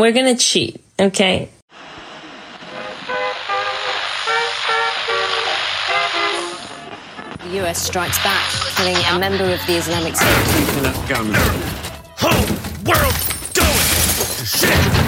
we're gonna cheat, okay? The US strikes back, killing a member of the Islamic State. Whole world going to shit.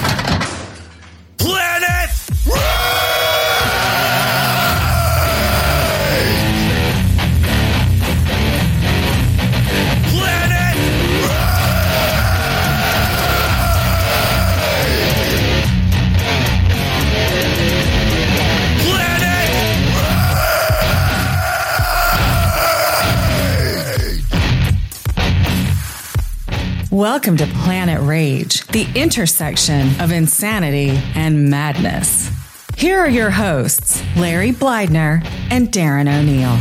Welcome to Planet Rage, the intersection of insanity and madness. Here are your hosts, Larry Bleidner and Darren O'Neill.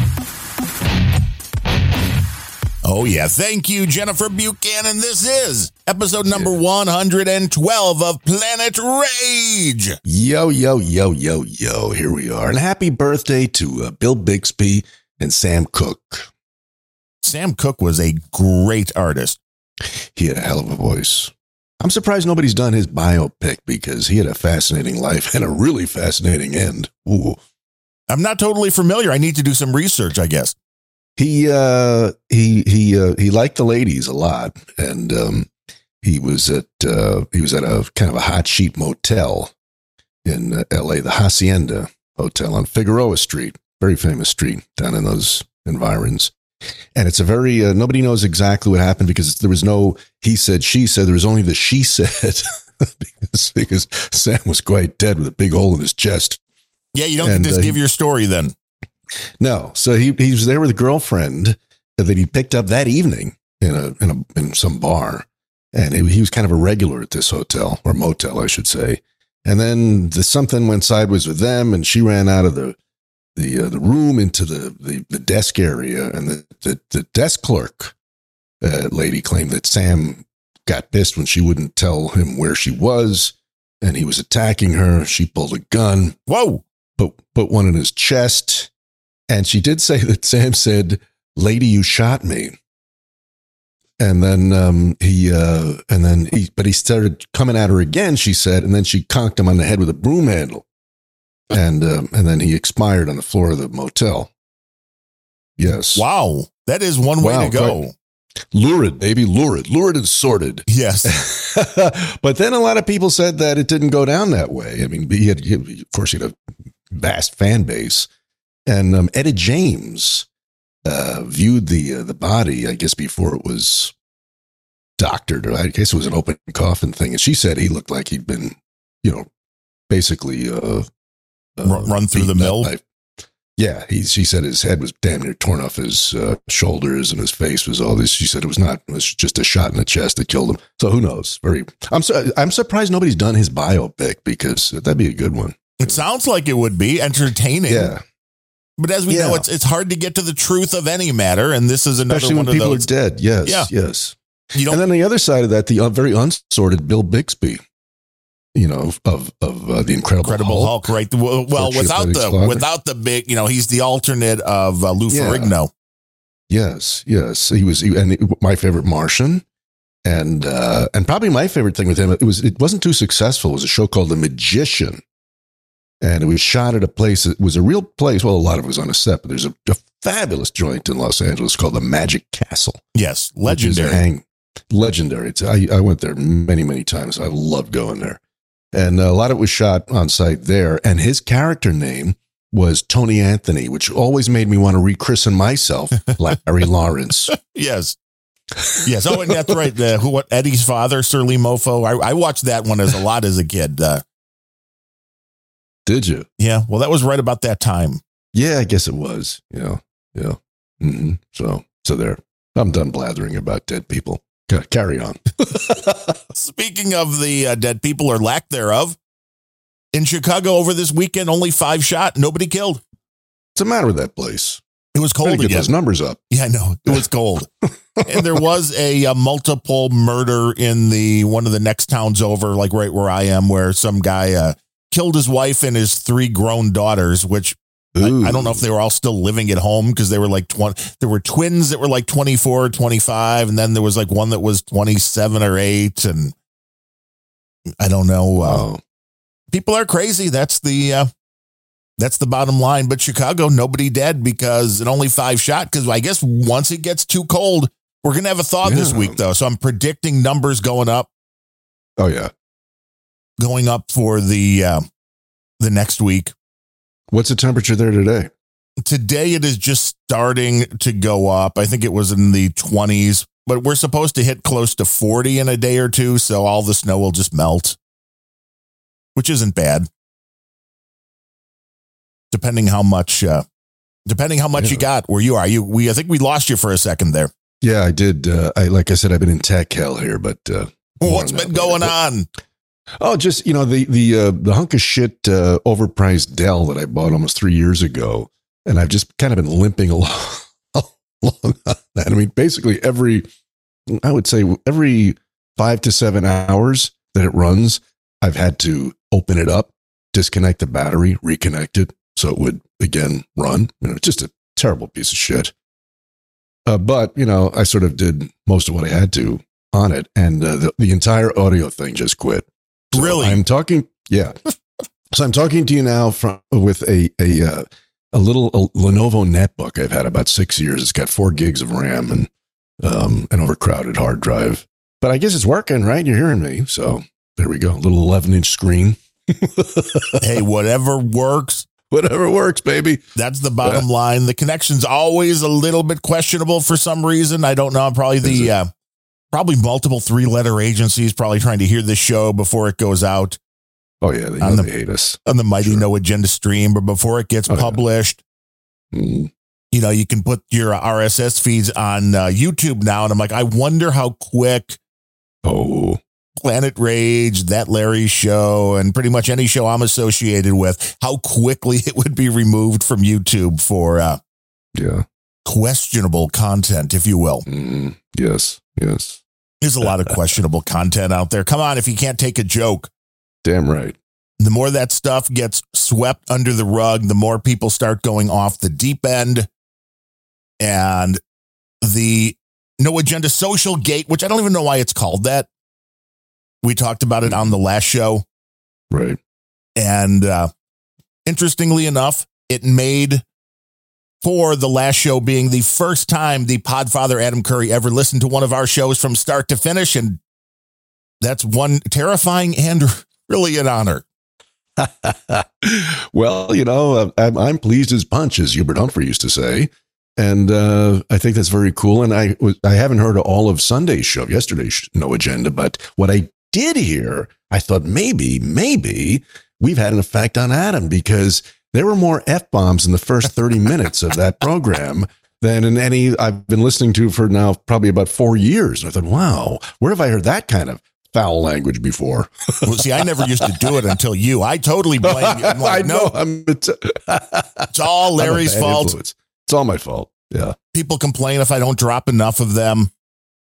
Oh, yeah. Thank you, Jennifer Buchanan. This is episode number 112 of Planet Rage. Yo, yo, yo, yo, yo. Here we are. And happy birthday to uh, Bill Bixby and Sam Cooke. Sam Cooke was a great artist. He had a hell of a voice. I'm surprised nobody's done his biopic because he had a fascinating life and a really fascinating end. Ooh. I'm not totally familiar. I need to do some research, I guess. He uh he he uh he liked the ladies a lot and um he was at uh he was at a kind of a hot sheet motel in uh, LA, the Hacienda Hotel on Figueroa Street, very famous street down in those environs. And it's a very uh, nobody knows exactly what happened because there was no he said she said there was only the she said because, because Sam was quite dead with a big hole in his chest. Yeah, you don't And, just uh, give your story then. No, so he he was there with a girlfriend that he picked up that evening in a in a in some bar, and he, he was kind of a regular at this hotel or motel, I should say. And then the, something went sideways with them, and she ran out of the the uh, the room into the, the the desk area, and the the, the desk clerk uh, lady claimed that Sam got pissed when she wouldn't tell him where she was, and he was attacking her. She pulled a gun, Whoa. put put one in his chest, and she did say that Sam said, "Lady, you shot me." And then um, he, uh, and then he, but he started coming at her again. She said, and then she conked him on the head with a broom handle, and um, and then he expired on the floor of the motel. Yes, Wow. That is one way Wow, to go. lurid, baby, lurid, lurid and sordid. Yes. but then a lot of people said that it didn't go down that way. I mean, he had, he, of course, he had a vast fan base, and um, Etta James uh, viewed the uh, the body, I guess, before it was doctored, or I guess it was an open coffin thing, and she said he looked like he'd been, you know, basically uh, uh, Run- run through the mill? by- yeah, he, she said his head was damn near torn off his uh, shoulders and his face was all this. She said it was not, it was just a shot in the chest that killed him. So who knows? Very, I'm so, I'm surprised nobody's done his biopic because that'd be a good one. It sounds like it would be entertaining. Yeah, But as we know, it's it's hard to get to the truth of any matter. And this is another especially one when people those. are dead. Yes, Yeah. yes. You don't And then the other side of that, the uh, very unsorted Bill Bixby, you know, of of uh, the Incredible, Incredible Hulk. Hulk, right? Well, well, without the without the big, you know, he's the alternate of uh, Lou Yeah. Ferrigno. Yes, yes. He was, he, and my favorite Martian, and uh, and probably my favorite thing with him. It was it wasn't too successful. It was a show called The Magician, and it was shot at a place. It was a real place. Well, a lot of it was on a set, but there's a, a fabulous joint in Los Angeles called the Magic Castle. Yes, legendary. hang- legendary. I, I went there many, many times. I loved going there. And a lot of it was shot on site there. And his character name was Tony Anthony, which always made me want to rechristen myself Larry Lawrence. Yes. Yes. Oh, and that's right. The, who, what, Eddie's father, Sir Lee Mofo. I, I watched that one as a lot as a kid. Uh, Did you? yeah. Well, that was right about that time. Yeah, I guess it was. Yeah. Yeah. hmm So, so there. I'm done blathering about dead people. Carry on. Speaking of the uh, dead people or lack thereof, in Chicago over this weekend, only five shot, nobody killed. What's the matter with that place? It was cold get again. those numbers up. Yeah, I know. It was cold. and there was a, uh multiple murder in the one of the next towns over, like right where I am, where some guy uh, killed his wife and his three grown daughters, which I, I don't know if they were all still living at home because they were like 20. There were twins that were like 24, 25. And then there was like one that was 27 or 8. And I don't know. Uh, people are crazy. That's the uh, that's the bottom line. But Chicago, nobody dead because it only five shot. Because I guess once it gets too cold, we're gonna have a thaw this week though. So I'm predicting numbers going up, Oh yeah. going up for the uh, the next week. What's the temperature there today? Today it is just starting to go up. I think it was in the 20s, but we're supposed to hit close to 40 in a day or two. So all the snow will just melt, which isn't bad. Depending how much, uh, depending how much you got where you are. You, we, I think we lost you for a second there. Yeah, I did. Uh, I like I said, I've been in tech hell here, but uh, What's been going on? Oh, just you know the the uh, the hunk of shit uh, overpriced Dell that I bought almost three years ago, and I've just kind of been limping along. along. I mean, basically every I would say every five to seven hours that it runs, I've had to open it up, disconnect the battery, reconnect it, so it would again run. You know, just a terrible piece of shit. Uh, but you know, I sort of did most of what I had to on it, and uh, the the entire audio thing just quit. So Really? I'm talking. Yeah. so I'm talking to you now from with a a uh, a little a Lenovo netbook I've had about six years. It's got four gigs of RAM and um, an overcrowded hard drive. But I guess it's working, right? You're hearing me, so there we go. little 11 inch screen. hey, whatever works. Whatever works, baby. That's the bottom line. The connection's always a little bit questionable for some reason. I don't know. Probably the uh, probably multiple three letter agencies probably trying to hear this show before it goes out Oh yeah, they, On the- they hate us. on the Mighty Sure. No Agenda stream, but before it gets Oh, yeah. published, Mm. you know, you can put your RSS feeds on uh, YouTube now. And I'm like, I wonder how quick Oh, Planet Rage, that Larry show, and pretty much any show I'm associated with, how quickly it would be removed from YouTube for uh, yeah. questionable content, if you will. Mm. Yes, yes. There's a lot of questionable content out there. Come on, if you can't take a joke, Damn right. the more that stuff gets swept under the rug, the more people start going off the deep end. And the no agenda social gate, which I don't even know why it's called that. We talked about it on the last show. Right. And uh, interestingly enough, it made for the last show being the first time the Podfather Adam Curry ever listened to one of our shows from start to finish. And that's one terrifying and really an honor. well, you know, I'm, I'm pleased as punch, as Hubert Humphrey used to say, and uh, I think that's very cool. And I I haven't heard all of Sunday's show, yesterday's no agenda, but what I did hear, I thought maybe, maybe we've had an effect on Adam because there were more f bombs in the first 30 minutes of that program. Than in any I've been listening to for now probably about four years. And I thought, wow, where have I heard that kind of foul language before? Well, see, I never used to do it until you. I totally blame you. Like, I know. no, I'm, it's, it's all Larry's I'm a bad fault. influence. It's all my fault. Yeah. People complain if I don't drop enough of them.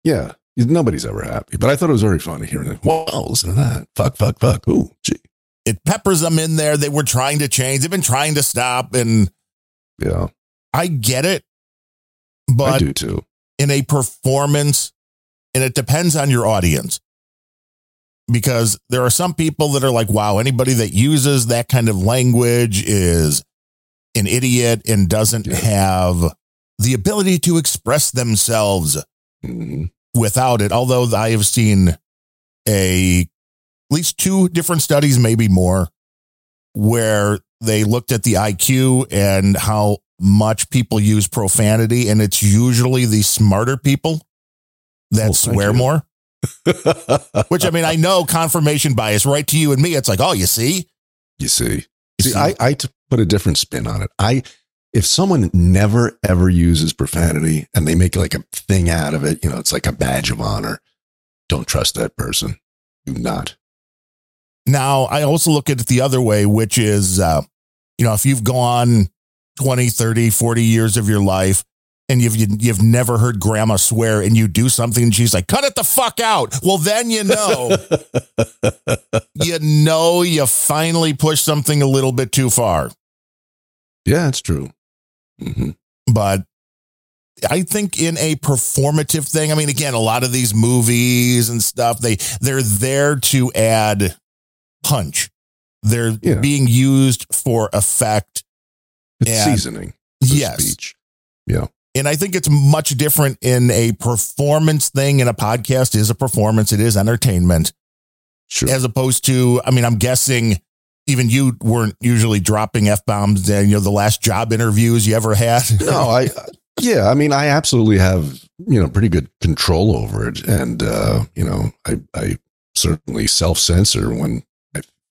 Yeah. Nobody's ever happy. But I thought it was very funny hearing it. Whoa, listen to that. Fuck, fuck, fuck. Ooh, gee. It peppers them in there. They were trying to change. They've been trying to stop. And Yeah. I get it. But I do too. in a performance, and it depends on your audience. Because there are some people that are like, wow, anybody that uses that kind of language is an idiot and doesn't Yeah. have the ability to express themselves Mhm. without it. Although I have seen a at least two different studies, maybe more, where they looked at the IQ and how much people use profanity, and it's usually the smarter people that Oh, swear you. more. Which I mean, I know confirmation bias, right to you and me. It's like, oh, you see, you see. You See, see? I, I put a different spin on it. I, if someone never ever uses profanity and they make like a thing out of it, you know, it's like a badge of honor. Don't trust that person. Do not. Now, I also look at it the other way, which is, uh, you know, if you've gone 20, 30, 40 years of your life and you've, you've never heard grandma swear and you do something and she's like, cut it the fuck out. Well, then you know, you know, you finally push something a little bit too far. Yeah, it's true. hmm But I think in a performative thing. I mean, again, a lot of these movies and stuff, they they're there to add punch. They're Yeah. being used for effect. It's And- seasoning. Yes. speech. Yeah. And I think it's much different in a performance thing. In a podcast is a performance. It is entertainment Sure. as opposed to, I mean, I'm guessing even you weren't usually dropping F bombs and, you know, the last job interviews you ever had. no, I yeah, I mean I absolutely have, you know, pretty good control over it. And uh, you know, I I certainly self-censor when I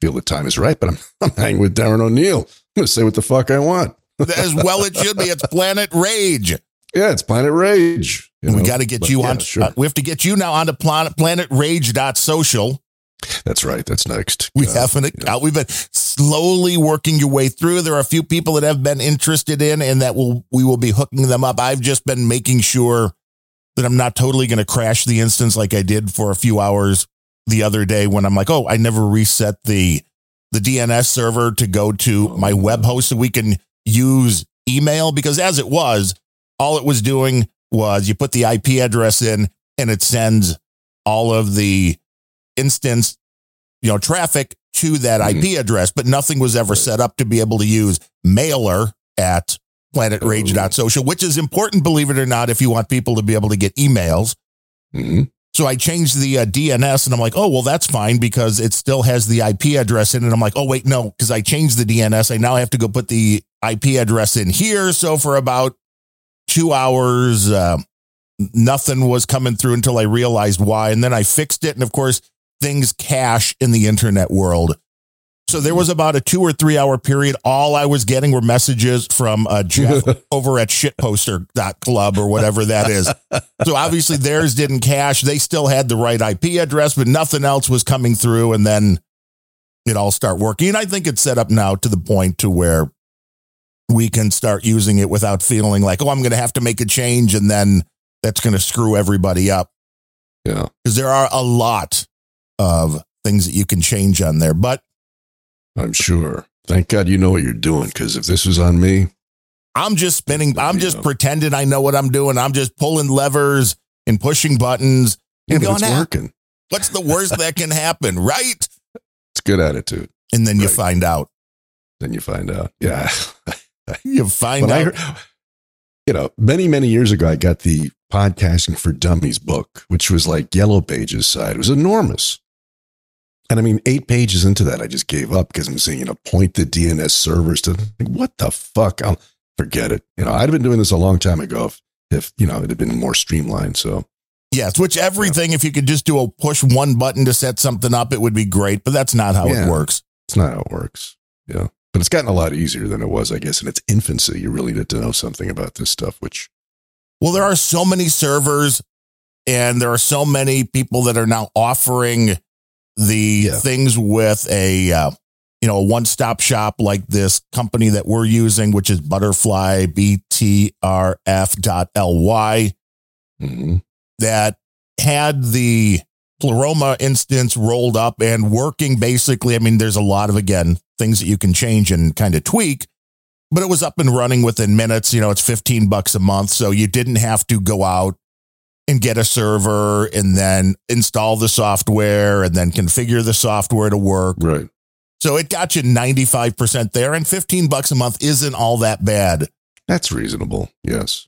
feel the time is right, but I'm I'm hanging with Darren O'Neill. I'm gonna say what the fuck I want. as well it should be. It's Planet Rage. Yeah, it's Planet Rage. you And we got to get but you yeah, on. Sure. uh, we have to get you now onto planet planetrage.social. That's right. That's next. We Uh, haven't yeah. We've been slowly working your way through. There are a few people that have been interested in, and that will we will be hooking them up. I've just been making sure that I'm not totally going to crash the instance like I did for a few hours the other day when I'm like, oh, I never reset the the DNS server to go to my web host so we can use email because as it was, all it was doing was you put the IP address in and it sends all of the instance, you know, traffic to that IP address, but nothing was ever set up to be able to use mailer at planetrage.social, which is important, believe it or not, if you want people to be able to get emails. Mhm. So I changed the uh, DNS and I'm like, oh, well, that's fine because it still has the IP address in it. I'm like, oh, wait, no, because I changed the DNS. I now have to go put the IP address in here. So for about two hours, uh, nothing was coming through until I realized why. And then I fixed it. And of course, things cache in the internet world. So there was about a two or three hour period. All I was getting were messages from uh, Jeff over at shitposter.club or whatever that is. So obviously theirs didn't cache. They still had the right IP address, but nothing else was coming through. And then it all start working. And I think it's set up now to the point to where we can start using it without feeling like, oh, I'm going to have to make a change. And then that's going to screw everybody up Yeah. because there are a lot of things that you can change on there. But I'm sure. Thank God you know what you're doing because if this was on me, I'm just spinning. I'm just know. pretending I know what I'm doing. I'm just pulling levers and pushing buttons. yeah, And going, it's "Ah, working. what's the worst that can happen? Right. It's good attitude. And then you find out. Then you find out. Yeah. You find out. heard, you know, many, many years ago, I got the Podcasting for Dummies book, which was like Yellow Pages side. It was enormous. And I mean, eight pages into that, I just gave up because I'm saying, you know, point the DNS servers to like, what the fuck? I'll forget it. You know, I'd have been doing this a long time ago if, if you know, it had been more streamlined. So, yes, which everything, if you could just do a push one button to set something up, it would be great. But that's not how Yeah. it works. it's not how it works. Yeah. But it's gotten a lot easier than it was, I guess, in its infancy. You really need to know something about this stuff, which, Well, there are so many servers and there are so many people that are now offering the Yeah. things with a uh, you know a one-stop shop like this company that we're using which is butterfly btrf.ly Mhm. that had the Pleroma instance rolled up and working basically. I mean, there's a lot of, again, things that you can change and kind of tweak, but it was up and running within minutes. You know, it's 15 bucks a month. So you didn't have to go out and get a server and then install the software and then configure the software to work. right. So it got you 95% there and 15 bucks a month isn't all that bad That's reasonable. Yes.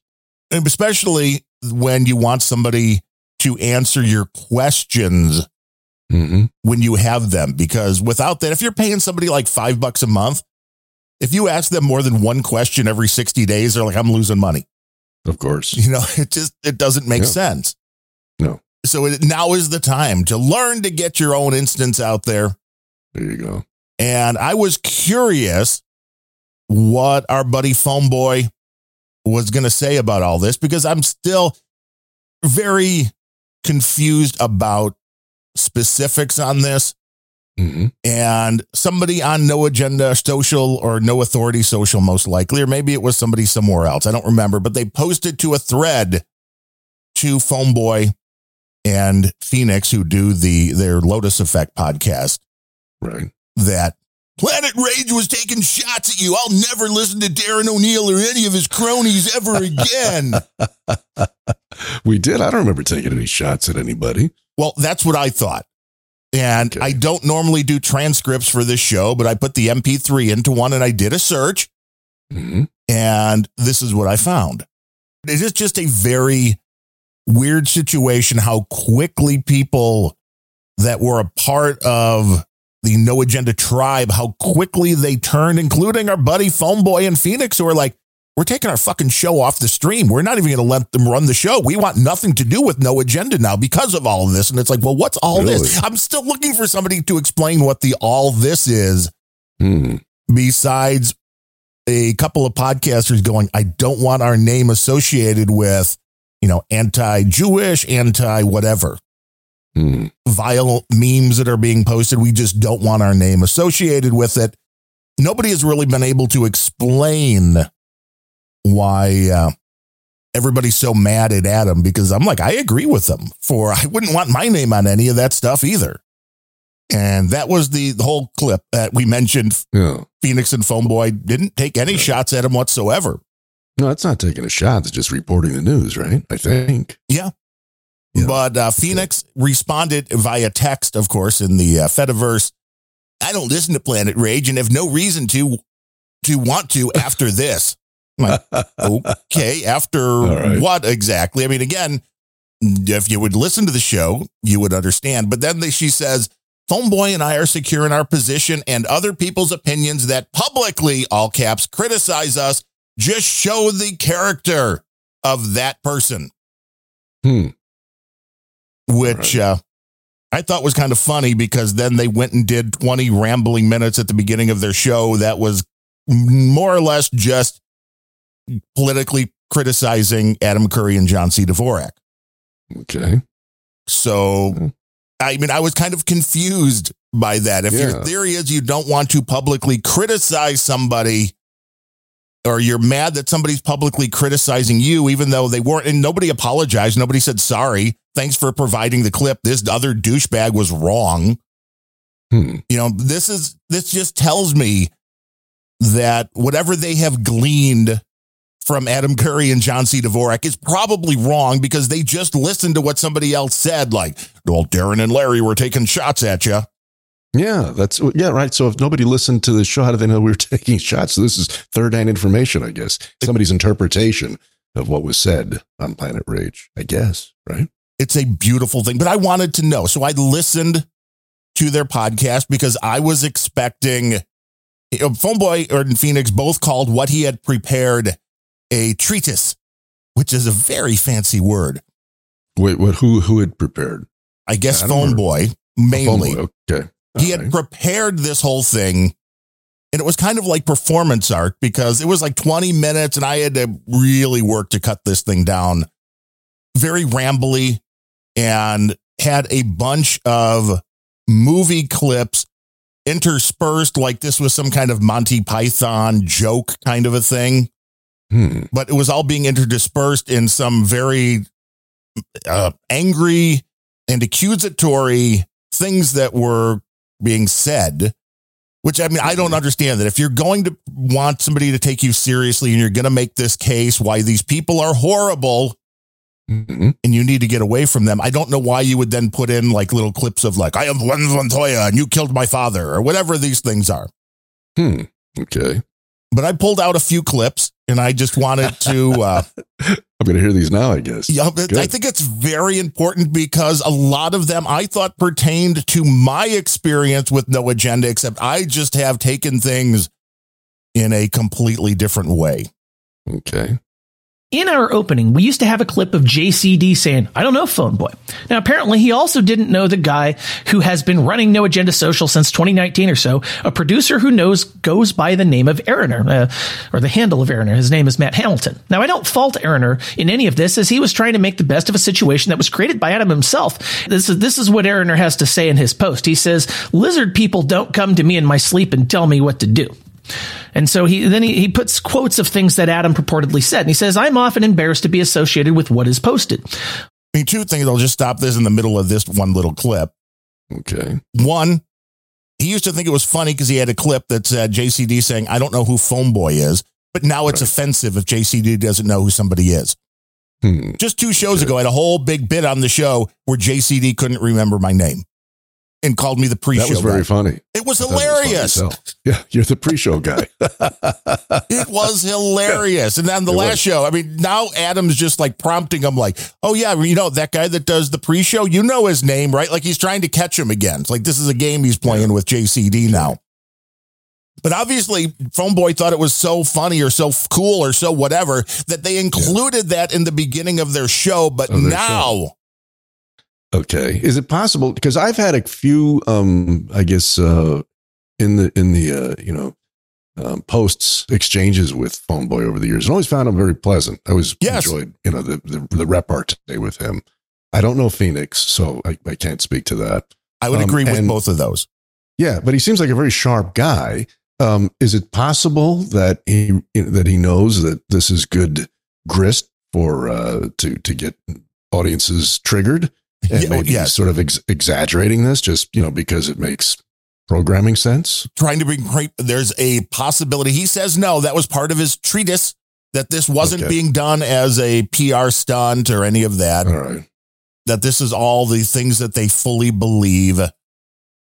and especially when you want somebody to answer your questions hmm when you have them. Because without that, if you're paying somebody like five bucks a month, if you ask them more than one question every 60 days, they're like, I'm losing money. Of course. You know, it just, it doesn't make sense. No. So it, now is the time to learn to get your own instance out there. There you go. And I was curious what our buddy Phone Boy was going to say about all this because I'm still very confused about specifics on this. Hmm And somebody on No Agenda Social or No Authority Social, most likely, or maybe it was somebody somewhere else. I don't remember, but they posted to a thread to Phone Boy and Phoenix, who do the their Lotus Effect podcast Right. that Planet Rage was taking shots at you. I'll never listen to Darren O'Neill or any of his cronies ever again. We did. I don't remember taking any shots at anybody. well, that's what I thought. And Okay. I don't normally do transcripts for this show, but I put the MP3 into one and I did a search. Mhm. And this is what I found. It is just a very weird situation how quickly people that were a part of the No Agenda tribe, how quickly they turned, including our buddy Phone Boy in Phoenix, who are like, we're taking our fucking show off the stream. We're not even going to let them run the show. We want nothing to do with No Agenda now because of all of this. And it's like, well, what's all this? I'm still looking for somebody to explain what the all this is Hmm. besides a couple of podcasters going, I don't want our name associated with, you know, anti Jewish, anti whatever, Hmm. vile memes that are being posted. We just don't want our name associated with it. Nobody has really been able to explain why uh, everybody's so mad at Adam because I'm like, I agree with them for I wouldn't want my name on any of that stuff either. And that was the, the whole clip that we mentioned Yeah. Phoenix and Phone Boy didn't take any shots at him whatsoever. No, it's not taking a shot. It's just reporting the news, right? I think. Yeah. Yeah. But uh, Phoenix responded via text, of course, in the uh, Fediverse. I don't listen to Planet Rage and have no reason to to want to after this. I'm like, okay, after right. what exactly? I mean, again, if you would listen to the show, you would understand. But then she says, Phone Boy and I are secure in our position, and other people's opinions that publicly, all caps, criticize us just show the character of that person Hmm. which uh, I thought was kind of funny because then they went and did 20 rambling minutes at the beginning of their show that was more or less just politically criticizing Adam Curry and John C. Dvorak. Okay. So, Mhm. I mean, I was kind of confused by that. If your theory is you don't want to publicly criticize somebody, or you're mad that somebody's publicly criticizing you, even though they weren't, and nobody apologized, nobody said sorry. Thanks for providing the clip. This other douchebag was wrong. Hmm. You know, this is this just tells me that whatever they have gleaned from Adam Curry and John C. Dvorak is probably wrong because they just listened to what somebody else said, like, well, Darren and Larry were taking shots at you. Yeah, that's yeah, right. So if nobody listened to the show, how do they know we were taking shots? So this is third hand information, I guess. Somebody's interpretation of what was said on Planet Rage, I guess, right? It's a beautiful thing, but I wanted to know. So I listened to their podcast because I was expecting you know, Phone Boy or Phoenix both called what he had prepared a treatise, which is a very fancy word. Wait, what? Who who had prepared? I guess I oh, Phone. Boy mainly. Oh, okay. he All had prepared this whole thing and it was kind of like performance art because it was like 20 minutes and I had to really work to cut this thing down. Very rambly and had a bunch of movie clips interspersed like this was some kind of Monty Python joke kind of a thing Hmm. but it was all being interdispersed in some very uh, angry and accusatory things that were being said. Which I mean, I don't understand that. If you're going to want somebody to take you seriously and you're going to make this case why these people are horrible Mhm. and you need to get away from them, I don't know why you would then put in like little clips of like, I am Juan Montoya and you killed my father or whatever these things are. Hmm. Okay. But I pulled out a few clips and I just wanted to. Uh, I'm going to hear these now, I guess. Yeah, Good. I think it's very important because a lot of them I thought pertained to my experience with no agenda, except I just have taken things in a completely different way. Okay. In our opening, we used to have a clip of JCD saying, I don't know, phone boy. Now, apparently, he also didn't know the guy who has been running No Agenda Social since 2019 or so, a producer who knows goes by the name of Eriner, uh, or the handle of Eriner. His name is Matt Hamilton. Now, I don't fault Eriner in any of this, as he was trying to make the best of a situation that was created by Adam himself. This is, this is what Eriner has to say in his post. He says, Lizard people don't come to me in my sleep and tell me what to do. And so he then he, he puts quotes of things that Adam purportedly said. And he says, I'm often embarrassed to be associated with what is posted. I mean, two things. I'll just stop this in the middle of this one little clip. Okay. One, he used to think it was funny because he had a clip that said JCD saying, I don't know who Phone Boy is, but now it's Right. offensive if JCD doesn't know who somebody is. Hmm. Just two shows ago, I had a whole big bit on the show where JCD couldn't remember my name and called me the pre show. That was very funny. It was I it was hilarious. yeah, you're the pre-show guy. It was hilarious. And then the It last was. show, I mean, now Adam's just like prompting him, like, oh, yeah, you know, that guy that does the pre show, you know his name, right? Like he's trying to catch him again. It's like this is a game he's playing with JCD now. But obviously, Phone Boy thought it was so funny or so f- cool or so whatever that they included that in the beginning of their show. But their now, Okay. Is it possible? Because I've had a few, um, I guess, uh, in the in the uh, you know um, posts exchanges with Phone Boy over the years, and always found him very pleasant. I always Yes. enjoyed you know the the, the repartee with him. I don't know Phoenix, so I, I can't speak to that. I would Um, agree with and- both of those. Yeah, but he seems like a very sharp guy. Um, is it possible that he that he knows that this is good grist for uh, to to get audiences triggered, and Yeah, maybe yes. he's sort of ex- exaggerating this just you know because it makes programming sense? trying to bring. There's a possibility. He says no. That was part of his treatise that this wasn't Okay. being done as a PR stunt or any of that. All right. That this is all the things that they fully believe.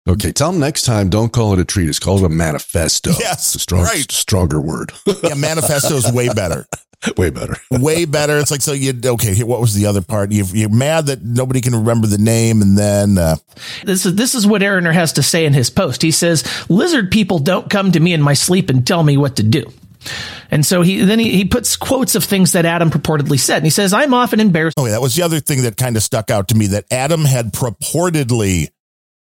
Okay, tell him next time. Don't call it a treatise. Call it a manifesto. Yes, it's a strong, right. stronger word. Yeah, manifesto is way better. Way better. Way better. It's like so you okay. What was the other part? You, you're mad that nobody can remember the name, and then uh, This is this is what Eriner has to say in his post. He says, "Lizard people don't come to me in my sleep and tell me what to do." And so he then he, he puts quotes of things that Adam purportedly said. And he says, "I'm often embarrassed oh, that was the other thing that kind of stuck out to me that Adam had purportedly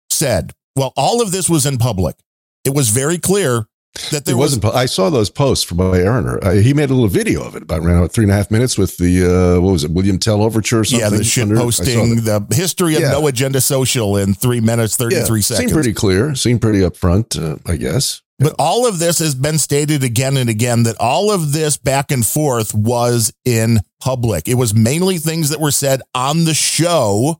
said. Well, all of this was in public. It was very clear that there was wasn't. po- I saw those posts from by Eriner. Uh, he made a little video of it, about around three and a half minutes with the uh, what was it, William Tell overture or something. Yeah, the shit under it. I saw posting, the history of Yeah. no agenda social in three minutes, 33 Yeah, seconds. Seemed pretty clear. Seemed pretty upfront, uh, I guess. But all of this has been stated again and again that all of this back and forth was in public. It was mainly things that were said on the show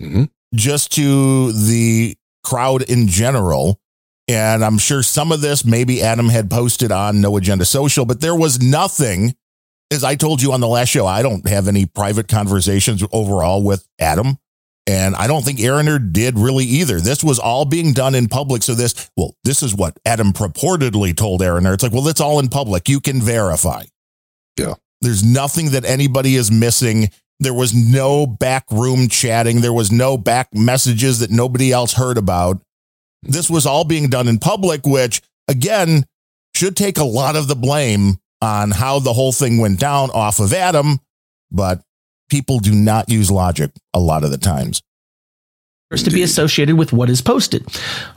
hmm just to the crowd in general. And I'm sure some of this maybe Adam had posted on No Agenda Social, but there was nothing. As I told you on the last show, I don't have any private conversations overall with Adam. And I don't think Eriner did really either. This was all being done in public. So this, well, this is what Adam purportedly told Eriner. It's like, well, it's all in public. You can verify. Yeah. There's nothing that anybody is missing. There was no back room chatting. There was no back messages that nobody else heard about. This was all being done in public, which again should take a lot of the blame on how the whole thing went down off of Adam. But people do not use logic a lot of the times. To be associated with what is posted.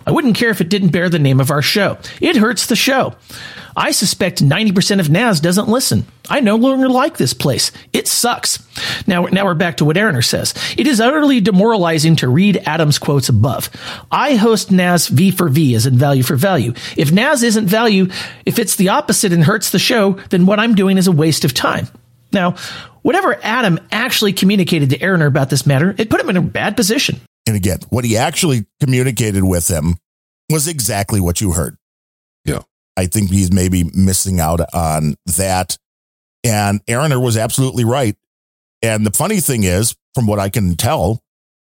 I wouldn't care if it didn't bear the name of our show. It hurts the show. I suspect 90% of NAS doesn't listen. I no longer like this place. It sucks. Now, now we're back to what Eriner says. It is utterly demoralizing to read Adam's quotes above. I host NAS V for V as in value for value. If NAS isn't value, if it's the opposite and hurts the show, then what I'm doing is a waste of time. Now, whatever Adam actually communicated to Eriner about this matter, it put him in a bad position. And again, what he actually communicated with him was exactly what you heard. Yeah. I think he's maybe missing out on that. And Eriner was absolutely right. And the funny thing is, from what I can tell,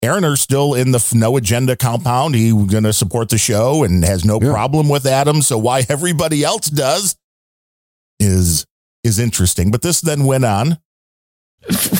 Eriner's still in the no agenda compound. He's going to support the show and has no Yeah. problem with Adam. So why everybody else does is is interesting. But this then went on.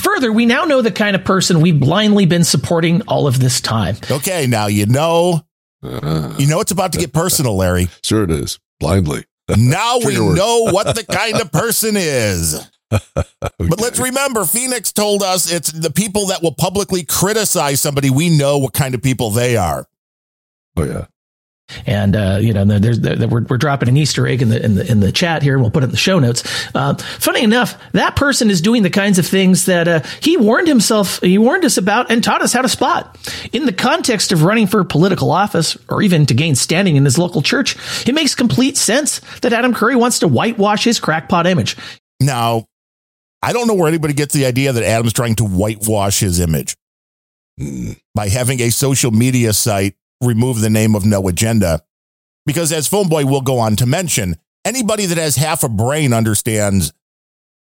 Further, we now know the kind of person we've blindly been supporting all of this time. Okay, now you know Uh, you know it's about to get personal, Larry. sure, it is. Blindly. Now we Trigger know what the kind of person is. But let's remember, Phoenix told us it's the people that will publicly criticize somebody. We know what kind of people they are. Oh, yeah. And uh, you know, there's there, we're, we're dropping an Easter egg in the in the in the chat here, and we'll put it in the show notes. Uh, funny enough, that person is doing the kinds of things that uh, he warned himself, he warned us about, and taught us how to spot. In the context of running for political office, or even to gain standing in his local church, it makes complete sense that Adam Curry wants to whitewash his crackpot image. Now, I don't know where anybody gets the idea that Adam's trying to whitewash his image Mm. by having a social media site remove the name of No Agenda. Because as Phone Boy will go on to mention, anybody that has half a brain understands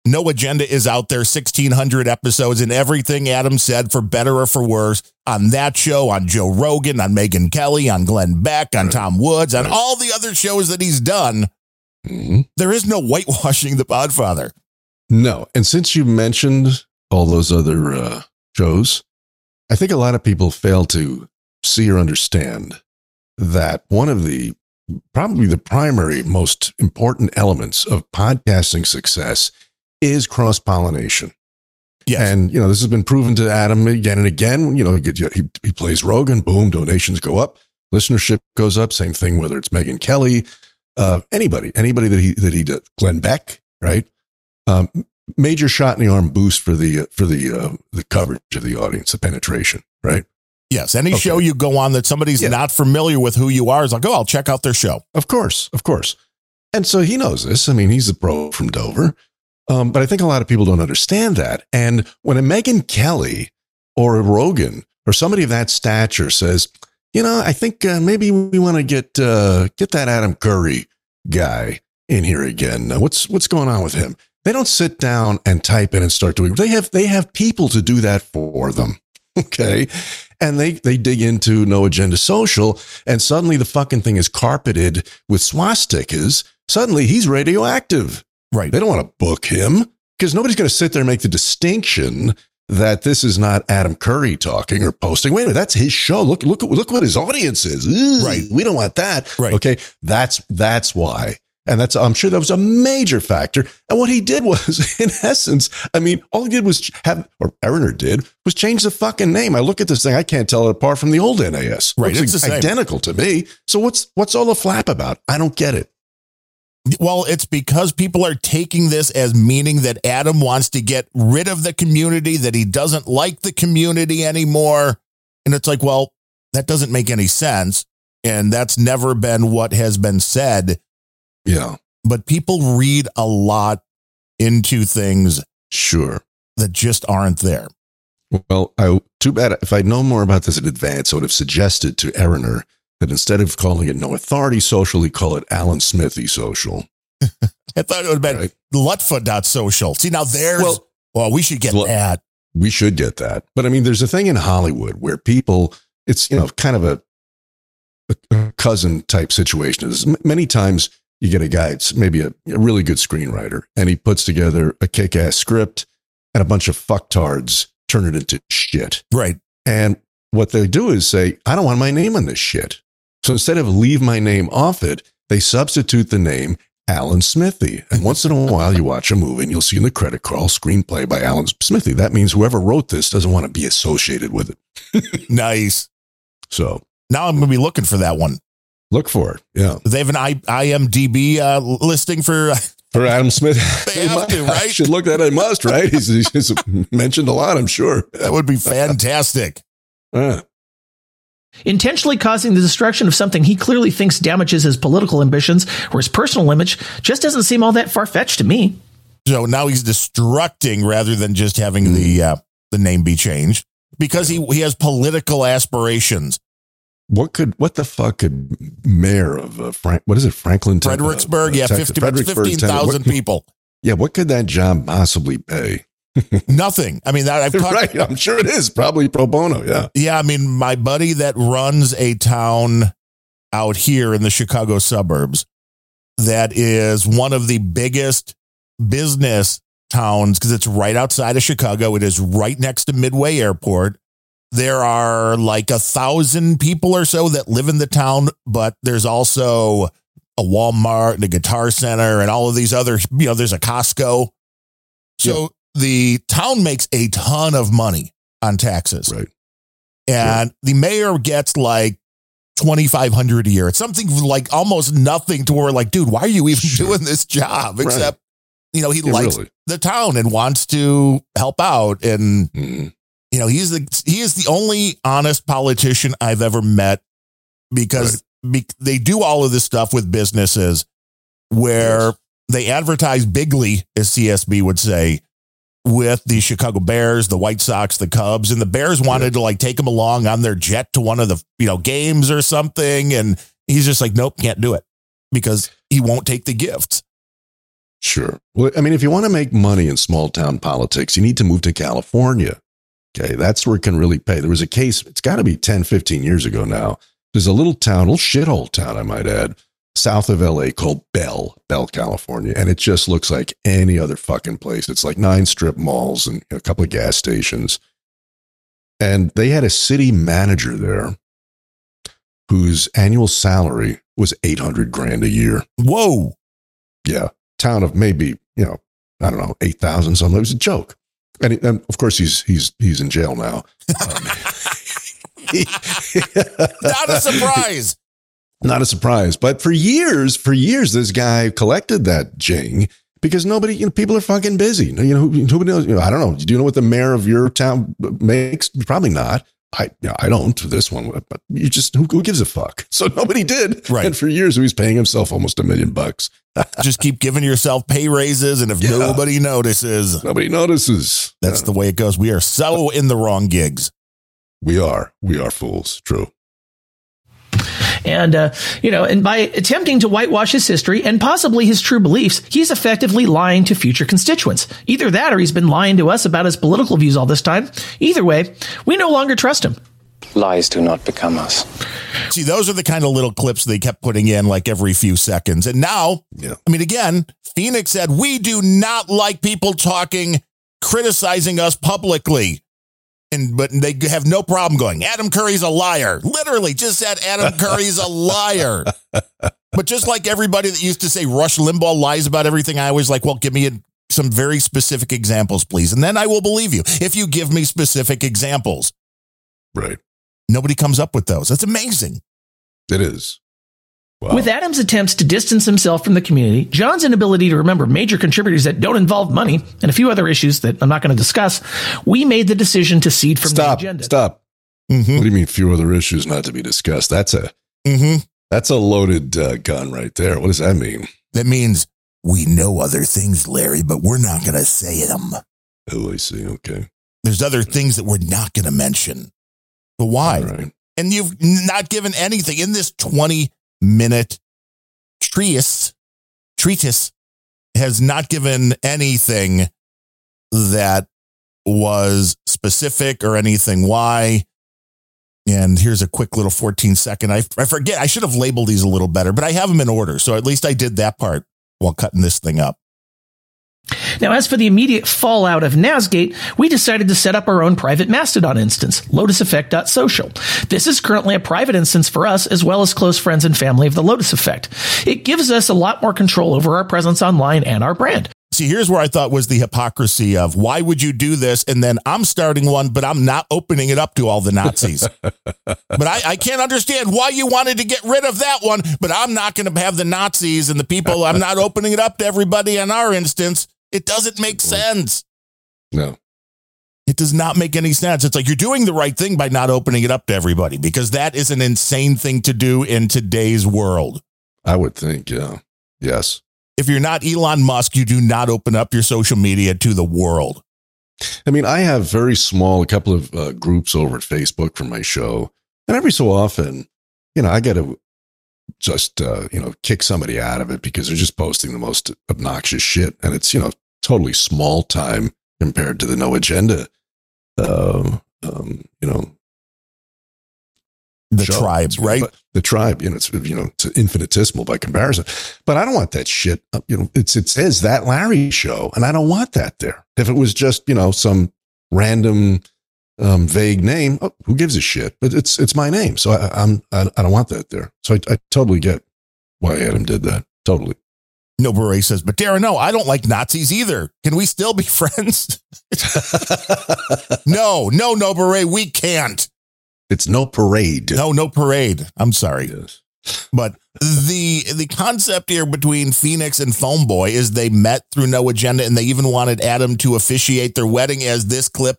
no agenda is out there, 1,600 episodes, and everything Adam said, for better or for worse, on that show, on Joe Rogan, on Megyn Kelly, on Glenn Beck, on Tom Woods, on all the other shows that he's done. Mhm. There is no whitewashing the Podfather. No. And since you mentioned all those other uh, shows, I think a lot of people fail to see or understand that one of the probably the primary most important elements of podcasting success is cross pollination. Yes. And, you know, this has been proven to Adam again and again. You know, he, he, he plays Rogan, boom, donations go up, listenership goes up. Same thing, whether it's Megyn Kelly, uh, anybody, anybody that he, that he did, Glenn Beck, right? Um, major shot in the arm boost for the, uh, for the, uh, the coverage of the audience, the penetration, right? Yes. Any Okay. show you go on that somebody's Yeah. not familiar with who you are is like, oh, I'll check out their show. Of course, of course. And so he knows this. I mean, he's a pro from Dover. Um, but I think a lot of people don't understand that. And when a Megyn Kelly or a Rogan or somebody of that stature says, you know, I think uh, maybe we want to get uh, get that Adam Curry guy in here again. Uh, what's what's going on with him? They don't sit down and type in and start doing. They have they have people to do that for them. Okay. And they, they dig into No Agenda Social, and suddenly the fucking thing is carpeted with swastikas. Suddenly he's radioactive. Right. They don't want to book him because nobody's going to sit there and make the distinction that this is not Adam Curry talking or posting. Wait a minute, that's his show. Look, look, look what his audience is. Ugh, Right. We don't want that. Right. Okay. That's that's why. And that's I'm sure that was a major factor. And what he did was, in essence, I mean, all he did was have, or Eriner did, was change the fucking name. I look at this thing, I can't tell it apart from the old NAS. Right, Looks it's identical to me. So what's what's all the flap about? I don't get it. Well, it's because people are taking this as meaning that Adam wants to get rid of the community, that he doesn't like the community anymore. And it's like, well, that doesn't make any sense. And that's never been what has been said. Yeah, But people read a lot into things sure. that just aren't there. Well, I too bad. If I'd known more about this in advance, I would have suggested to Eriner that instead of calling it No Authority Social, he call it Alan Smithee Social. I thought it would have been Right. Lutfa.social. See, now there's, well, Well- we should get Well- that. We should get that. But I mean, there's a thing in Hollywood where people, it's, you know, kind of a, a cousin type situation. Many times you get a guy, it's maybe a, a really good screenwriter, and he puts together a kick ass script and a bunch of fucktards turn it into shit. Right. And what they do is say, I don't want my name on this shit. So instead of leave my name off it, they substitute the name Alan Smithee. And once in a while, you watch a movie and you'll see in the credit crawl screenplay by Alan Smithee. That means whoever wrote this doesn't want to be associated with it. Nice. So Now I'm going to be looking for that one. Look for it. Yeah. They have an I, IMDb uh, listing for. For Adam Smith. They have to, I right? should look that. I must, right? He's, he's mentioned a lot, I'm sure. That would be fantastic. Uh, Intentionally causing the destruction of something he clearly thinks damages his political ambitions or his personal image just doesn't seem all that far fetched to me. So now he's destructing rather than just having the uh, the name be changed because he he has political aspirations. What could, what the fuck could mayor of uh, Frank, what is it, Franklin? Fredericksburg, uh, yeah, Texas- 50, Fredericksburg, fifteen thousand Ten- people. Yeah, what could that job possibly pay? Nothing. I mean, that I've talked. right, I'm sure it is probably pro bono. Yeah, Yeah, I mean, my buddy that runs a town out here in the Chicago suburbs that is one of the biggest business towns because it's right outside of Chicago. It is right next to Midway Airport. There are like a thousand people or so that live in the town, but there's also a Walmart and a guitar center and all of these other, you know, there's a Costco. So the town makes a ton of money on taxes. right. And the mayor gets like 2500 a year. It's something like almost nothing to where like, dude, why are you even Sure. doing this job? Right. Except, you know, he Yeah, likes really. the town and wants to help out. And, Mhm. You know, he's the, he is the only honest politician I've ever met because be, they do all of this stuff with businesses where Yes. they advertise bigly, as CSB would say, with the Chicago Bears, the White Sox, the Cubs, and the Bears wanted to like take him along on their jet to one of the you know games or something, and He's just like, nope, can't do it because he won't take the gifts. Sure. Well, I mean, if you want to make money in small town politics, you need to move to California. Okay. That's where it can really pay. There was a case, it's got to be 10, 15 years ago now. There's a little town, little shithole town, I might add, south of LA called Bell, Bell, California. And it just looks like any other fucking place. It's like nine strip malls and a couple of gas stations. And they had a city manager there whose annual salary was 800 grand a year. Whoa. Yeah. Town of maybe, you know, I don't know, 8,000 something. It was a joke. And, he, and of course he's, he's, he's in jail now. Um, Not a surprise. Not a surprise. But for years, for years, this guy collected that jing because nobody, you know, people are fucking busy. You know, who, who knows? You know, I don't know. Do you know what the mayor of your town makes? Probably not. I, you know, I don't this one, but you just, who, who gives a fuck? So nobody did. Right. And for years, he was paying himself almost a million bucks. Just keep giving yourself pay raises. And if Yeah. nobody notices, Nobody notices. that's the way it goes. We are so in the wrong gigs. We are. We are fools. True. And, uh, you know, and by attempting to whitewash his history and possibly his true beliefs, he's effectively lying to future constituents. Either that or he's been lying to us about his political views all this time. Either way, we no longer trust him. Lies do not become us. See, those are the kind of little clips they kept putting in like every few seconds. And now, Yeah. I mean, again, Phoenix said, we do not like people talking, criticizing us publicly. And, but they have no problem going, Adam Curry's a liar. Literally just said Adam Curry's a liar. But just like everybody that used to say Rush Limbaugh lies about everything, I always like, well, give me a, some very specific examples, please. And then I will believe you if you give me specific examples. Right. Nobody comes up with those. That's amazing. It is. Wow. With Adams' attempts to distance himself from the community, John's inability to remember major contributors that don't involve money, and a few other issues that I'm not going to discuss, we made the decision to cede from the stop. agenda. Stop. Mm-hmm. What do you mean few other issues not to be discussed? That's a Mm-hmm. that's a loaded uh, gun right there. What does that mean? That means we know other things, Larry, but we're not going to say them. Oh, I see. Okay. There's other things that we're not going to mention. But why? Right. And you've not given anything in this 20 minute treatise. Treatise has not given anything that was specific or anything why. And here's a quick little 14 second. I, I forget. I should have labeled these a little better, but I have them in order. So at least I did that part while cutting this thing up. Now, as for the immediate fallout of Nasgate, we decided to set up our own private Mastodon instance, lotuseffect.social. This is currently a private instance for us, as well as close friends and family of the Lotus Effect. It gives us a lot more control over our presence online and our brand. See, here's where I thought was the hypocrisy of why would you do this? And then I'm starting one, but I'm not opening it up to all the Nazis. but I, I can't understand why you wanted to get rid of that one, but I'm not going to have the Nazis and the people. I'm not opening it up to everybody in our instance. It doesn't make sense. No. It does not make any sense. It's like you're doing the right thing by not opening it up to everybody because that is an insane thing to do in today's world. I would think, yeah. Yes. If you're not Elon Musk, you do not open up your social media to the world. I mean, I have very small, a couple of uh, groups over at Facebook for my show. And every so often, you know, I got to just, uh, you know, kick somebody out of it because they're just posting the most obnoxious shit. And it's, you know, totally small time compared to the no agenda, uh, um, you know, The show. tribe, right? But the tribe, you know, it's you know, it's infinitesimal by comparison. But I don't want that shit. uh, You know, it's it says that Larry show, and I don't want that there. If it was just you know some random um, vague name, oh, who gives a shit? But it's it's my name, so I, I'm I, I don't want that there. So I, I totally get why Adam did that. Totally. No Beret says, but Darren, no, I don't like Nazis either. Can we still be friends? no, no, no Beret, we can't. It's no parade. No, no parade. I'm sorry. Yes. But the the concept here between Phoenix and Phone Boy is they met through no agenda and they even wanted Adam to officiate their wedding as this clip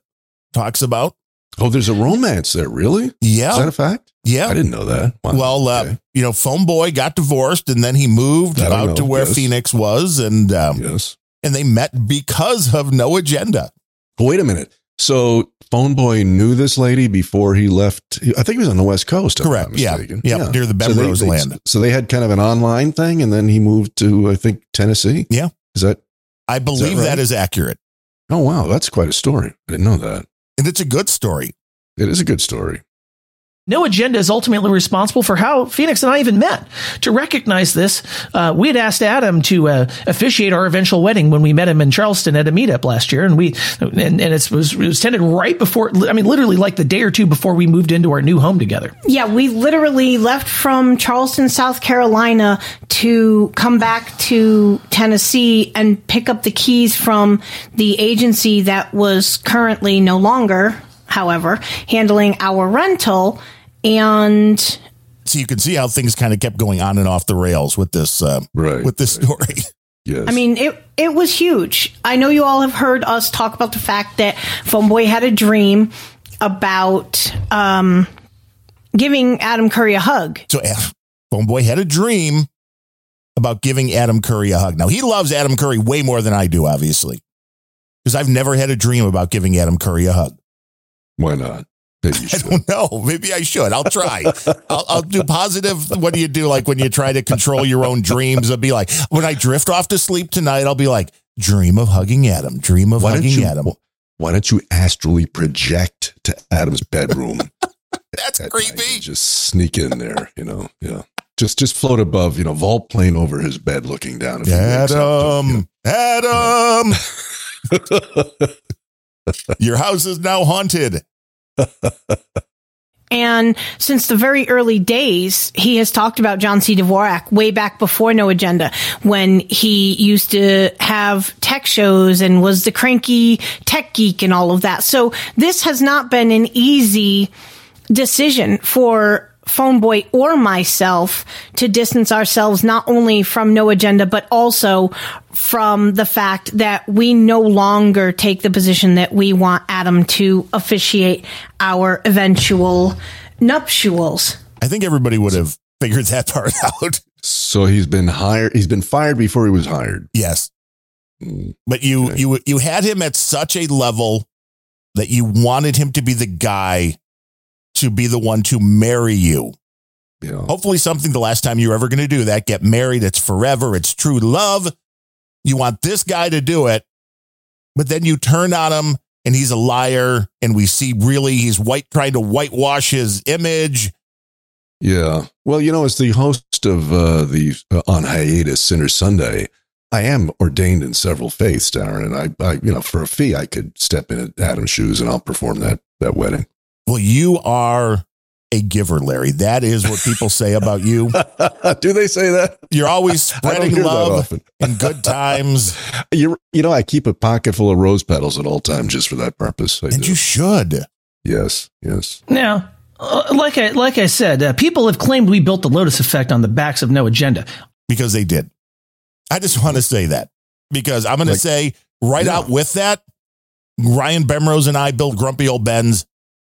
talks about. Oh, there's a romance there. Really? Yeah. Is that a fact? Yeah. I didn't know that. Wow. Well, uh, Okay. you know, Phone Boy got divorced and then he moved That out to where yes. Phoenix was and um, yes. and they met because of no agenda. Wait a minute. So Phone Boy knew this lady before he left. I think he was on the West Coast. Correct. Yeah. mistaken. Yeah, near the So they- Bemrose land. So they had kind of an online thing, and then he moved to I think Tennessee. Yeah. Is that? I believe right? that is accurate. Oh wow, that's quite a story. I didn't know that. And it's a good story. It is a good story. No Agenda is ultimately responsible for how Phoenix and I even met. To recognize this, uh, we had asked Adam to uh, officiate our eventual wedding when we met him in Charleston at a meetup last year, and we and, and it was it was tended right before. I mean, literally like the day or two before we moved into our new home together. Yeah, we literally left from Charleston, South Carolina to come back to Tennessee and pick up the keys from the agency that was currently no longer, however, handling our rental. And So you can see how things kind of kept going on and off the rails with this uh, Right, with this story. Yes. I mean, it it was huge. I know you all have heard us talk about the fact that Phone Boy had a dream about um, giving Adam Curry a hug. So uh, Phone Boy had a dream about giving Adam Curry a hug. Now he loves Adam Curry way more than I do, obviously, because I've never had a dream about giving Adam Curry a hug. why not? You I don't know. Maybe I should. I'll try. I'll, I'll do positive. What do you do? Like when you try to control your own dreams, I'll be like, when I drift off to sleep tonight, I'll be like, dream of hugging Adam, dream of Why hugging you? Adam. Why don't you astrally project to Adam's bedroom? That's at night creepy. Just sneak in there, you know. Yeah. Just just float above, you know, vault plane over his bed looking down. if he wakes up. Adam, Adam, your house is now haunted. And since the very early days, he has talked about John C. Dvorak way back before No Agenda, when he used to have tech shows and was the cranky tech geek and all of that. So this has not been an easy decision for Phone Boy or myself to distance ourselves not only from No Agenda, but also from the fact that we no longer take the position that we want Adam to officiate our eventual nuptials. I think everybody would have figured that part out. So he's been hired. He's been fired before he was hired. Yes. Mm, But you Okay. you you had him at such a level that you wanted him to be the guy to be the one to marry you. Know, Hopefully something the last time you're ever going to do that, get married, it's forever, it's true love. You want this guy to do it. But then you turn on him and he's a liar and we see really he's white trying to whitewash his image. yeah. Well, you know, as the host of uh, the uh, on hiatus Center Sunday, I am ordained in several faiths, Darren, and I, I, you know, for a fee, I could step in at Adam's shoes and I'll perform that that wedding. Well, you are a giver, Larry. That is what people say about you. Do they say that? You're always spreading love and good times. You, you know, I keep a pocket full of rose petals at all times just for that purpose. I And do. you should. yes, yes. Now, uh, like I like I said, uh, people have claimed we built the Lotus effect on the backs of No Agenda. because they did. I just want to say that because I'm going to say right Yeah. out with that, Ryan Bemrose and I built Grumpy Old Ben's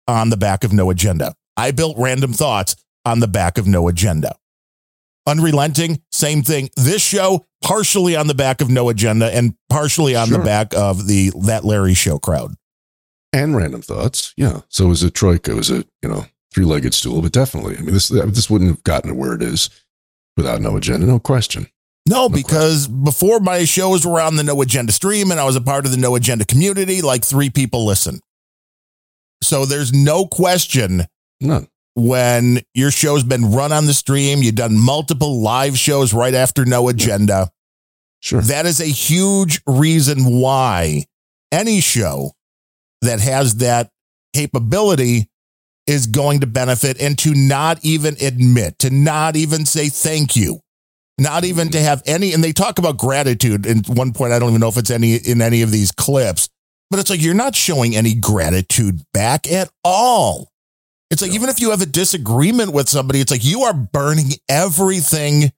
on the back of No Agenda. I built Random Thoughts on the back of No Agenda. Unrelenting, same thing. This show partially on the back of No Agenda and partially on the back of the That Larry Show crowd. And random thoughts. Yeah. So it was a troika. It was a, you know, three legged stool, but definitely. I mean, this, this wouldn't have gotten to where it is without no agenda. No question. No, because before my shows were on the No Agenda stream and I was a part of the No Agenda community, like three people listen. So there's no question None. when your show's been run on the stream, you've done multiple live shows right after No Agenda. Sure. That is a huge reason why any show that has that capability is going to benefit and to not even admit, to not even say thank you, not even to mm. have any. And they talk about gratitude. And one point, I don't even know if it's any in any of these clips, but it's like you're not showing any gratitude back at all. It's like, even if you have a disagreement with somebody, it's like you are burning everything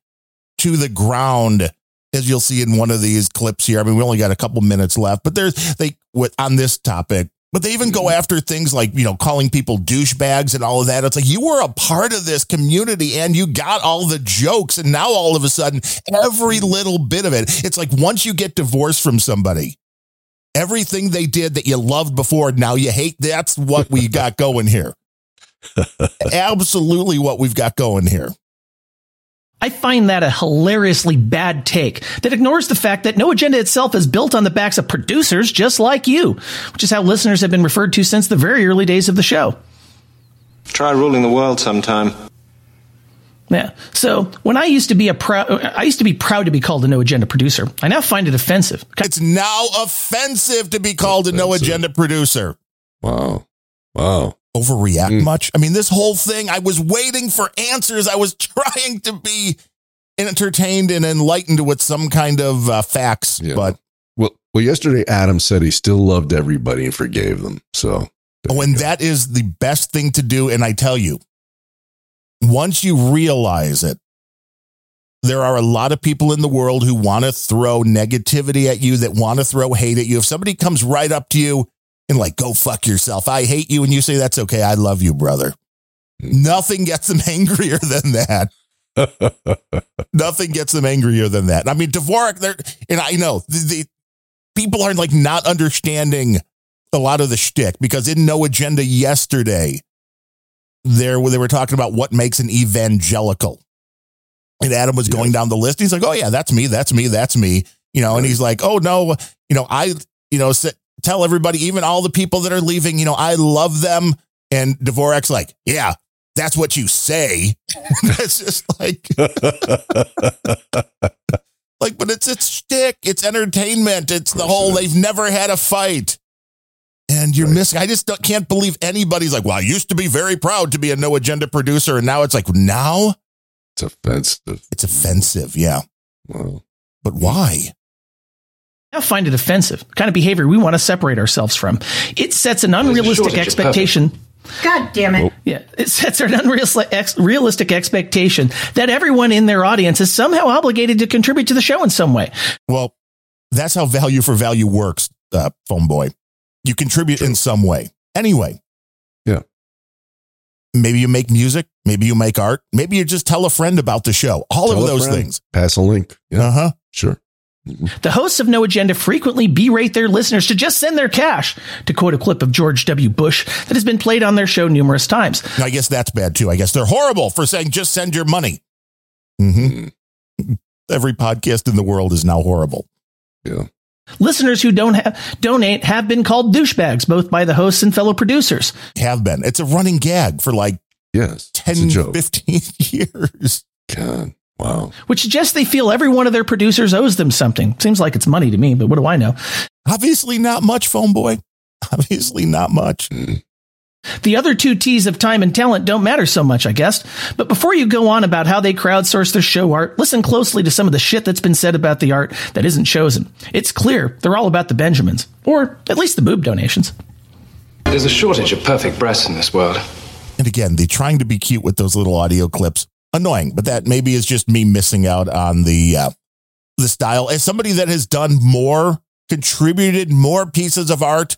to the ground, as you'll see in one of these clips here. I mean, we only got a couple minutes left, but there's they with on this topic, but they even go mm-hmm. after things like, you know, calling people douchebags and all of that. It's like you were a part of this community and you got all the jokes, and now all of a sudden, every mm-hmm. little bit of it, it's like once you get divorced from somebody, Everything they did that you loved before, now you hate. That's what we got going here. Absolutely what we've got going here. I find that a hilariously bad take that ignores the fact that No Agenda itself is built on the backs of producers just like you, which is how listeners have been referred to since the very early days of the show. Try ruling the world sometime. Yeah. So when I used to be a proud, I used to be proud to be called a no agenda producer. I now find it offensive. It's now offensive to be called a no agenda producer. Wow. Wow. Overreact much? I mean, this whole thing, I was waiting for answers. I was trying to be entertained and enlightened with some kind of uh, facts, Yeah. but Well, well, yesterday Adam said he still loved everybody and forgave them. So Oh, and that is the best thing to do. And I tell you, once you realize it, there are a lot of people in the world who want to throw negativity at you, that want to throw hate at you. If somebody comes right up to you and like, go fuck yourself, I hate you, and you say, that's okay, I love you, brother. Hmm. Nothing gets them angrier than that. Nothing gets them angrier than that. I mean, Dvorak, there, and I know the, the people aren't like not understanding a lot of the shtick because in No Agenda yesterday, there where they were talking about what makes an evangelical. And Adam was going down the list. He's like, "Oh yeah, that's me. That's me. That's me." You know, and he's like, "Oh no, you know, I, you know, s- tell everybody, even all the people that are leaving, you know, I love them." And Dvorak's like, "Yeah, that's what you say." that's just like, like, but it's it's shtick. It's entertainment. It's the whole. They've never had a fight. And you're missing. I just don't, can't believe anybody's like, well, I used to be very proud to be a no agenda producer. And now it's like, now it's offensive. it's offensive. Yeah. Wow. But why? I find it offensive. The kind of behavior we want to separate ourselves from. It sets an unrealistic shortage expectation. God damn it. Yeah, it sets an unrealistic expectation that everyone in their audience is somehow obligated to contribute to the show in some way. Well, that's how value for value works, uh, phone boy. You contribute in some way. Anyway. Yeah. Maybe you make music. Maybe you make art. Maybe you just tell a friend about the show. All Tell of those friend. things. Pass a link. Yeah. Uh huh. Sure. The hosts of No Agenda frequently berate their listeners to just send their cash, to quote a clip of George W. Bush that has been played on their show numerous times. I guess that's bad too. I guess they're horrible for saying just send your money. hmm Every podcast in the world is now horrible. Yeah. Listeners who don't have donate have been called douchebags, both by the hosts and fellow producers. Have been. It's a running gag for like Yes. 10, it's a joke. 15 years. God. Wow. which suggests they feel every one of their producers owes them something. Seems like it's money to me, but what do I know? Obviously, not much, phone boy. Obviously, not much. Mm. The other two T's of time and talent don't matter so much, I guess. But before you go on about how they crowdsource their show art, listen closely to some of the shit that's been said about the art that isn't chosen. It's clear they're all about the Benjamins, or at least the boob donations. There's a shortage of perfect breasts in this world. And again, they trying to be cute with those little audio clips. Annoying, but that maybe is just me missing out on the uh, the style. As somebody that has done more, contributed more pieces of art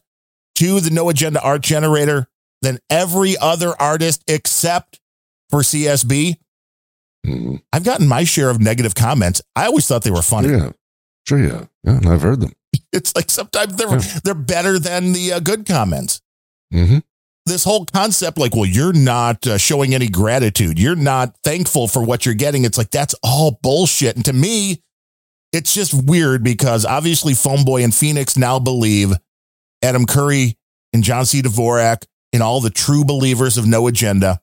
to the No Agenda Art Generator than every other artist except for CSB, Mhm. I've gotten my share of negative comments. I always thought they were funny. Yeah. Sure. Yeah. Yeah. And I've heard them. It's like sometimes they're Yeah. they're better than the uh, good comments. Mm-hmm. this whole concept like well you're not uh, showing any gratitude you're not thankful for what you're getting it's like that's all bullshit and to me it's just weird because obviously phone boy and phoenix now believe adam curry and john c dvorak and all the true believers of no agenda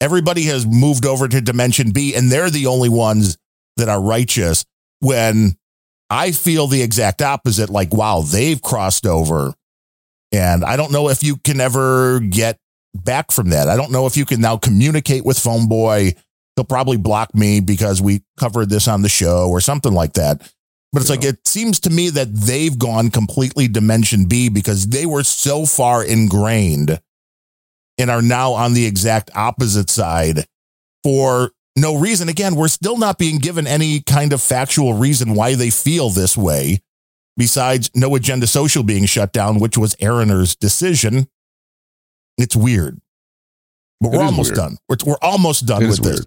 everybody has moved over to dimension b and they're the only ones that are righteous when i feel the exact opposite like wow they've crossed over and I don't know if you can ever get back from that. I don't know if you can now communicate with Phone Boy. He'll probably block me because we covered this on the show or something like that. But it's like, it seems to me that they've gone completely dimension B because they were so far ingrained and are now on the exact opposite side for no reason. Again, we're still not being given any kind of factual reason why they feel this way besides No Agenda Social being shut down, which was Eriner's decision. It's weird. But It we're almost weird. done. We're, we're almost done It with this. weird.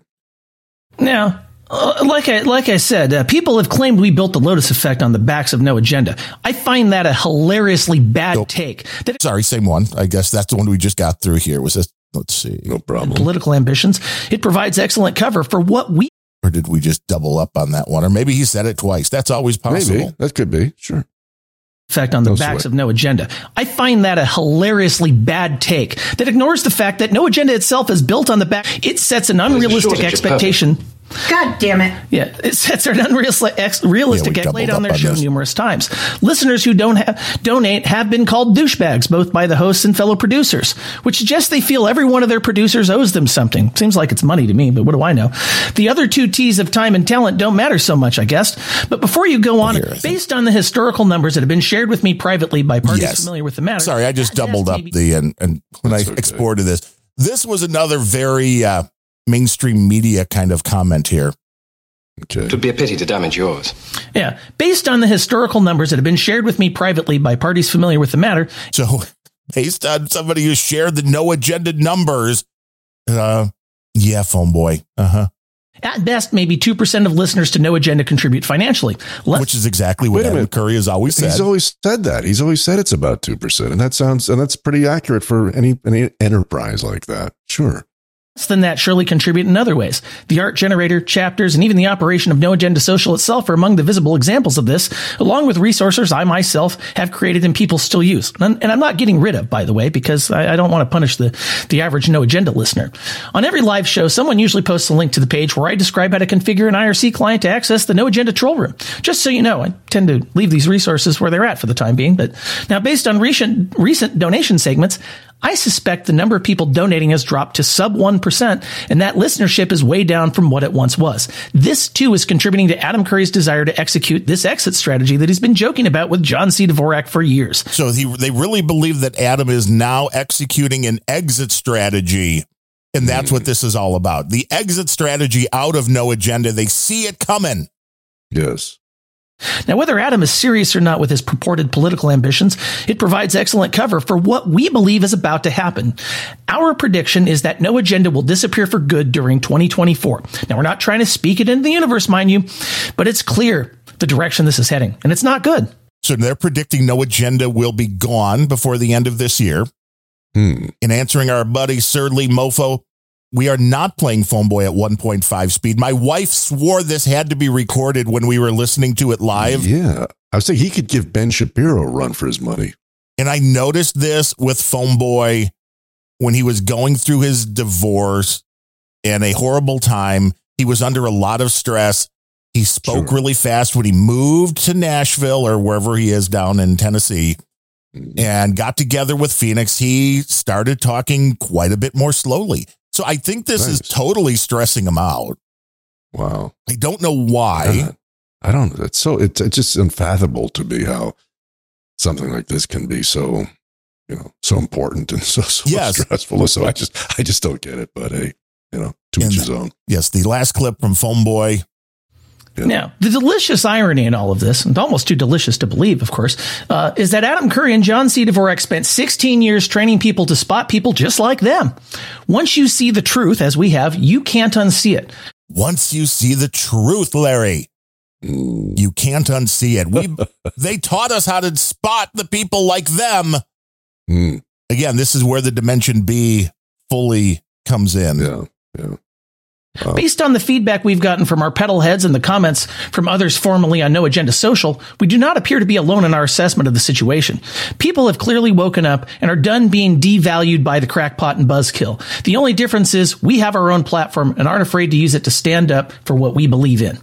Now, Uh, like I like I said, uh, people have claimed we built the Lotus effect on the backs of no agenda. I find that a hilariously bad take. That Sorry, same one. I guess that's the one we just got through here. Was this? Let's see. No problem. political ambitions, it provides excellent cover for what we Or did we just double up on that one? Or maybe he said it twice. That's always possible. Maybe that could be sure. effect on the No backs sweat. of no agenda. I find that a hilariously bad take that ignores the fact that no agenda itself is built on the back. It sets an unrealistic shortage of expectation. God damn it. Yeah, it sets an unrealistic ex- realistic Yeah, we ex- laid doubled on their on show this. numerous times. Listeners who don't have donate have been called douchebags both by the hosts and fellow producers, which suggests they feel every one of their producers owes them something. Seems like it's money to me, but what do I know? The other two T's of time and talent don't matter so much, I guess. But before you go on, Here, based on the historical numbers that have been shared with me privately by parties Yes. familiar with the matter. Sorry, I just doubled up maybe- the and and when That's I okay. exported this, this was another very uh, mainstream media kind of comment here. Okay. It would be a pity to damage yours. Yeah, based on the historical numbers that have been shared with me privately by parties familiar with the matter, So, based on somebody who shared the no agenda numbers, uh, yeah, phone boy, uh huh, at best, maybe two percent of listeners to No Agenda contribute financially. Less which is exactly what Adam. Curry has always said. He's always said that. He's always said it's about two percent, and that sounds and that's pretty accurate for any any enterprise like that. Sure. Than that surely contribute in other ways. The art generator, chapters, and even the operation of No Agenda Social itself are among the visible examples of this, along with resources I myself have created and people still use. And, I'm not getting rid of, by the way, because I, I don't want to punish the, the average No Agenda listener. On every live show, someone usually posts a link to the page where I describe how to configure an IRC client to access the No Agenda troll room. Just so you know, I tend to leave these resources where they're at for the time being. But now, based on recent, recent donation segments, I suspect the number of people donating has dropped to sub 1%, and that listenership is way down from what it once was. This, too, is contributing to Adam Curry's desire to execute this exit strategy that he's been joking about with John C. Dvorak for years. so he, they really believe that Adam is now executing an exit strategy. And that's what mm. this is all about. The exit strategy out of no agenda. They see it coming. Yes. Now, whether Adam is serious or not with his purported political ambitions, it provides excellent cover for what we believe is about to happen. Our prediction is that no agenda will disappear for good during 2024. Now, we're not trying to speak it into the universe, mind you, but it's clear the direction this is heading, and it's not good. So they're predicting no agenda will be gone before the end of this year. Hmm. In answering our buddy Sir Lee Mofo, we are not playing Phone Boy at 1.5 speed. My wife swore this had to be recorded when we were listening to it live. Yeah. I was thinking he could give Ben Shapiro a run for his money. And I noticed this with Phone Boy when he was going through his divorce and a horrible time. He was under a lot of stress. He spoke Sure. really fast when he moved to Nashville or wherever he is down in Tennessee mm-hmm. and got together with Phoenix. He started talking quite a bit more slowly. So I think this is totally stressing him out. Wow. I don't know why. God. I don't know. It's so it's, it's just unfathomable to me how something like this can be so you know so important and so, so Yes. stressful. So I just I just don't get it. But hey, you know, to And- each his own. Yes, the last clip from Phone Boy. Yeah. Now, the delicious irony in all of this, and almost too delicious to believe, of course, uh, is that Adam Curry and John C. Dvorak spent 16 years training people to spot people just like them. Once you see the truth, as we have, you can't unsee it. Once you see the truth, Larry, you can't unsee it. We they taught us how to spot the people like them. Mm. Again, this is where the dimension B fully comes in. Yeah. Yeah. Based on the feedback we've gotten from our pedal heads and the comments from others formerly on No Agenda Social, we do not appear to be alone in our assessment of the situation. People have clearly woken up and are done being devalued by the crackpot and buzzkill. The only difference is we have our own platform and aren't afraid to use it to stand up for what we believe in.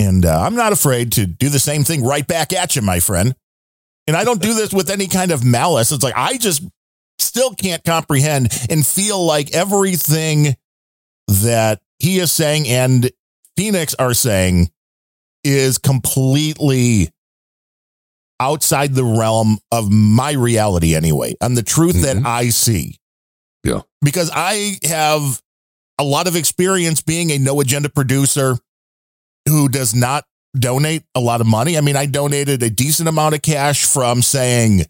And uh, I'm not afraid to do the same thing right back at you, my friend. And I don't do this with any kind of malice. It's like I just still can't comprehend and feel like everything that he is saying and Phoenix are saying is completely outside the realm of my reality anyway, and the truth that Mhm. I see. Yeah. Because I have a lot of experience being a no agenda producer who does not donate a lot of money. I mean, I donated a decent amount of cash from saying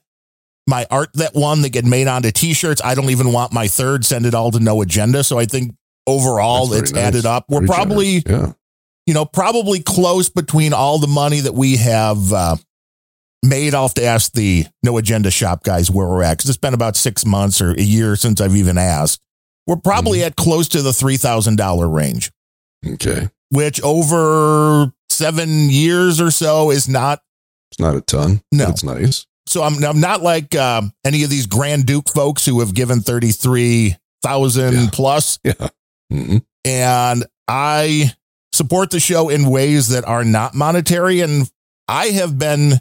my art that won that get made onto t-shirts. I don't even want my third, send it all to no agenda. So I think overall it's nice. added up. We're probably generous. you know, probably close between all the money that we have uh, made. Have to ask the No Agenda Shop guys where we're at because it's been about six months or a year since I've even asked. We're probably at close to the $3,000 range, Okay. which over seven years or so is not It's not a ton. No. It's nice. So I'm, I'm not like um, any of these Grand Duke folks who have given 33,000 Yeah. plus. Yeah. Hmm And I support the show in ways that are not monetary. And I have been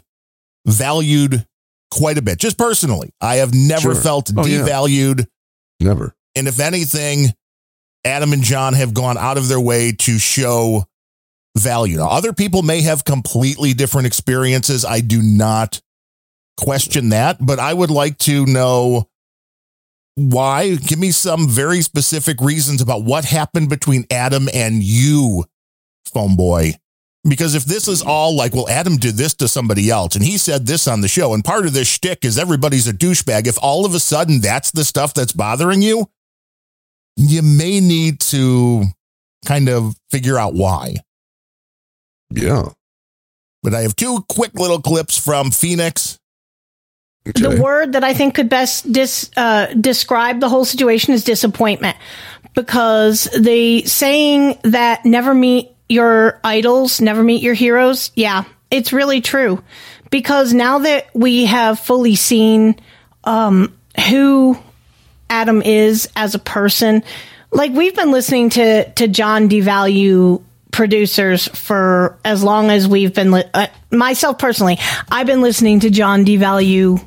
valued quite a bit, just personally. I have never Sure. felt Oh, yeah. devalued. Never. And if anything, Adam and John have gone out of their way to show value. Now, other people may have completely different experiences. I do not question that, but I would like to know why. Give me some very specific reasons about what happened between Adam and you, phone boy. Because if this is all like, well, Adam did this to somebody else and he said this on the show, and part of this shtick is everybody's a douchebag. If all of a sudden that's the stuff that's bothering you, you may need to kind of figure out why. Yeah. But I have two quick little clips from Phoenix. Okay. The word that I think could best dis, uh, describe the whole situation is disappointment. Because the saying that never meet your idols, never meet your heroes, yeah, it's really true. Because now that we have fully seen um, who Adam is as a person, like we've been listening to to John devalue producers for as long as we've been li- uh, myself personally i've been listening to john devalue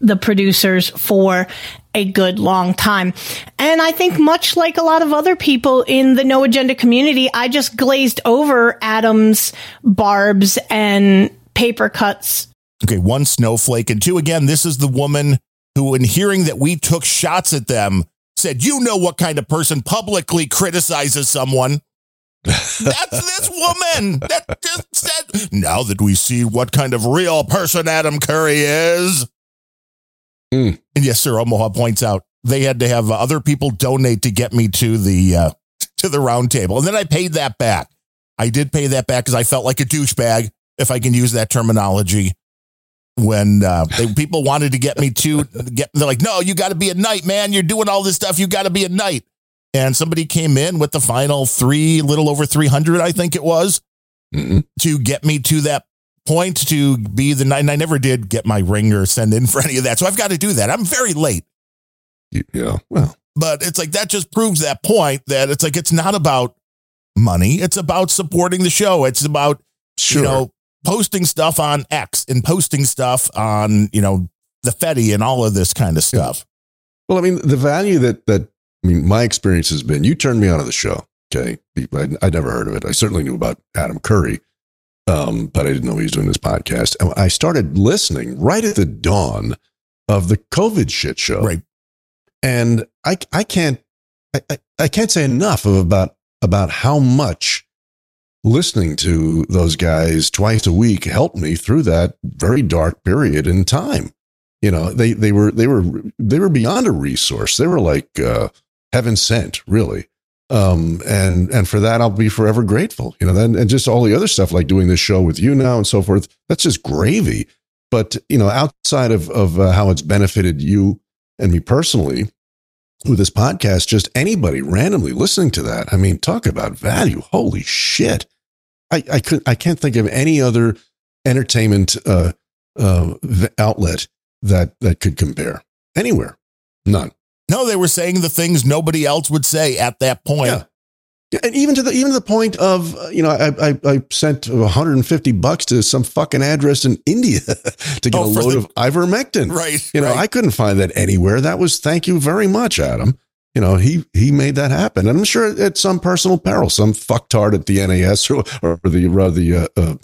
the producers for a good long time and i think much like a lot of other people in the no agenda community i just glazed over adam's barbs and paper cuts Okay, one snowflake. And two, again, this is the woman who, in hearing that we took shots at them, said, You know what kind of person publicly criticizes someone. That's this woman that just said, Now that we see what kind of real person Adam Curry is. Hmm. And yes, sir, Omaha points out they had to have other people donate to get me to the uh, to the round table. And then I paid that back. I did pay that back because I felt like a douchebag, if I can use that terminology when uh, they, people wanted to get me to get, they're like, no, you got to be a knight, man. You're doing all this stuff. You got to be a knight. And somebody came in with the final three, little over 300, I think it was, Mhm. to get me to that point to be the. And I never did get my ring or send in for any of that. So I've got to do that. I'm very late. Yeah. Well, But it's like that just proves that point that it's like it's not about money. It's about supporting the show. It's about sure. you know, posting stuff on X and posting stuff on, you know, the Fedi and all of this kind of stuff. Well, I mean, the value that that I mean, my experience has been you turned me onto the show. Okay, I, I'd never heard of it. I certainly knew about Adam Curry, um, but I didn't know he was doing this podcast. And I started listening right at the dawn of the COVID shit show, Right. And I I can't I, I, I can't say enough of about about how much listening to those guys twice a week helped me through that very dark period in time you know they they were they were they were beyond a resource they were like uh heaven sent really. Um and and for that i'll be forever grateful you know then and just all the other stuff like doing this show with you now and so forth that's just gravy. But you know outside of of uh, how it's benefited you and me personally with this podcast just anybody randomly listening to that i mean talk about value. Holy shit. I i could i can't think of any other entertainment uh uh outlet that that could compare. Anywhere. None. No, they were saying the things nobody else would say at that point. Yeah. Yeah, and even to the even to the point of you know I I, I sent 150 bucks to some fucking address in India to get Oh, a load the- of ivermectin. Right. You know right. I couldn't find that anywhere. That was thank you very much, Adam. You know he he made that happen, and I'm sure at some personal peril, some fucktard at the NAS or, or the uh, the uh, uh,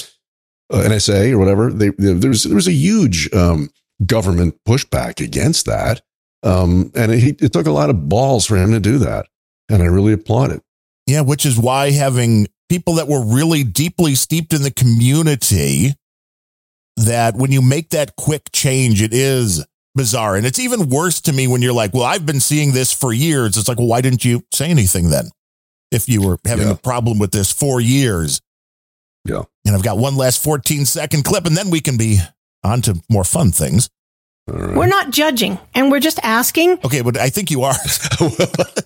uh, NSA or whatever. They, they, there was there was a huge um, government pushback against that, um, and it, it took a lot of balls for him to do that, and I really applaud it. Yeah, which is why having people that were really deeply steeped in the community, that when you make that quick change, it is bizarre. And it's even worse to me when you're like, well, I've been seeing this for years. It's like, well, why didn't you say anything then? If you were having Yeah. a problem with this for years, Yeah. And I've got one last 14 second clip, and then we can be on to more fun things. We're not judging, and we're just asking. Okay, but I think you are. I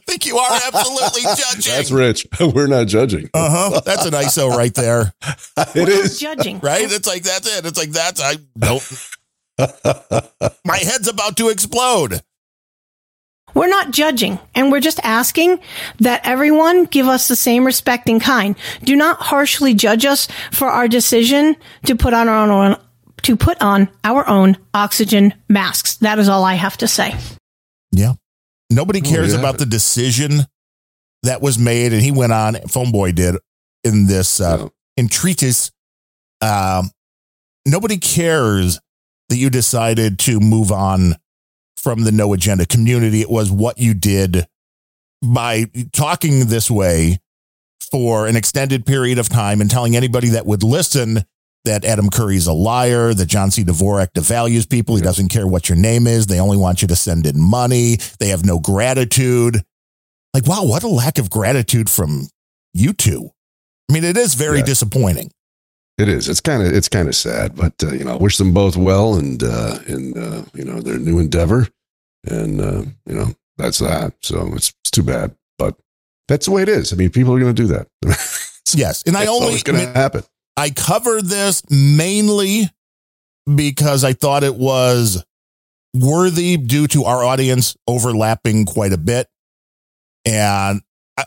think you are absolutely judging. That's rich. We're not judging. Uh huh. That's an ISO right there. It is. Judging. Right? It's like, that's it. It's like, that's, I don't. My head's about to explode. We're not judging, and we're just asking that everyone give us the same respect and kind. Do not harshly judge us for our decision to put on our own to put on our own oxygen masks. That is all I have to say. Yeah. Nobody cares yeah. about the decision that was made. And he went on, Phoneboy did in this uh, Yeah. in treatise. Um, nobody cares that you decided to move on from the no agenda community. It was what you did by talking this way for an extended period of time and telling anybody that would listen that Adam Curry's a liar, that John C. Dvorak devalues people. He doesn't care what your name is. They only want you to send in money. They have no gratitude. Like, wow, what a lack of gratitude from you two. I mean, it is very Yeah. disappointing. It is. It's kind of it's kind of sad, but uh, you know, I wish them both well and uh, in uh, you know their new endeavor, and uh, you know that's that. So it's, it's too bad, but that's the way it is. I mean, people are going to do that. Yes. And I only, always going to happen. I covered this mainly because I thought it was worthy due to our audience overlapping quite a bit. And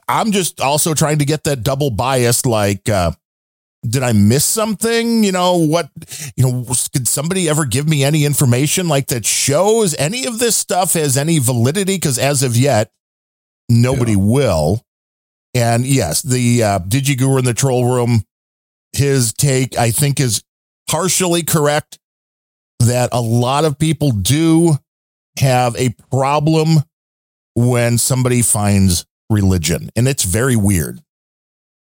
I'm just also trying to get that double bias like, uh, did I miss something? You know, what, you know, could somebody ever give me any information like that shows any of this stuff has any validity? Because as of yet, nobody will. And yes, the uh, Digiguru in the troll room, his take, I think, is partially correct that a lot of people do have a problem when somebody finds religion. And it's very weird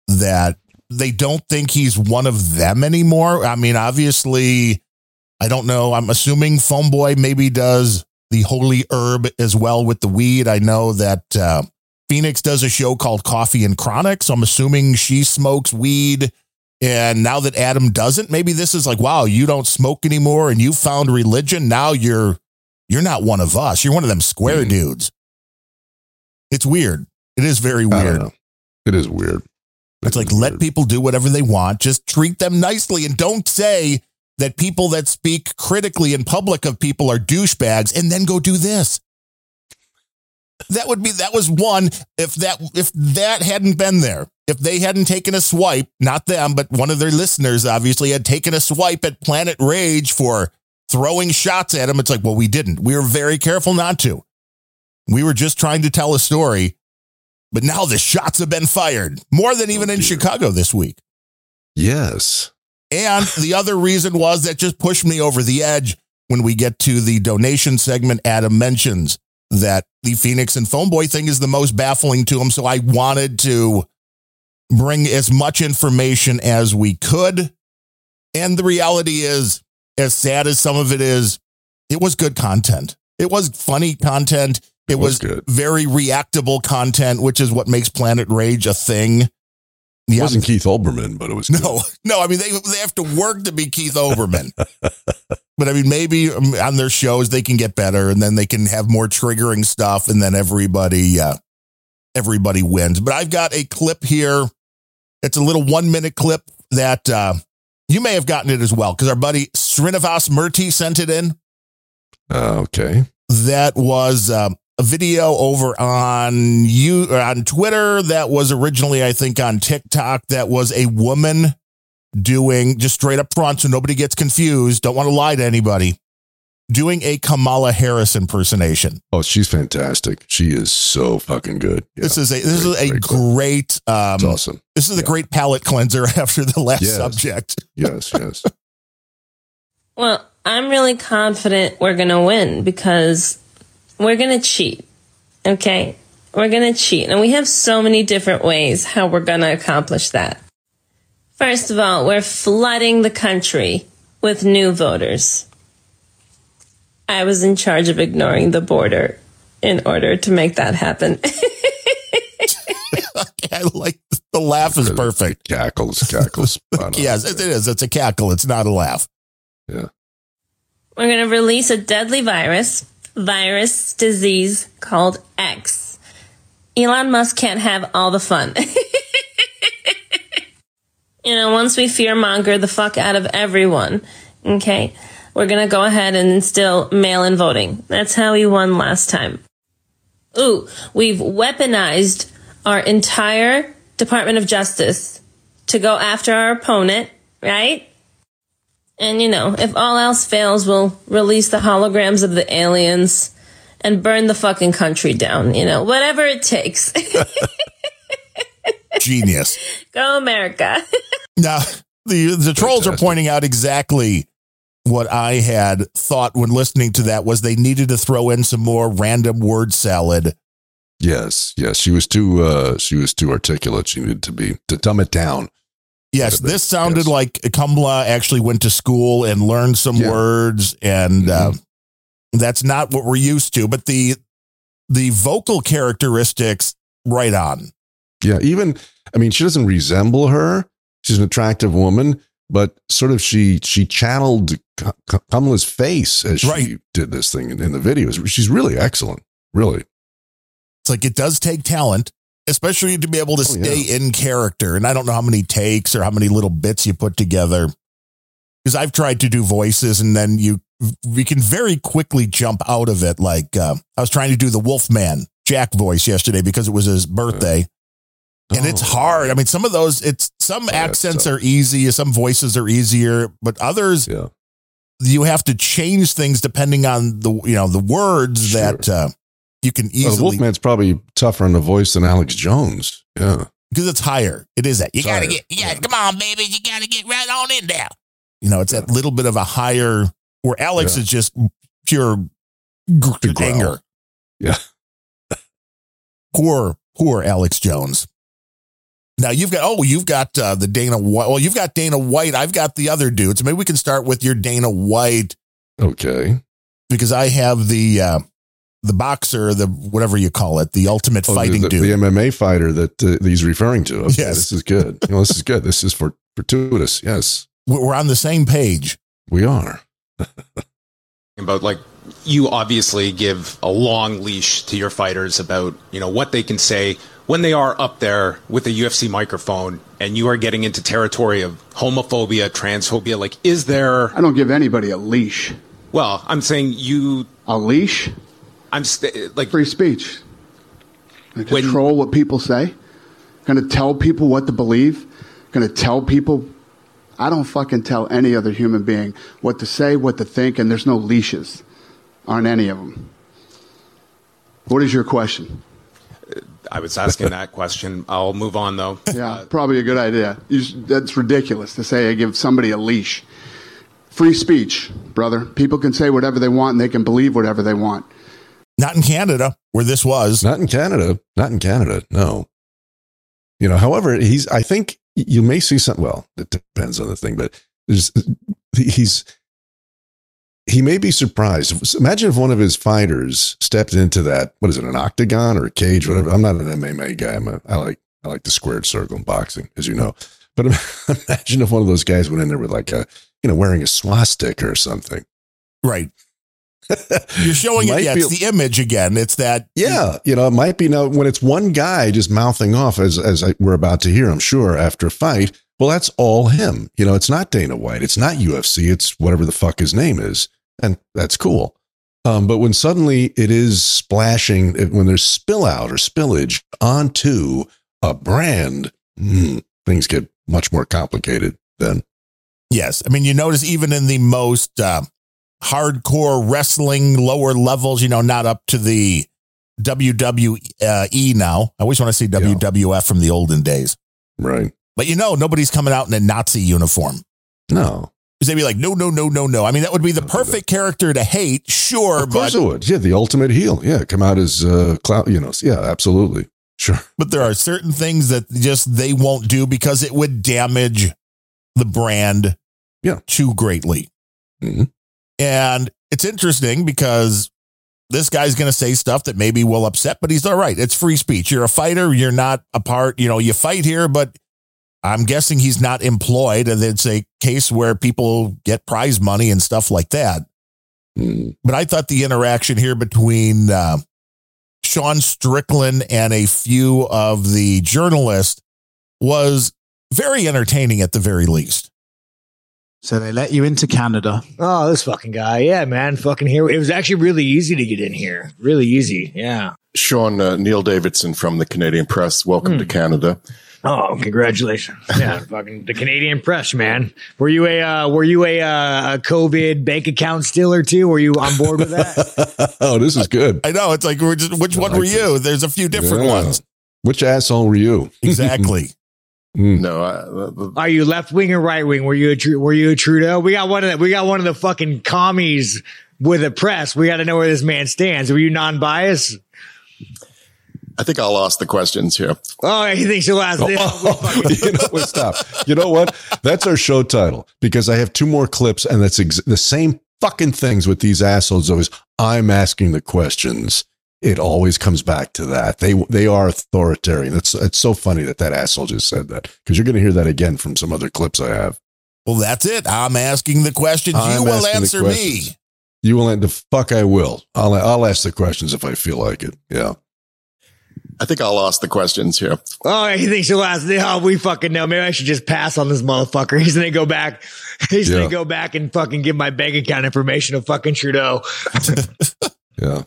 that they don't think he's one of them anymore. I mean, obviously, I don't know. I'm assuming Phone Boy maybe does the holy herb as well with the weed. I know that uh, Phoenix does a show called Coffee and Chronic. So I'm assuming she smokes weed. And now that Adam doesn't, maybe this is like, wow, you don't smoke anymore and you found religion. Now you're you're not one of us. You're one of them square Mhm. dudes. It's weird. It is very weird. It is weird. It's It like let weird. people do whatever they want. Just treat them nicely and don't say that people that speak critically in public of people are douchebags and then go do this. That would be that was one if that if that hadn't been there. If they hadn't taken a swipe, not them, but one of their listeners obviously had taken a swipe at Planet Rage for throwing shots at him. It's like, well, we didn't. We were very careful not to. We were just trying to tell a story. But now the shots have been fired more than even Oh, in dear. Chicago this week. Yes. And the other reason was that just pushed me over the edge when we get to the donation segment. Adam mentions that the Phoenix and Phone Boy thing is the most baffling to him. So I wanted to bring as much information as we could. And the reality is, as sad as some of it is, it was good content. It was funny content. It, It was was, very reactable content, which is what makes Planet Rage a thing. It Yeah, wasn't Keith Olbermann, but it was good. no, no. I mean, they they have to work to be Keith Olbermann. but I mean, maybe um, on their shows they can get better, and then they can have more triggering stuff, and then everybody, uh, everybody wins. But I've got a clip here. It's a little one minute clip that uh, you may have gotten it as well because our buddy Srinivas Murthy sent it in. Uh, okay. That was um, a video over on you on Twitter that was originally, I think, on TikTok. That was a woman doing just straight up front, so nobody gets confused. Don't want to lie to anybody. Doing a Kamala Harris impersonation. Oh, she's fantastic. She is so fucking good. Yeah. this is a this Great, is a great clip. great um, It's awesome. this is a great palate cleanser after the last Yes. subject. Yes, yes. Well, I'm really confident we're going to win because we're going to cheat. Okay? We're going to cheat. And we have so many different ways how we're going to accomplish that. First of all, we're flooding the country with new voters. I was in charge of ignoring the border in order to make that happen. I like the laugh is perfect. Cackles, cackles. Yes, it is. It's a cackle. It's not a laugh. Yeah. We're going to release a deadly virus, virus disease called X. Elon Musk can't have all the fun. you know, once we fearmonger the fuck out of everyone, okay, we're to go ahead and instill mail in voting. That's how he won last time. Ooh, we've weaponized our entire Department of Justice to go after our opponent, right? And you know, if all else fails, we'll release the holograms of the aliens and burn the fucking country down, you know, whatever it takes. Genius. Go America. Now, the the trolls are pointing out exactly what I had thought when listening to that was they needed to throw in some more random word salad. Yes, yes. She was too uh she was too articulate. She needed to be to dumb it down. Yes, this sounded yes. like Kamala actually went to school and learned some Yeah. words, and uh, that's not what we're used to. But the the vocal characteristics, right on. Yeah, even I mean, she doesn't resemble her. She's an attractive woman, but sort of she she channeled Kamala's face as she Right. did this thing in, in the videos. She's really excellent. Really. It's like it does take talent, especially to be able to Oh, stay in character. And I don't know how many takes or how many little bits you put together. Because I've tried to do voices and then you we can very quickly jump out of it. Like uh, I was trying to do the Wolfman Jack voice yesterday because it was his birthday. And it's Oh. hard. I mean, some of those, it's some that's accents are easy, some voices are easier, but others Yeah. you have to change things depending on the you know the words Sure. that uh, you can Well, the easily Wolfman's probably tougher on the voice than Alex Jones. Yeah. because it's higher. It is that you gotta higher. get yeah, come on, baby, you gotta get right on in there. You know, it's that little bit of a higher where Alex Yeah. is just pure gr- The growl. anger. Yeah. Poor, poor Alex Jones. Now you've got oh you've got uh, the Dana White. Well, you've got Dana White. I've got the other dudes. Maybe we can start with your Dana White Okay. because I have the uh, the boxer, the whatever you call it, the ultimate Oh, fighting the, dude. the MMA fighter that uh, he's referring to. Okay, Yes. This is good. You know, this is good. This is for fortuitous. Yes, We're we're on the same page. we are. about like you obviously give a long leash to your fighters about you know what they can say when they are up there with a UFC microphone and you are getting into territory of homophobia, transphobia like is there I don't give anybody a leash. well, I'm saying you A leash? I'm st- like Free speech. When- control what people say. Going to tell people what to believe. Going to tell people. I don't fucking tell any other human being what to say, what to think, and there's no leashes on any of them. What is your question? Uh, I was asking that question. I'll move on though. Yeah, uh, probably a good idea. You s that's ridiculous to say I give somebody a leash. Free speech, brother. People can say whatever they want and they can believe whatever they want. Not in Canada where this was. Not in Canada. Not in Canada. No. You know, however, he's, I think you may see some, well, it depends on the thing, but there's, he's, he may be surprised. Imagine if one of his fighters stepped into that, what is it, an octagon or a cage, whatever. I'm not an MMA guy. I'm a, I like, I like the squared circle in boxing, as you know. But imagine if one of those guys went in there with like a, you know, wearing a swastika or something. Right. You're showing it. Yeah, be- it's the image again. It's that. Yeah, you know, it might be now when it's one guy just mouthing off as as I, we're about to hear, I'm sure after a fight. Well, that's all him. You know, it's not Dana White, it's not UFC, it's whatever the fuck his name is, and that's cool. Um, but when suddenly it is splashing, when there's spill out or spillage onto a brand, hmm, things get much more complicated. Then, Yes. I mean, you notice even in the most uh, hardcore wrestling lower levels, you know, not up to the WWE now. I always want to see WWF from the olden days. right? But you know, nobody's coming out in a Nazi uniform. No, Because they'd be like, no, no, no, no, no. I mean, that would be the perfect character to hate, sure, of course but it would. Yeah, the ultimate heel. Yeah, come out as uh, cloud. You know, yeah, absolutely, sure. but there are certain things that just they won't do because it would damage the brand Yeah. too greatly. Mhm. And it's interesting because this guy's going to say stuff that maybe will upset, but he's all right. It's free speech. You're a fighter. You're not a part, you know, you fight here, but I'm guessing he's not employed. And it's a case where people get prize money and stuff like that. But I thought the interaction here between uh, Sean Strickland and a few of the journalists was very entertaining at the very least. So they let you into Canada. Oh, this fucking guy. Yeah, man. Fucking here. It was actually really easy to get in here. Really easy. Yeah. Sean uh, Neil Davidson from the Canadian Press. Welcome to Canada. Oh, congratulations. Yeah, fucking the Canadian press, man. Were you a uh, were you a, uh, a COVID bank account stealer too? Were you on board with that? oh, this is good. I know. It's like, we're just, which one were you? There's a few different Yeah. ones. Which asshole were you? Exactly. Mm. No, I, Are you left wing or right wing? Were you a Tru- were you a Trudeau? We got one of the, we got one of the fucking commies with a press. We got to know where this man stands. Were you non biased? I think I'll ask the questions here. Oh, he thinks he'll ask. you know what? Stop. You know what? That's our show title because I have two more clips and that's ex- the same fucking things with these assholes. Always, I'm asking the questions. It always comes back to that. They they are authoritarian. It's it's so funny that that asshole just said that because you're going to hear that again from some other clips I have. Well, that's it. I'm asking the questions. I'm you will answer me. You will the fuck. I will. I'll I'll ask the questions if I feel like it. Yeah. I think I'll ask the questions here. Oh, he thinks he'll ask. Oh, we fucking know. Maybe I should just pass on this motherfucker. He's gonna go back. He's Yeah. gonna go back and fucking give my bank account information to fucking Trudeau. Yeah.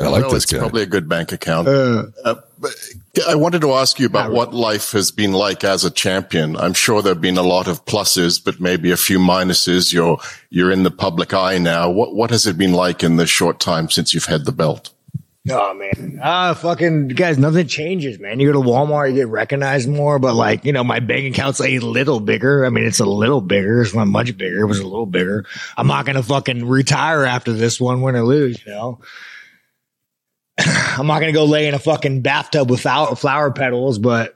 I like Well, this it's guy. Probably a good bank account. Uh. Uh, I wanted to ask you about what life has been like as a champion. I'm sure there've been a lot of pluses, but maybe a few minuses. You're you're in the public eye now. What what has it been like in the short time since you've had the belt? Oh man, ah, fucking guys, nothing changes, man. You go to Walmart, you get recognized more, but like you know, my bank account's a little bigger. I mean, it's a little bigger. It's not much bigger. It was a little bigger. I'm not gonna fucking retire after this one, win or lose. You know, I'm not gonna go lay in a fucking bathtub without flower petals, but.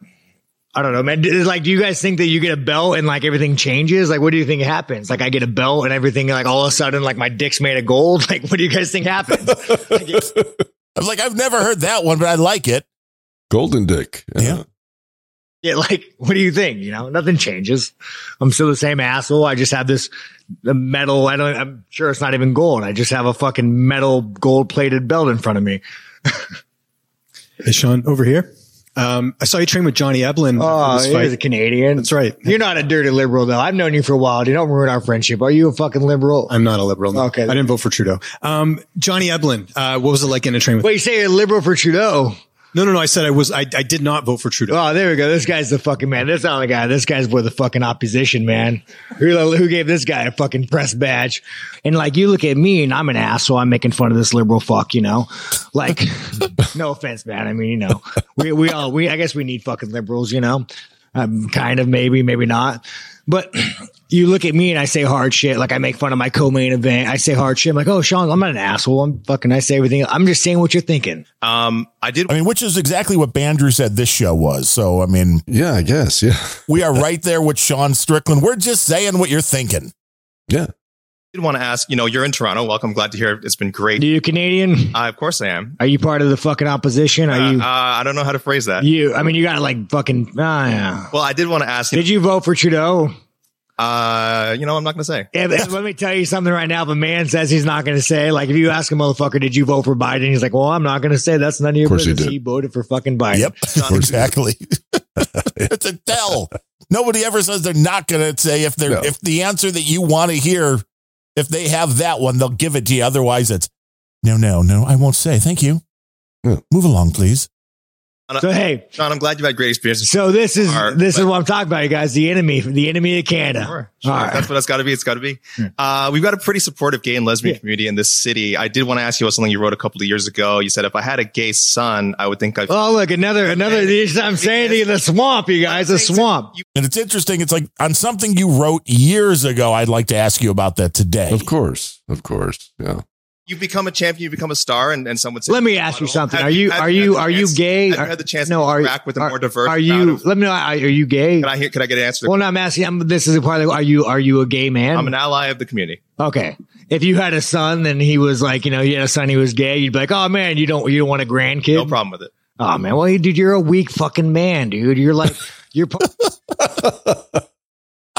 I don't know, man. It's Like, do you guys think that you get a belt and like everything changes? Like, what do you think happens? Like, I get a belt and everything, like all of a sudden, like my dick's made of gold. Like, what do you guys think happens? I'm like, I've never heard that one, but I like it. Golden Dick. Yeah. Yeah, like, what do you think? You know, nothing changes. I'm still the same asshole. I just have this the metal. I don't. I'm sure it's not even gold. I just have a fucking metal gold plated belt in front of me. Hey, Sean, over here. Um, I saw you train with Johnny Eblen. Oh, he's a. Canadian. That's right. You're not a dirty liberal though. I've known you for a while. You don't ruin our friendship. Are you a fucking liberal? I'm not a liberal. no. Okay. I didn't vote for Trudeau. Um, Johnny Eblen. Uh, what was it like in a train with? Wait, you say you're a liberal for Trudeau? No, no, no. I said I was. I, I did not vote for Trudeau. Oh, there we go. This guy's the fucking man. This not the guy. This guy's with the fucking opposition, man. Who, who gave this guy a fucking press badge? And like, you look at me and I'm an asshole. I'm making fun of this liberal fuck, you know? Like, no offense, man. I mean, you know, we, we all, we, I guess we need fucking liberals, you know? Um, kind of, maybe, maybe not. But you look at me and I say hard shit. Like I make fun of my co-main event. I say hard shit. I'm like, oh, Sean, I'm not an asshole. I'm fucking, I say everything. I'm just saying what you're thinking. Um, I did. I mean, which is exactly what Bandrew said this show was. So, I mean, yeah, I guess. Yeah. We are right there with Sean Strickland. We're just saying what you're thinking. Yeah. I did want to ask, you know, you're in Toronto. Welcome. Glad to hear it. It's been great. Are you Canadian? Uh, of course I am. Are you part of the fucking opposition? Are Uh, you? uh, I don't know how to phrase that. You, I mean, you got to like fucking. Ah, yeah. Well, I did want to ask you. Did you vote for Trudeau? Uh, you know, I'm not going to say. Yeah, let me tell you something right now. If a man says he's not going to say, like, if you ask a motherfucker, did you vote for Biden? He's like, well, I'm not going to say. That's none of your Of course he business. He voted for fucking Biden. Yep, exactly. it's a tell. Nobody ever says they're not going to say if they're No. if the answer that you want to hear, if they have that one, they'll give it to you. Otherwise, it's no, no, no. I won't say. Thank you. Move along, please. So hey, Sean, I'm glad you've had great experiences. So this is Are- this is what I'm talking about, you guys. The enemy, the enemy of Canada. Sure, All If right. That's what it's got to be. It's got to be. Uh, we've got a pretty supportive gay and lesbian community in this city. I did want to ask you about something you wrote a couple of years ago. You said if I had a gay son, I would think I. Oh, look, another another. I'm saying to you, the swamp, you guys, the swamp. And it's interesting. It's like on something you wrote years ago. I'd like to ask you about that today. Of course. Of course. Yeah. You become a champion, you become a star, and, and someone. says, Let me ask you something. Have Are you had- are you are you chance- gay? Have you had the chance no, to are interact with a are- more diverse Are you? of- Let me know. Are you gay? Can I hear? Can I get an answer? Well, no, I'm asking. I'm, this is a part of. Are you are you a gay man? I'm an ally of the community. Okay. If you had a son and he was like, you know, you had a son, he was gay, you'd be like, oh man, you don't, you don't want a grandkid. No problem with it. Oh man, well, dude, you're a weak fucking man, dude. You're like, you're.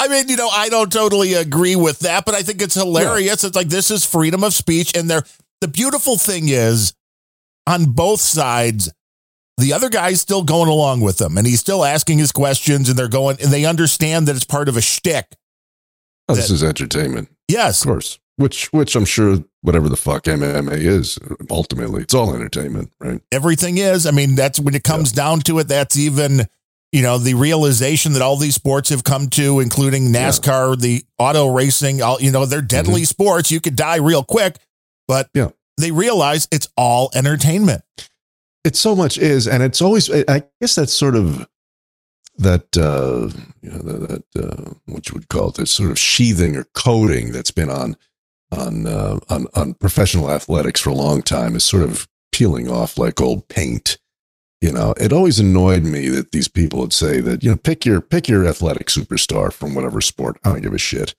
I mean, you know, I don't totally agree with that, but I think it's hilarious. It's like this is freedom of speech, and there. The beautiful thing is, on both sides, the other guy's still going along with them, and he's still asking his questions, and they're going, and they understand that it's part of a shtick. Oh, this is entertainment. Yes, of course. Which, which I'm sure, whatever the fuck MMA is, ultimately, it's all entertainment, right? Everything is. I mean, that's when it comes down to it. That's even, you know, the realization that all these sports have come to, including NASCAR, the auto racing. All you know, they're deadly sports. You could die real quick, but Yeah. they realize it's all entertainment. it so much is and it's always i guess that's sort of that uh you know that, that uh what you would call it this sort of sheathing or coating that's been on on uh on on professional athletics for a long time is sort of peeling off like old paint you know it always annoyed me that these people would say that you know pick your pick your athletic superstar from whatever sport i don't give a shit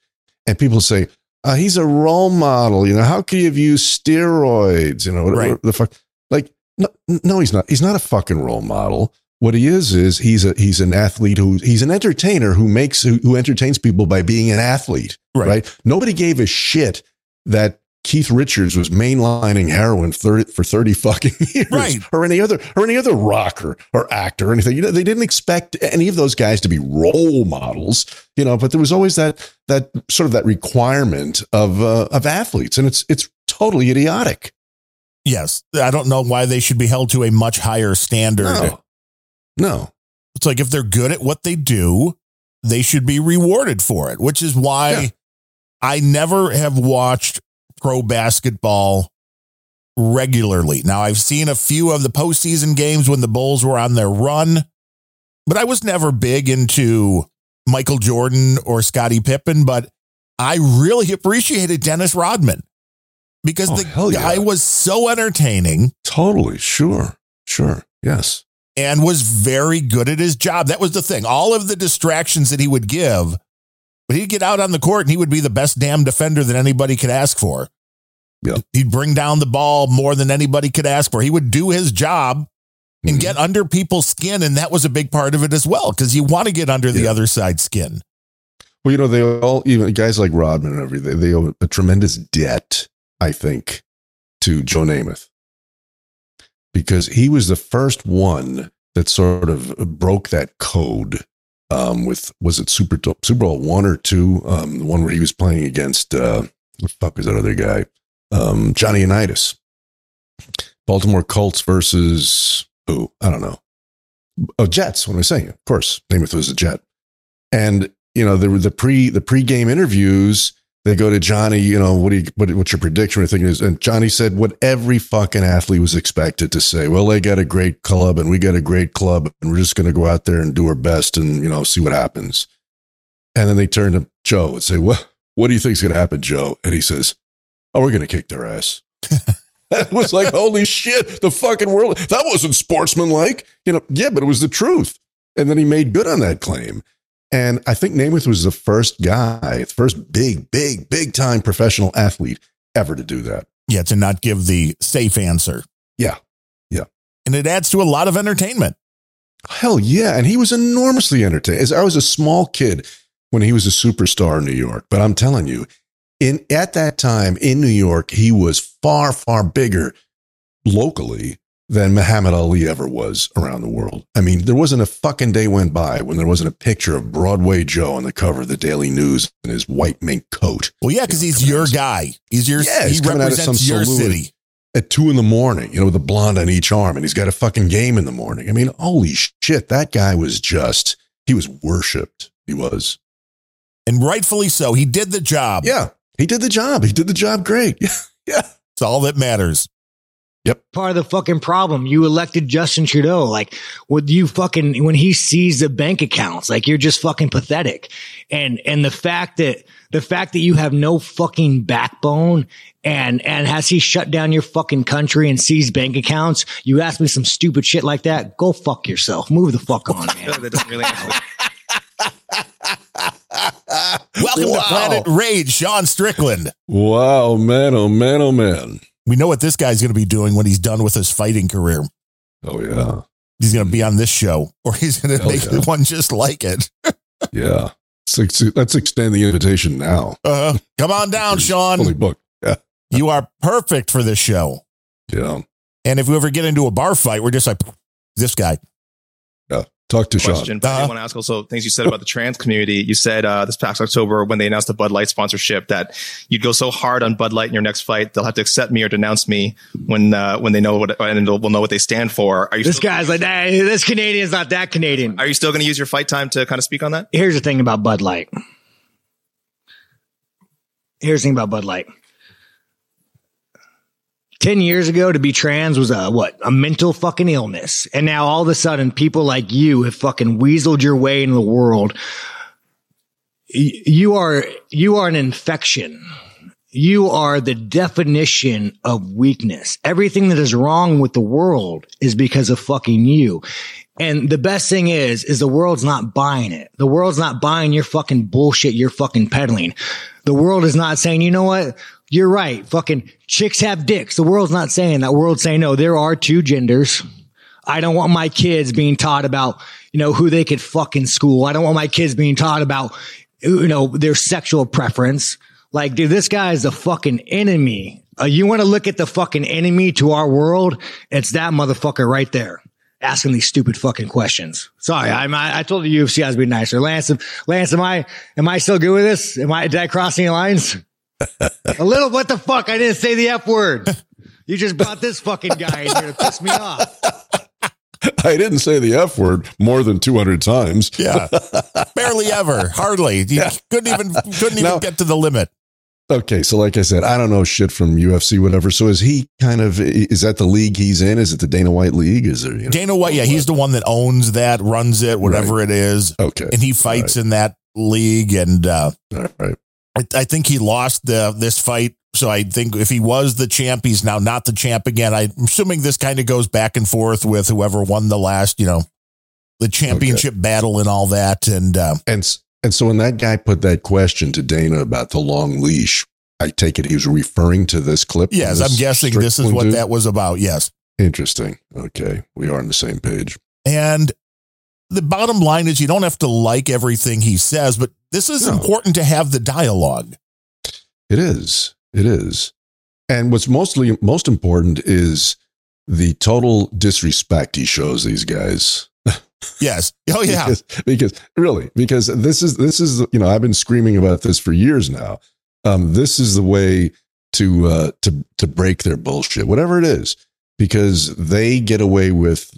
and people say uh, he's a role model you know how could he have used steroids you know whatever Right. the fuck like no, no, he's not. He's not a fucking role model. What he is is he's a he's an athlete who he's an entertainer who makes who, who entertains people by being an athlete. Right. Right. Nobody gave a shit that Keith Richards was mainlining heroin 30, for thirty fucking years, Right. Or any other or any other rocker or actor or anything. You know, they didn't expect any of those guys to be role models. You know, but there was always that that sort of that requirement of uh, of athletes, and it's it's totally idiotic. Yes, I don't know why they should be held to a much higher standard. No. No. It's like if they're good at what they do, they should be rewarded for it, which is why Yeah. I never have watched pro basketball regularly. Now, I've seen a few of the postseason games when the Bulls were on their run, but I was never big into Michael Jordan or Scottie Pippen, but I really appreciated Dennis Rodman because Oh, the yeah. guy was so entertaining Totally. Sure. Sure. Yes. and was very good at his job. That was the thing. All of the distractions that he would give, but he'd get out on the court and he would be the best damn defender that anybody could ask for. Yeah. He'd bring down the ball more than anybody could ask for. He would do his job Mm-hmm. and get under people's skin. And that was a big part of it as well, because you want to get under the other side's skin. Well, you know, they all, even guys like Rodman and everything, they owe a tremendous debt, I think, to Joe Namath. Because he was the first one that sort of broke that code um, with, was it Super, Super Bowl one or two? Um, the one where he was playing against, uh, what the fuck is that other guy? Um, Johnny Unitas. Baltimore Colts versus who? I don't know. Oh, Jets. What am I saying? Of course, Namath was a Jet. And you know, there were the pre the pregame interviews. They go to Johnny. You know, what do you what, what's your prediction? Or thing is, and Johnny said what every fucking athlete was expected to say. Well, they got a great club, and we got a great club, and we're just going to go out there and do our best, and you know, see what happens. And then they turn to Joe and say, "What what do you think's going to happen, Joe?" And he says, "Oh, we're going to kick their ass." That was like, holy shit, the fucking world. That wasn't sportsmanlike. You know, yeah, but it was the truth. And then he made good on that claim. And I think Namath was the first guy, the first big, big, big time professional athlete ever to do that. Yeah, to not give the safe answer. Yeah. Yeah. And it adds to a lot of entertainment. Hell yeah. And he was enormously entertaining. As I was a small kid when he was a superstar in New York, but I'm telling you, in at that time in New York, he was far, far bigger locally than Muhammad Ali ever was around the world. I mean, there wasn't a fucking day went by when there wasn't a picture of Broadway Joe on the cover of the Daily News in his white mink coat. Well, yeah, because he's your guy. He's your Yeah, he coming out of some represents your city. at two in the morning, you know, with a blonde on each arm, and he's got a fucking game in the morning. I mean, holy shit, that guy was just, he was worshipped. He was. And rightfully so. He did the job. Yeah, he did the job. He did the job great. Yeah, yeah. It's all that matters. Yep. Part of the fucking problem. You elected Justin Trudeau. Like, would you fucking, when he sees the bank accounts, like you're just fucking pathetic. And, and the fact that, the fact that you have no fucking backbone and, and has he shut down your fucking country and seized bank accounts? You ask me some stupid shit like that. Go fuck yourself. Move the fuck on, man. that doesn't really answer Welcome Wow. to Planet Rage, Sean Strickland. Wow, man, oh man, oh man. We know what this guy's going to be doing when he's done with his fighting career. Oh yeah, He's going to be on this show, or he's going to Hell make yeah. one just like it. yeah. Let's, extend the invitation now. Uh, come on down, Sean. Fully booked. Yeah, You are perfect for this show. yeah, And if we ever get into a bar fight, we're just like this guy. Yeah. Talk to question. Sean. But I Uh-huh. did want to ask also things you said about the trans community. You said uh, this past October when they announced the Bud Light sponsorship that you'd go so hard on Bud Light in your next fight they'll have to accept me or denounce me when uh, when they know what and they'll, know what they stand for. Are you This guy's like, nah, this Canadian's not that Canadian. are you still going to use your fight time to kind of speak on that? Here's the thing about Bud Light. Here's the thing about Bud Light. 10 years ago to be trans was a what a mental fucking illness and now all of a sudden people like you have fucking weaseled your way into the world you are you are an infection you are the definition of weakness everything that is wrong with the world is because of fucking you and the best thing is, is the world's not buying it. The world's not buying your fucking bullshit you're fucking peddling. The world is not saying, you know what? You're right. Fucking chicks have dicks. The world's not saying that. World's saying, no, there are two genders. I don't want my kids being taught about, you know, who they could fuck in school. I don't want my kids being taught about, you know, their sexual preference. Like, dude, this guy is the fucking enemy. Uh, you want to look at the fucking enemy to our world? It's that motherfucker right there asking these stupid fucking questions. Sorry, I'm, I, I told the UFC I was being nicer. Lance, Lance, am I, am I still good with this? Am I, did I cross any lines? A little, what the fuck? I didn't say the F word. You just brought this fucking guy in here to piss me off. I didn't say the F word more than 200 times. Yeah. Barely ever. Hardly. You couldn't even couldn't even Now- get to the limit. Okay, so like I said, I don't know shit from UFC, whatever. So is he kind of is that the league he's in? Is it the Dana White League? Is there you know, Dana White, yeah, he's the one that owns that, runs it, whatever it is. Okay. And he fights in that league and uh All right. I, I think he lost the this fight. So I think if he was the champ, he's now not the champ again. I'm assuming this kind of goes back and forth with whoever won the last, you know, the championship battle and all that. And uh, And and so when that guy put that question to Dana about the long leash, I take it he was referring to this clip. yes, this I'm guessing this is what dude? that was about. Yes. Interesting. Okay, we are on the same page. And the bottom line is you don't have to like everything he says, but this is No. important to have the dialogue. It is. It is. And what's mostly most important is the total disrespect he shows these guys. Yes. Oh yeah. because, because really, because this is this is you know I've been screaming about this for years now. Um, this is the way to uh, to to break their bullshit, whatever it is, because they get away with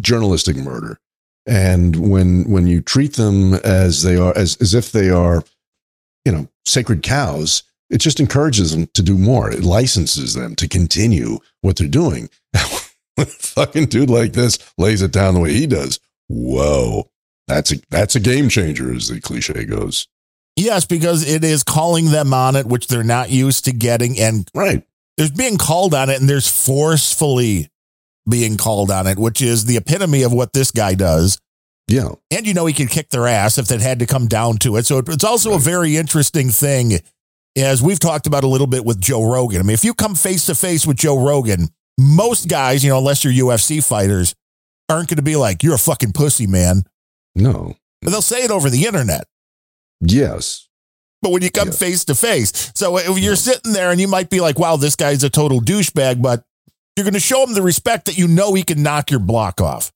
journalistic murder, and when when you treat them as they are as as if they are, you know, sacred cows, it just encourages them to do more. It licenses them to continue what they're doing. When a fucking dude like this lays it down the way he does, whoa, that's a that's a game changer, as the cliche goes. Yes, because it is calling them on it, which they're not used to getting. And right. there's being called on it, and there's forcefully being called on it, which is the epitome of what this guy does. Yeah. And you know, he could kick their ass if that had to come down to it. So it's also a very interesting thing, as we've talked about a little bit with Joe Rogan. I mean, if you come face to face with Joe Rogan, most guys, you know, unless you're UFC fighters, aren't going to be like, you're a fucking pussy, man. No. But they'll say it over the internet. Yes. But when you come face to face, so if you're sitting there and you might be like, wow, this guy's a total douchebag, but you're going to show him the respect that you know he can knock your block off.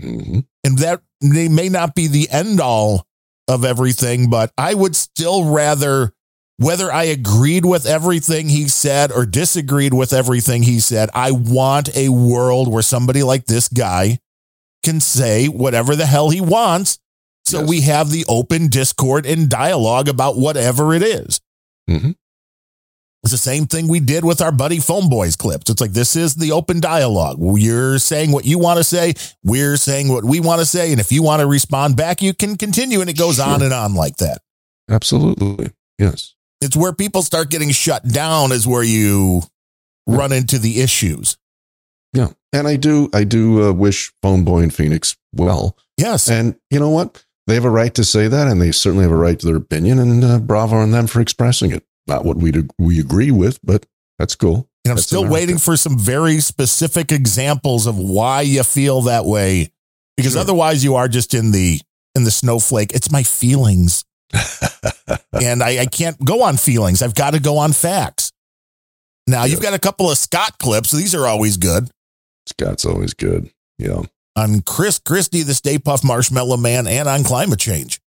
Mm-hmm. And that they may not be the end all of everything, but I would still rather, whether I agreed with everything he said or disagreed with everything he said, I want a world where somebody like this guy can say whatever the hell he wants. So we have the open discord and dialogue about whatever it is. Mm-hmm. It's the same thing we did with our buddy Phone Boys clips. It's like this is the open dialogue. You're saying what you want to say. We're saying what we want to say. And if you want to respond back, you can continue. And it goes on and on like that. Absolutely. Yes. It's where people start getting shut down, is where you run into the issues. Yeah. And I do, I do uh, wish Phone Boy and Phoenix well. Yes. And you know what? They have a right to say that, and they certainly have a right to their opinion. And uh, bravo on them for expressing it. Not what we we agree with, but that's cool. And I'm That's still America. waiting for some very specific examples of why you feel that way, because Sure. otherwise you are just in the in the snowflake. It's my feelings, and I, I can't go on feelings. I've got to go on facts. Now you've got a couple of Scott clips. These are always good. Scott's always good. Yeah. On Chris Christie, the Stay Puft Marshmallow Man, and on climate change.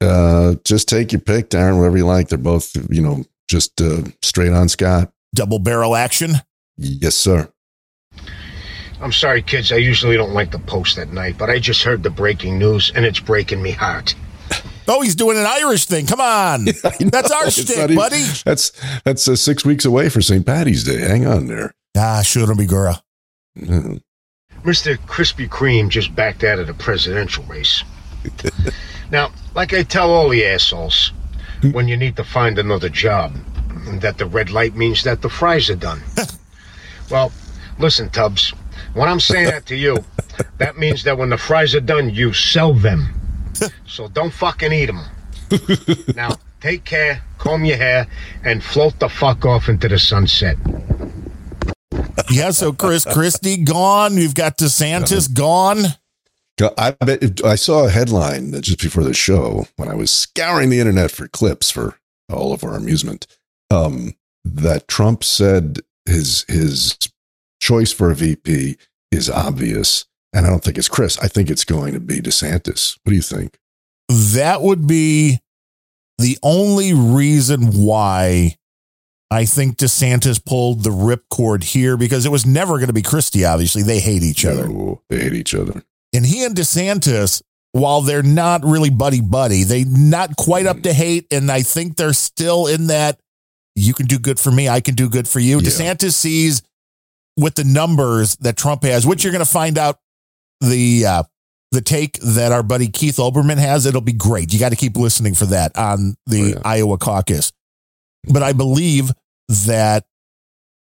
Uh, just take your pick, Darren, whatever you like. They're both, you know, just uh, straight on Scott. Double barrel action. Yes, sir. I'm sorry, kids. I usually don't like to post at night, but I just heard the breaking news and it's breaking me heart. Oh, he's doing an Irish thing. Come on. That's our It's shtick, even- buddy. That's that's uh, six weeks away for St. Patty's Day. Hang on there. Ah, shoot me, girl. Mr. Krispy Kreme just backed out of the presidential race. now, like I tell all the assholes, when you need to find another job, that the red light means that the fries are done. well, listen, Tubbs, when I'm saying that to you, that means that when the fries are done, you sell them. So don't fucking eat them. now, take care, comb your hair, and float the fuck off into the sunset. Yeah, so Chris Christie gone. You've got DeSantis gone. I bet I saw a headline just before the show when I was scouring the internet for clips for all of our amusement. Um, that Trump said his his choice for a VP is obvious, and I don't think it's Chris. I think it's going to be DeSantis. What do you think? That would be the only reason why I think DeSantis pulled the ripcord here because it was never going to be Christie, obviously. They hate each other. No, they hate each other. And he and DeSantis, while they're not really buddy buddy, they not quite up to hate. And I think they're still in that you can do good for me, I can do good for you. Yeah. DeSantis sees with the numbers that Trump has, which you're going to find out the uh, the take that our buddy Keith Olbermann has. It'll be great. You got to keep listening for that on the Oh, yeah. Iowa caucus. But I believe that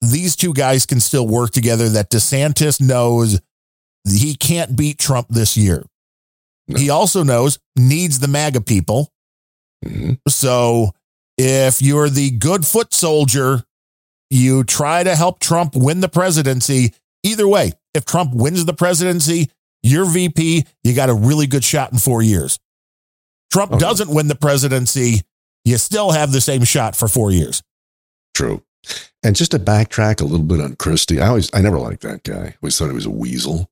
these two guys can still work together. That DeSantis knows he can't beat Trump this year. No. He also knows needs the MAGA people. Mhm. So if you're the good foot soldier, you try to help Trump win the presidency. Either way, if Trump wins the presidency, you're VP, you got a really good shot in four years. Trump Okay. doesn't win the presidency, you still have the same shot for four years. True. And just to backtrack a little bit on Christie, I always I never liked that guy. I always thought he was a weasel.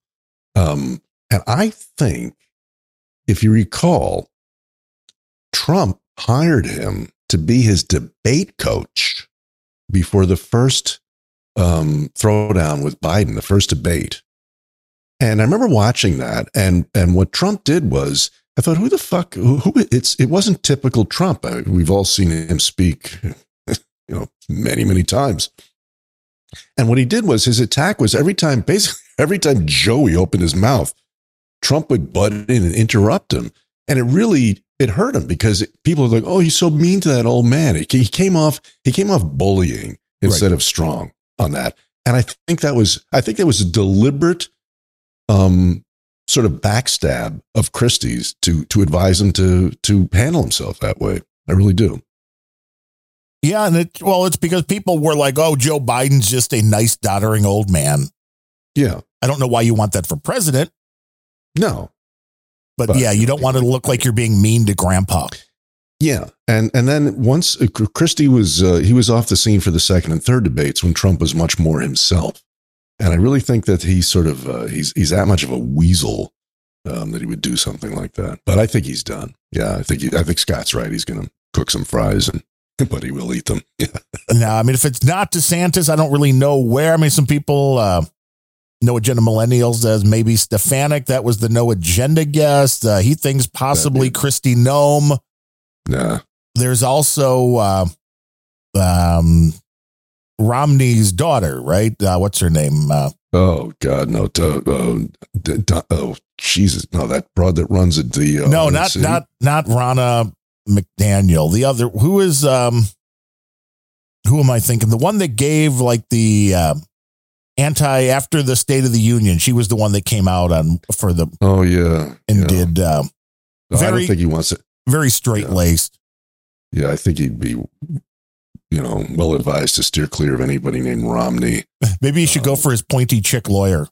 Um, and I think, if you recall, Trump hired him to be his debate coach before the first um, throwdown with Biden, the first debate. And I remember watching that, and and what Trump did was, I thought, who the fuck? Who, who it's it wasn't typical Trump. I, we've all seen him speak, you know, many many times. And what he did was his attack was every time, basically every time Joey opened his mouth, Trump would butt in and interrupt him, and it really it hurt him because people are like, oh, he's so mean to that old man. He, he came off he came off bullying instead of strong on that, and I think that was I think that was a deliberate um sort of backstab of Christie's to to advise him to to handle himself that way. I really do. Yeah, and it well, it's because people were like, "Oh, Joe Biden's just a nice, doddering old man." Yeah. I don't know why you want that for president, No. but, But- yeah, you don't want it to look like you're being mean to grandpa. Yeah, and and then once uh, Christie was uh, he was off the scene for the second and third debates when Trump was much more himself, and I really think that he's sort of uh, he's he's that much of a weasel um, that he would do something like that. But I think he's done. Yeah, I think he, I think Scott's right. He's going to cook some fries and but he will eat them. Yeah. No, I mean, if it's not DeSantis, I don't really know where. I mean, some people, uh, no agenda millennials as maybe Stefanik. That was the no agenda guest. Uh, he thinks possibly Kristi Noem. Nah. There's also, uh, um, Romney's daughter, right? Uh, what's her name? Uh, Oh God, no! Uh, uh, d- d- oh Jesus, no! That broad that runs at the uh, no, not city? not not Ronna McDaniel. The other who is um who am I thinking? The one that gave like the uh, anti after the State of the Union. She was the one that came out on for the Oh yeah, and yeah. did uh, No, I very- don't think he wants it. very straight laced. Yeah, I think he'd be, you know, well advised to steer clear of anybody named Romney. Maybe you should go for his pointy chick lawyer.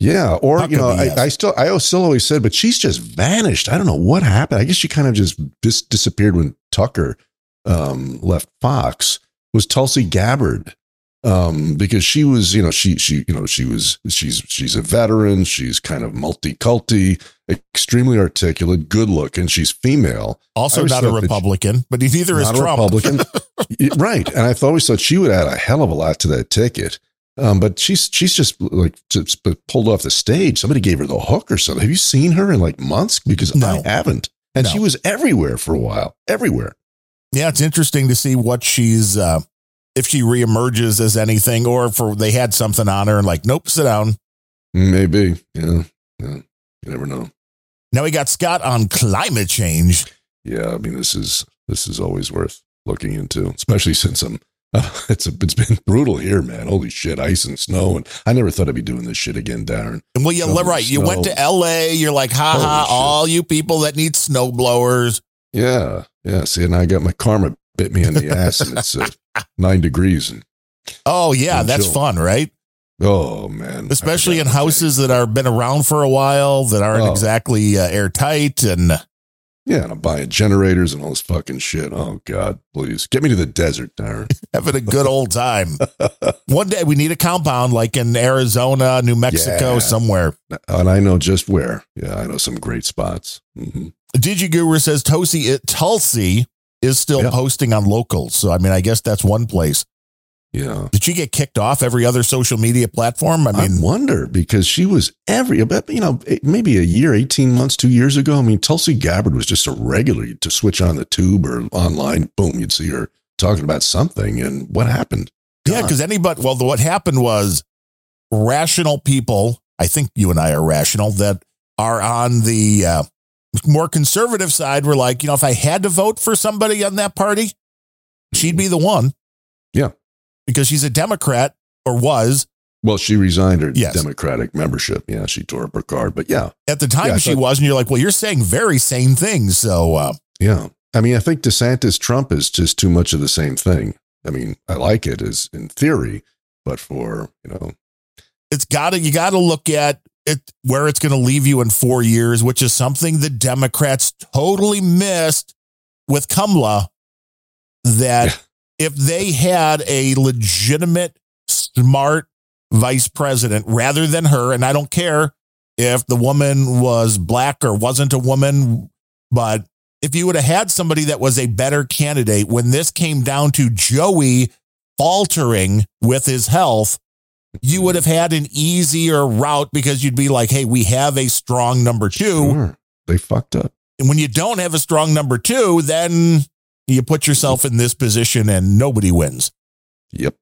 Yeah, or you know, yes. I, I still, I still always said, but she's just vanished. I don't know what happened. I guess she kind of just dis- disappeared when Tucker um, left Fox. Was Tulsi Gabbard? Um, because she was, you know, she she you know she was she's she's a veteran. She's kind of multi-culti, extremely articulate, good looking. She's female. Also not a that she- Republican, but neither is a Trump. Republican, right? And I always thought she would add a hell of a lot to that ticket. Um, but she's she's just like just pulled off the stage. Somebody gave her the hook or something. Have you seen her in like months? Because I haven't. And No. she was everywhere for a while, everywhere. Yeah, it's interesting to see what she's uh if she reemerges as anything, or if they had something on her and like, nope, sit down. Maybe, yeah, yeah. You never know. Now we got Scott on climate change. Yeah, I mean this is this is always worth looking into, especially since I'm. it's a, it's been brutal here, man. Holy shit, ice and snow, and I never thought I'd be doing this shit again, Darren. And well, you Shoveling right. You went to. LA. You're like, ha ha, all you people that need snow blowers. Yeah, yeah. See, and I got my karma bit me in the ass, and it's uh, nine degrees, and Oh yeah, that's chill. fun, right? oh man, Especially in houses that are been around for a while that aren't Oh. exactly uh, airtight and yeah, and I'm buying generators and all this fucking shit. Oh God, please get me to the desert, having a good old time. One day we need a compound like in Arizona, New Mexico, Yeah. somewhere. and I know just where. Yeah, I know some great spots. hmm Digiguru says Tulsi, it, Tulsi is still Yeah. posting on locals. So, I mean, I guess that's one place. Yeah, Did she get kicked off every other social media platform? I I mean, wonder because she was every about you know maybe a year, eighteen months, two years ago. I mean, Tulsi Gabbard was just a regular to switch on the tube or online. Boom, you'd see her talking about something, and what happened? yeah, because anybody, well, what happened was rational people, I think you and I are rational, that are on the uh, more conservative side were like, you know, if I had to vote for somebody on that party, she'd be the one. Yeah. Because she's a Democrat or was. Well, she resigned her Yes. Democratic membership. Yeah, she tore up her card. But yeah, At the time Yeah, she thought- was, and you're like, well, you're saying very same things. So, uh, yeah. I mean, I think DeSantis Trump is just too much of the same thing. I mean, I like it as in theory, but for you know, it's got to you got to look at it where it's going to leave you in four years, which is something the Democrats totally missed with Kamala. That if they had a legitimate, smart vice president rather than her, and I don't care if the woman was black or wasn't a woman, but if you would have had somebody that was a better candidate when this came down to Joey faltering with his health, you would have had an easier route because you'd be like, hey, we have a strong number two. sure, they fucked up. And when you don't have a strong number two, then you put yourself in this position and nobody wins. Yep.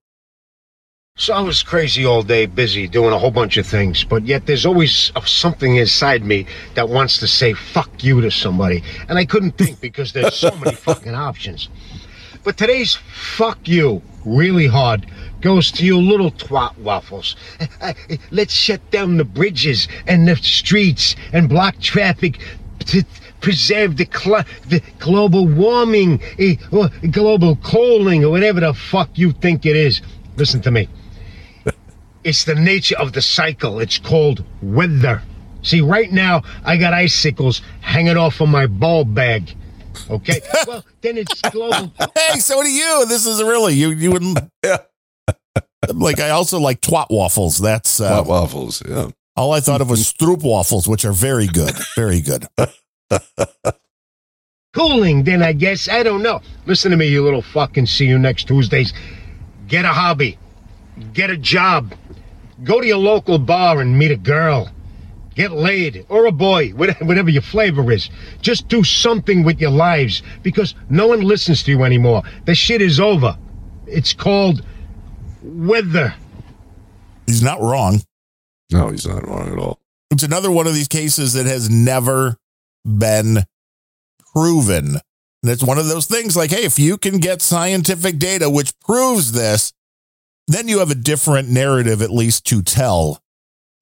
So I was crazy all day, busy doing a whole bunch of things, but yet there's always something inside me that wants to say fuck you to somebody. And I couldn't think because there's so many fucking options. But today's fuck you really hard goes to you little twat waffles. Let's shut down the bridges and the streets and block traffic to preserve the, cl- the global warming, eh, or global cooling, or whatever the fuck you think it is. Listen to me. It's the nature of the cycle. It's called weather. See, right now, I got icicles hanging off of my ball bag. Okay? well, then it's global. Hey, so do you. This is really you. You wouldn't. Like I also like twat waffles. That's uh, Hot waffles. Yeah. all I thought of was stroop waffles, which are very good, very good. cooling, then I guess. I don't know. Listen to me, you little fucking see you next Tuesdays. Get a hobby. Get a job. Go to your local bar and meet a girl. Get laid or a boy, whatever whatever your flavor is. Just do something with your lives because no one listens to you anymore. The shit is over. It's called weather. He's not wrong. No, he's not wrong at all. It's another one of these cases that has never been proven. And it's one of those things like, hey, if you can get scientific data which proves this, then you have a different narrative, at least to tell.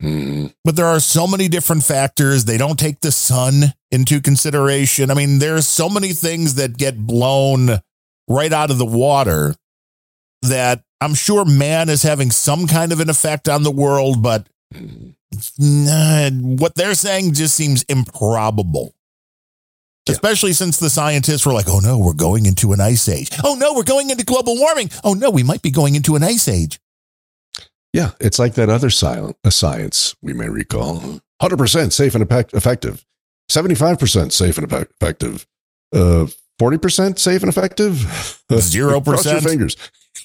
Mm-hmm. But there are so many different factors. They don't take the sun into consideration. I mean, there's so many things that get blown right out of the water that I'm sure man is having some kind of an effect on the world, but what they're saying just seems improbable. Especially since the scientists were like, oh no, we're going into an ice age. Oh no, we're going into global warming. Oh no, we might be going into an ice age. Yeah, it's like that other silent, a science we may recall. 100% safe and effective. 75% safe and effective. Uh, 40% safe and effective. 0%. Cross your fingers.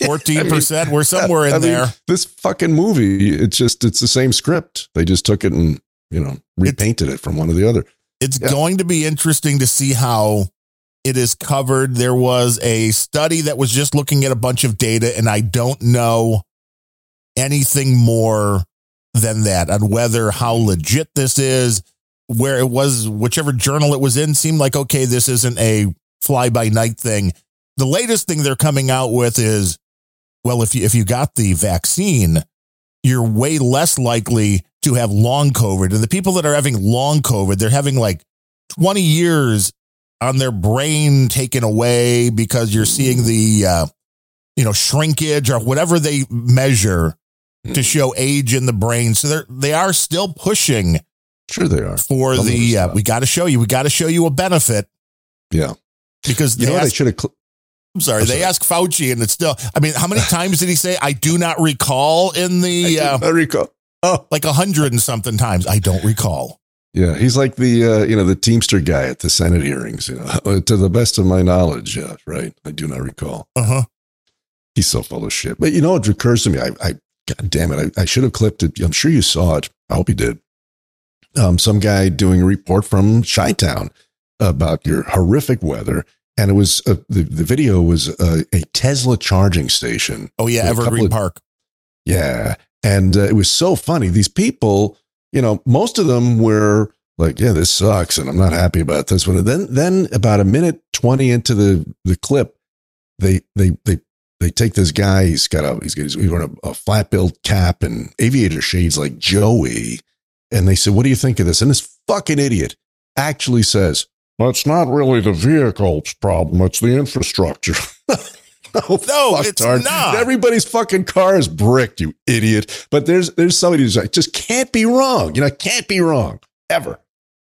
Fourteen percent. We're somewhere in I mean, there. This fucking movie, it's just, it's the same script. They just took it and, you know, repainted it from one to the other. It's going to be interesting to see how it is covered. There was a study that was just looking at a bunch of data, and I don't know anything more than that on whether how legit this is, where it was, whichever journal it was in, seemed like, okay, this isn't a fly by night thing. The latest thing they're coming out with is, well, if you if you got the vaccine, you're way less likely to have long COVID. And the people that are having long COVID, they're having like 20 years on their brain taken away because you're seeing the, uh, you know, shrinkage or whatever they measure to show age in the brain. So they're, they are still pushing Sure, they are. for the, uh, we got to show you, we got to show you a benefit Yeah. because You they know what? I should have. Cl- I'm sorry, I'm they sorry. asked Fauci and it's still, I mean, how many times did he say, I do not recall in the, uh, I recall. Oh, like a hundred and something times. I don't recall. Yeah, he's like the uh, you know the Teamster guy at the Senate hearings. You know, to the best of my knowledge, yeah, right. I do not recall. Uh huh. He's so full of shit. But you know, it recurs to me. I, I God damn it, I, I should have clipped it. I'm sure you saw it. I hope you did. Um, some guy doing a report from Chi Town about your horrific weather, and it was uh, the the video was uh, a Tesla charging station. Oh yeah, a Evergreen of- Park. yeah. And uh, it was so funny. These people, you know, most of them were like, yeah, this sucks and I'm not happy about this one. And then, then about a minute 20 into the, the clip, they, they, they, they take this guy. He's got a, he's, he's wearing a, a flat built cap and aviator shades like Joey. And they said, what do you think of this? And this fucking idiot actually says, well, it's not really the vehicle's problem. It's the infrastructure. Oh, No, it's fucktard. not. Everybody's fucking car is bricked, you idiot. But there's there's somebody who's like, just can't be wrong. You know, can't be wrong ever.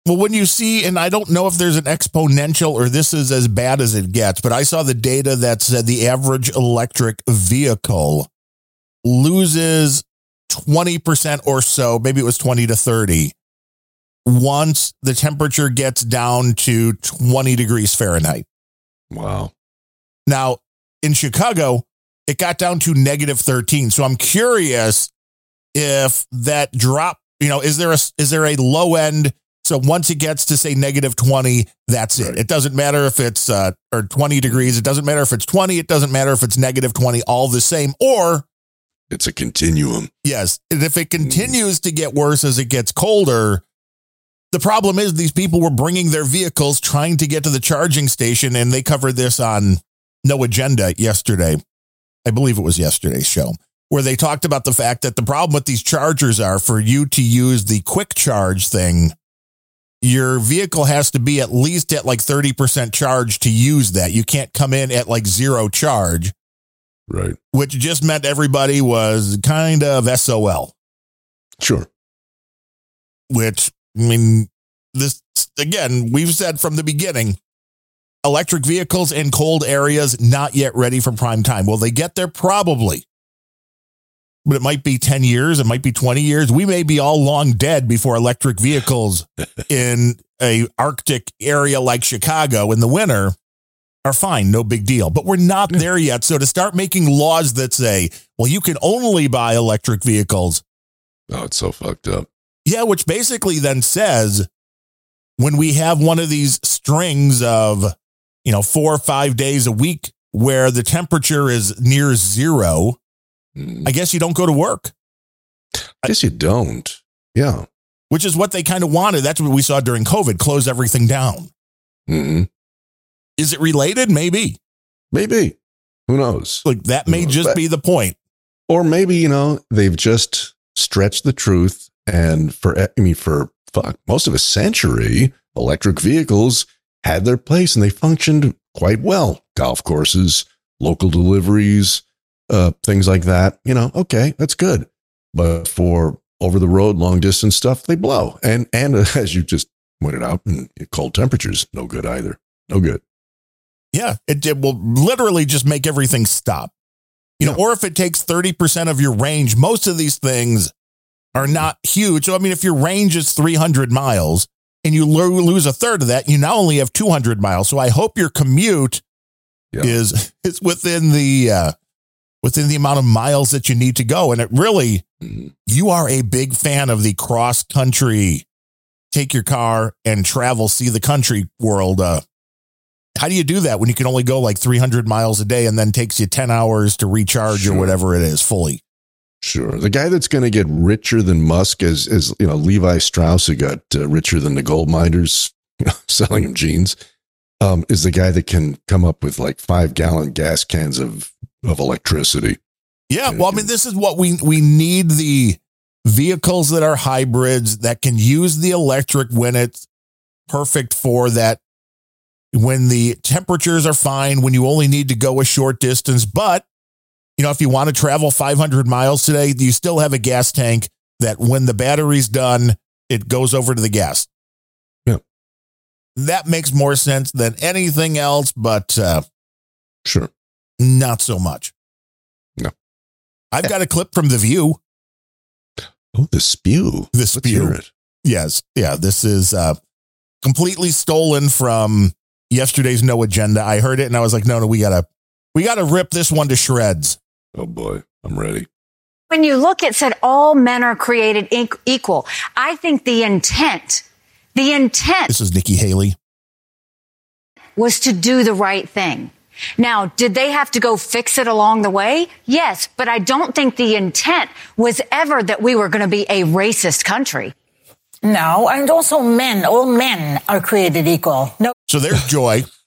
Well, when you see, and I don't know if there's an exponential or this is as bad as it gets, but I saw the data that said the average electric vehicle loses 20% or so, maybe it was 20 to 30, once the temperature gets down to 20 degrees Fahrenheit. Wow. Now, in Chicago, it got down to negative 13. So I'm curious if that drop, you know, is there a is there a low end? So once it gets to say negative 20, that's it. It doesn't matter if it's uh or 20 degrees, it doesn't matter if it's 20, it doesn't matter if it's negative 20, all the same. Or It's a continuum. Yes. And if it continues to get worse as it gets colder, the problem is these people were bringing their vehicles trying to get to the charging station, and they covered this on No Agenda yesterday. I believe it was yesterday's show, where they talked about the fact that the problem with these chargers are for you to use the quick charge thing, your vehicle has to be at least at like 30% charge to use that. You can't come in at like zero charge Right. which just meant everybody was kind of SOL, Sure. which, I mean, this, again, we've said from the beginning electric vehicles in cold areas not yet ready for prime time. Will they get there? Probably. But it might be 10 years, it might be 20 years. We may be all long dead before electric vehicles in a Arctic area like Chicago in the winter are fine, no big deal. But we're not there yet. So to start making laws that say, well, you can only buy electric vehicles, Oh, it's so fucked up. Yeah, which basically then says when we have one of these strings of, you know, four or five days a week where the temperature is near zero I guess you don't go to work. I guess you don't. Yeah. Which is what they kind of wanted. That's what we saw during COVID close everything down. Mm-hmm. Is it related? Maybe. Maybe. Who knows? Like that may knows? just But- be the point. Or maybe, you know, they've just stretched the truth. And for, I mean, for fuck, most of a century, electric vehicles had their place and they functioned quite well. Golf courses, local deliveries, uh, things like that. You know, okay, that's good. But for over the road, long distance stuff, they blow. And, and uh, as you just pointed out, cold temperatures, no good either. No good. Yeah, it, it will literally just make everything stop. You know, or if it takes 30% of your range, most of these things are not huge. So, I mean, if your range is 300 miles and you lose a third of that, you now only have 200 miles. So I hope your commute Yeah. is, is within the, uh, within the amount of miles that you need to go. And it really, Mhm. you are a big fan of the cross country, take your car and travel, see the country world, uh, how do you do that when you can only go like 300 miles a day and then takes you 10 hours to recharge or whatever it is fully? Sure. The guy that's going to get richer than Musk is, is you know, Levi Strauss, who got uh, richer than the gold miners selling him jeans, um, is the guy that can come up with like five gallon gas cans of, of electricity. Yeah. Well, I mean, this is what we, we need the vehicles that are hybrids that can use the electric when it's perfect for that. When the temperatures are fine, when you only need to go a short distance, but you know, if you want to travel 500 miles today, you still have a gas tank that when the battery's done, it goes over to the gas. Yeah. That makes more sense than anything else, but uh, Sure. not so much. No. I've got a clip from The View. Oh, the spew. The spew. Yes. Yeah. This is uh, completely stolen from yesterday's No Agenda. I heard it and I was like, no, no, we gotta, we gotta rip this one to shreds. Oh boy, I'm ready. When you look at said all men are created equal, I think the intent, the intent This is Nikki Haley. was to do the right thing. Now, did they have to go fix it along the way? Yes, but I don't think the intent was ever that we were going to be a racist country. No, and also men, all men are created equal. No. So there's Joy,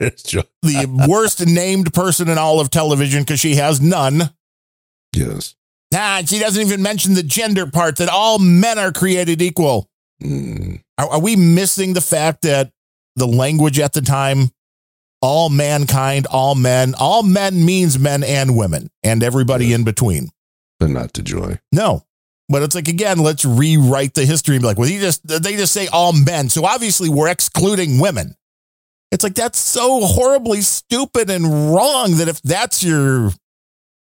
It's jo- the worst named person in all of television because she has none. yes. Nah, and she doesn't even mention the gender part that all men are created equal. Mm, Are, are we missing the fact that the language at the time, all mankind, all men, all men means men and women and everybody in between? but not to joy. No. But it's like again, let's rewrite the history and be like, well, you just they just say all men. So obviously we're excluding women. It's like that's so horribly stupid and wrong that if that's your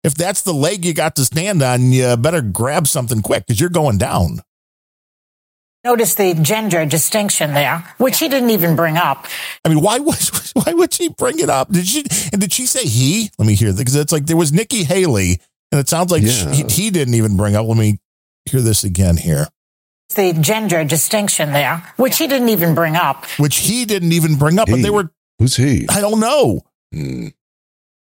if that's the leg you got to stand on, you better grab something quick because you're going down. Notice the gender distinction there, which he didn't even bring up. I mean, why would why would she bring it up? Did she and did she say he? Let me hear because it's like there was Nikki Haley, and it sounds like Yeah. he, he didn't even bring up. Let me hear this again here, The gender distinction there, which he didn't even bring up. which he didn't even bring up, but He. they were. Who's he? I don't know. Mm,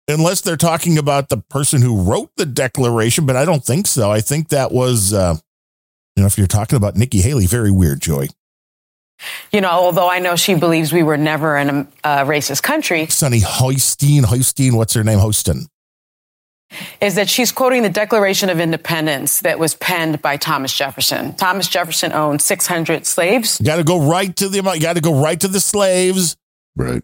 unless they're talking about the person who wrote the declaration, but I don't think so. I think that was, uh, you know, if you're talking about Nikki Haley, very weird, Joy. You know, although I know she believes we were never in a, a racist country, Sunny Hoisteen, Hoisteen, what's her name? Houston. Is that she's quoting the Declaration of Independence that was penned by Thomas Jefferson. Thomas Jefferson owned 600 slaves, got to go right to the amount. You got to go right to the slaves. right.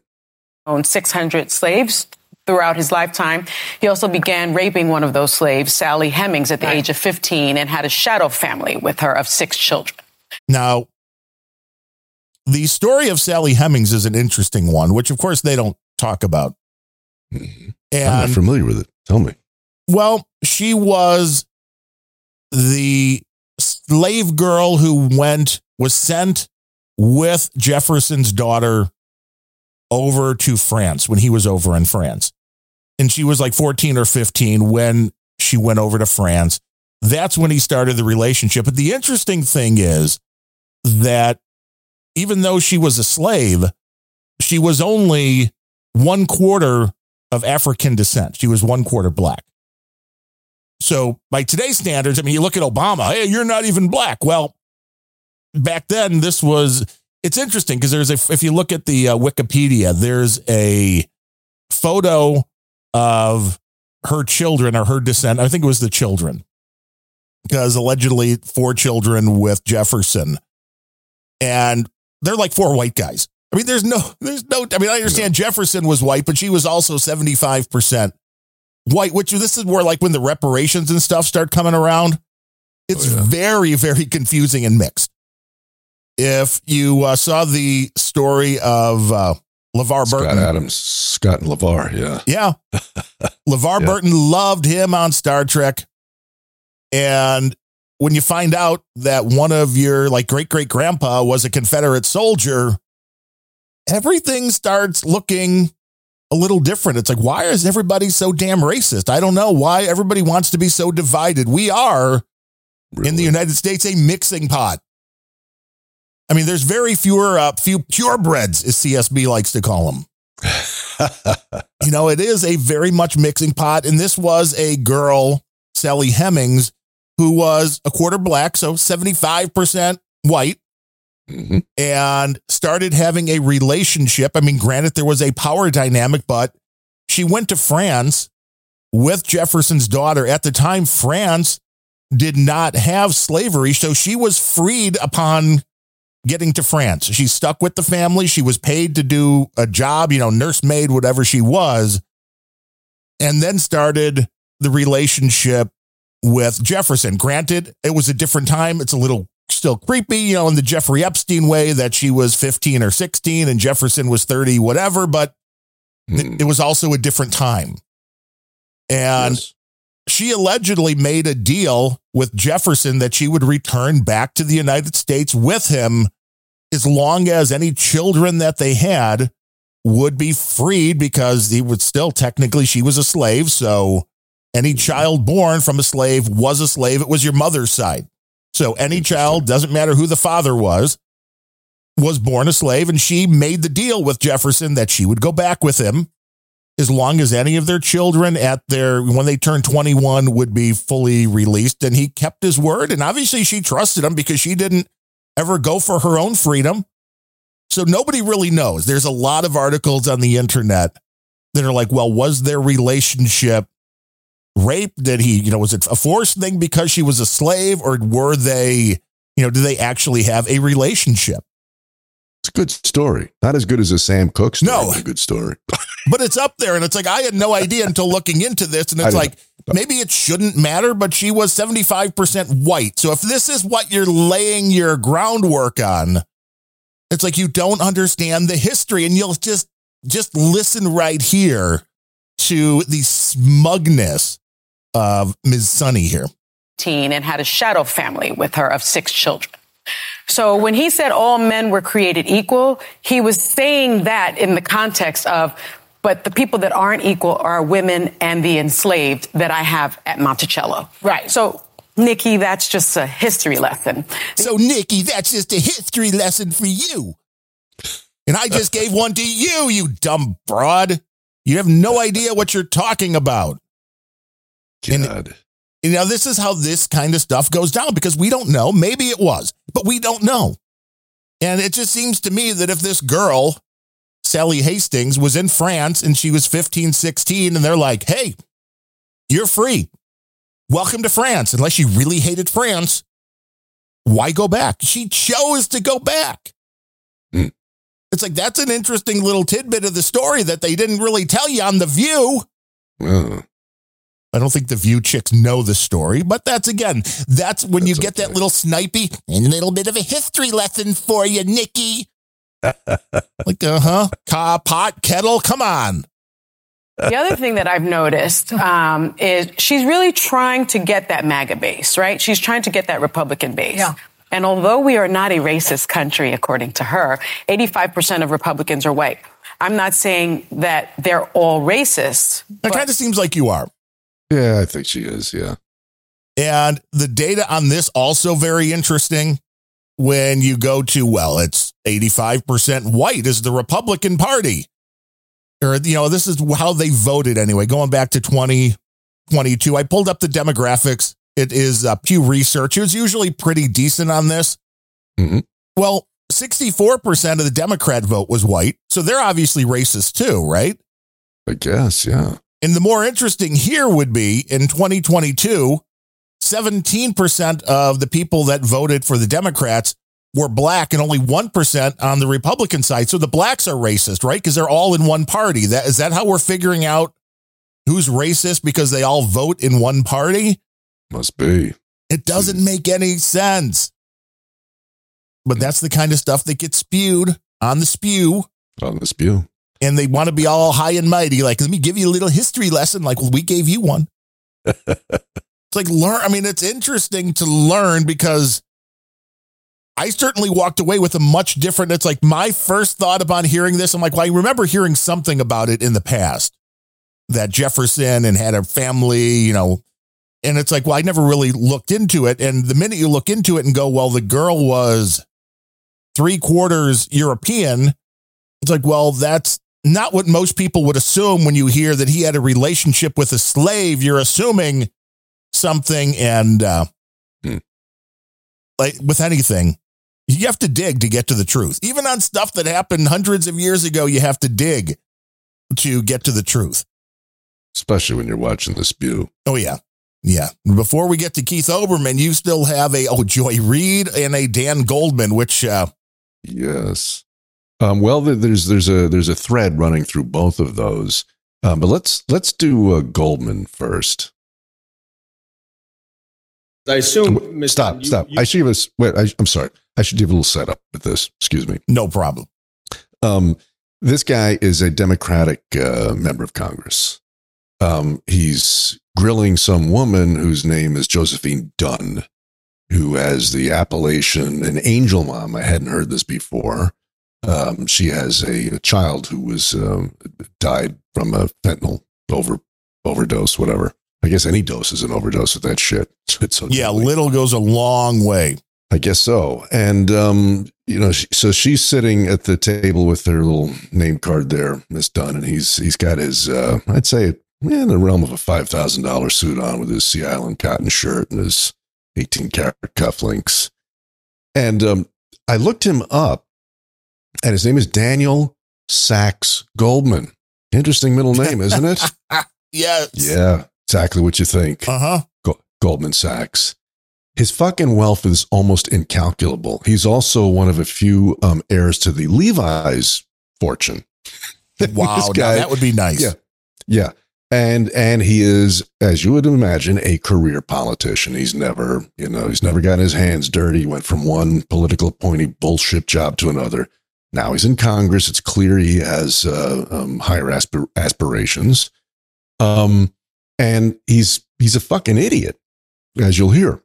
owned 600 slaves throughout his lifetime. He also began raping one of those slaves, Sally Hemings, at the age of 15 and had a shadow family with her of six children. Now, the story of Sally Hemings is an interesting one, which of course they don't talk about. Mhm. I'm not familiar with it. Tell me. Well, she was the slave girl who went, was sent with Jefferson's daughter over to France when he was over in France. And she was like 14 or 15 when she went over to France. That's when he started the relationship. But the interesting thing is that even though she was a slave, she was only one quarter of African descent. She was one quarter black. So by today's standards, I mean, you look at Obama, hey, you're not even black. Well, back then, this was, it's interesting because there's a, if you look at the uh, Wikipedia, there's a photo of her children or her descent. I think it was the children because allegedly four children with Jefferson. And they're like four white guys. I mean, there's no, there's no, I mean, I understand Jefferson was white, but she was also 75% white, which this is where like when the reparations and stuff start coming around, it's very, very confusing and mixed. If you uh, saw the story of uh, LeVar Burton. Scott Burton, Adams, Scott and LeVar, yeah. yeah. LeVar Yeah. Burton loved him on Star Trek. And when you find out that one of your like great great grandpa was a Confederate soldier, everything starts looking a little different. It's like, why is everybody so damn racist? I don't know why everybody wants to be so divided. We are in the United States a mixing pot. I mean, there's very fewer uh, few purebreds, as CSB likes to call them. you know, it is a very much mixing pot. And this was a girl, Sally Hemings, who was a quarter black, so 75% white, and started having a relationship. I mean, granted, there was a power dynamic, but she went to France with Jefferson's daughter. At the time, France did not have slavery, so she was freed upon getting to France. She stuck with the family. She was paid to do a job, you know, nursemaid, whatever she was, and then started the relationship with Jefferson. Granted, it was a different time. It's a little still creepy, you know, in the Jeffrey Epstein way that she was 15 or 16 and Jefferson was 30, whatever, but it, hmm. it was also a different time. And she allegedly made a deal with Jefferson that she would return back to the United States with him as long as any children that they had would be freed because he would still technically she was a slave. So any hmm. child born from a slave was a slave. It was your mother's side so any child doesn't matter who the father was was born a slave and she made the deal with Jefferson that she would go back with him as long as any of their children at their when they turned 21 would be fully released. And he kept his word and obviously she trusted him because she didn't ever go for her own freedom. So nobody really knows. There's a lot of articles on the internet that are like well was their relationship rape did he you know was it a forced thing because she was a slave or were they you know do they actually have a relationship It's a good story. Not as good as a Sam Cooke story. No. a good story. but it's up there and it's like i had no idea until looking into this and it's know. like maybe it shouldn't matter but she was 75% white so if this is what you're laying your groundwork on it's like you don't understand the history and you'll just just listen right here to the smugness of ms sunny here teen and had a shadow family with her of six children. So when he said all men were created equal, he was saying that in the context of, but the people that aren't equal are women and the enslaved that I have at Monticello. Right. So, Nikki, that's just a history lesson. So, Nikki, that's just a history lesson for you. And I just gave one to you, you dumb broad. You have no idea what you're talking about. God. You know, this is how this kind of stuff goes down because we don't know. Maybe it was, but we don't know. And it just seems to me that if this girl, Sally Hastings, was in France and she was 15, 16, and they're like, hey, you're free. Welcome to France. Unless she really hated France, why go back? She chose to go back. Hmm. It's like that's an interesting little tidbit of the story that they didn't really tell you on The View. I don't think the View chicks know the story, but that's again, that's when you get that little snipey and a little bit of a history lesson for you, Nikki. like, uh huh, car, pot, kettle, come on. The other thing that I've noticed um, is she's really trying to get that MAGA base, right? She's trying to get that Republican base. Yeah. And although we are not a racist country, according to her, 85% of Republicans are white. I'm not saying that they're all racist. It kind of seems like you are. Yeah, I think she is. Yeah. And the data on this also very interesting when you go to, well, it's 85% white is the Republican Party. Or, you know, this is how they voted anyway, going back to 2022. I pulled up the demographics. It is uh, Pew Research. It was usually pretty decent on this. Mhm. Well, 64% of the Democrat vote was white. So they're obviously racist too, right? I guess, yeah. And the more interesting here would be in 2022, 17% of the people that voted for the Democrats were black and only 1% on the Republican side. So the blacks are racist, right? Because they're all in one party. That is that how we're figuring out who's racist because they all vote in one party? Must be. It doesn't make any sense. But that's the kind of stuff that gets spewed on the spew. On the spew. And they want to be all high and mighty. Like, let me give you a little history lesson. Like, well, we gave you one. It's like learn. I mean, it's interesting to learn because I certainly walked away with a much different. It's like my first thought upon hearing this. I'm like, well, I remember hearing something about it in the past that Jefferson and had a family, you know, and it's like, well, I never really looked into it. And the minute you look into it and go, well, the girl was three quarters European, it's like, well, that's not what most people would assume when you hear that he had a relationship with a slave. You're assuming something and uh Hmm. like with anything you have to dig to get to the truth even on stuff that happened hundreds of years ago you have to dig to get to the truth Especially when you're watching the spew. oh yeah yeah before we get to keith olbermann you still have a oh joy reid and a dan goldman which uh Yes. Um, well, there's there's a there's a thread running through both of those, um, but let's let's do uh, Goldman first. I assume, Ms. Stop, you- stop. you- I should give us. Wait, I, I'm sorry. I should give a little setup with this. Excuse me. no problem Um, this guy is a Democratic uh, member of Congress. Um, he's grilling some woman whose name is Josephine Dunn, who has the appellation an angel mom. I hadn't heard this before. Um, she has a, a child who was um, died from a fentanyl over overdose, whatever. I guess any dose is an overdose with that shit. It's so yeah deadly. little goes a long way I guess so. And, um, you know, she, so she's sitting at the table with her little name card there, Miss Dunn, and he's, he's got his, uh, I'd say in the realm of a $5,000 suit on with his Sea Island cotton shirt and his 18 karat cufflinks. And, um, I looked him up and his name is Daniel Sachs Goldman. Interesting middle name, isn't it? yes yeah, exactly what you think. uh-huh Go- Goldman Sachs. His fucking wealth is almost incalculable. He's also one of a few um, heirs to the Levi's fortune. wow guy- that would be nice Yeah, yeah, and and he is, as you would imagine, a career politician. He's never, you know, he's never gotten his hands dirty. He went from one political pointy bullshit job to another. Now he's in Congress. It's clear he has uh, um, higher aspir- aspirations, um, and he's he's a fucking idiot, as you'll hear,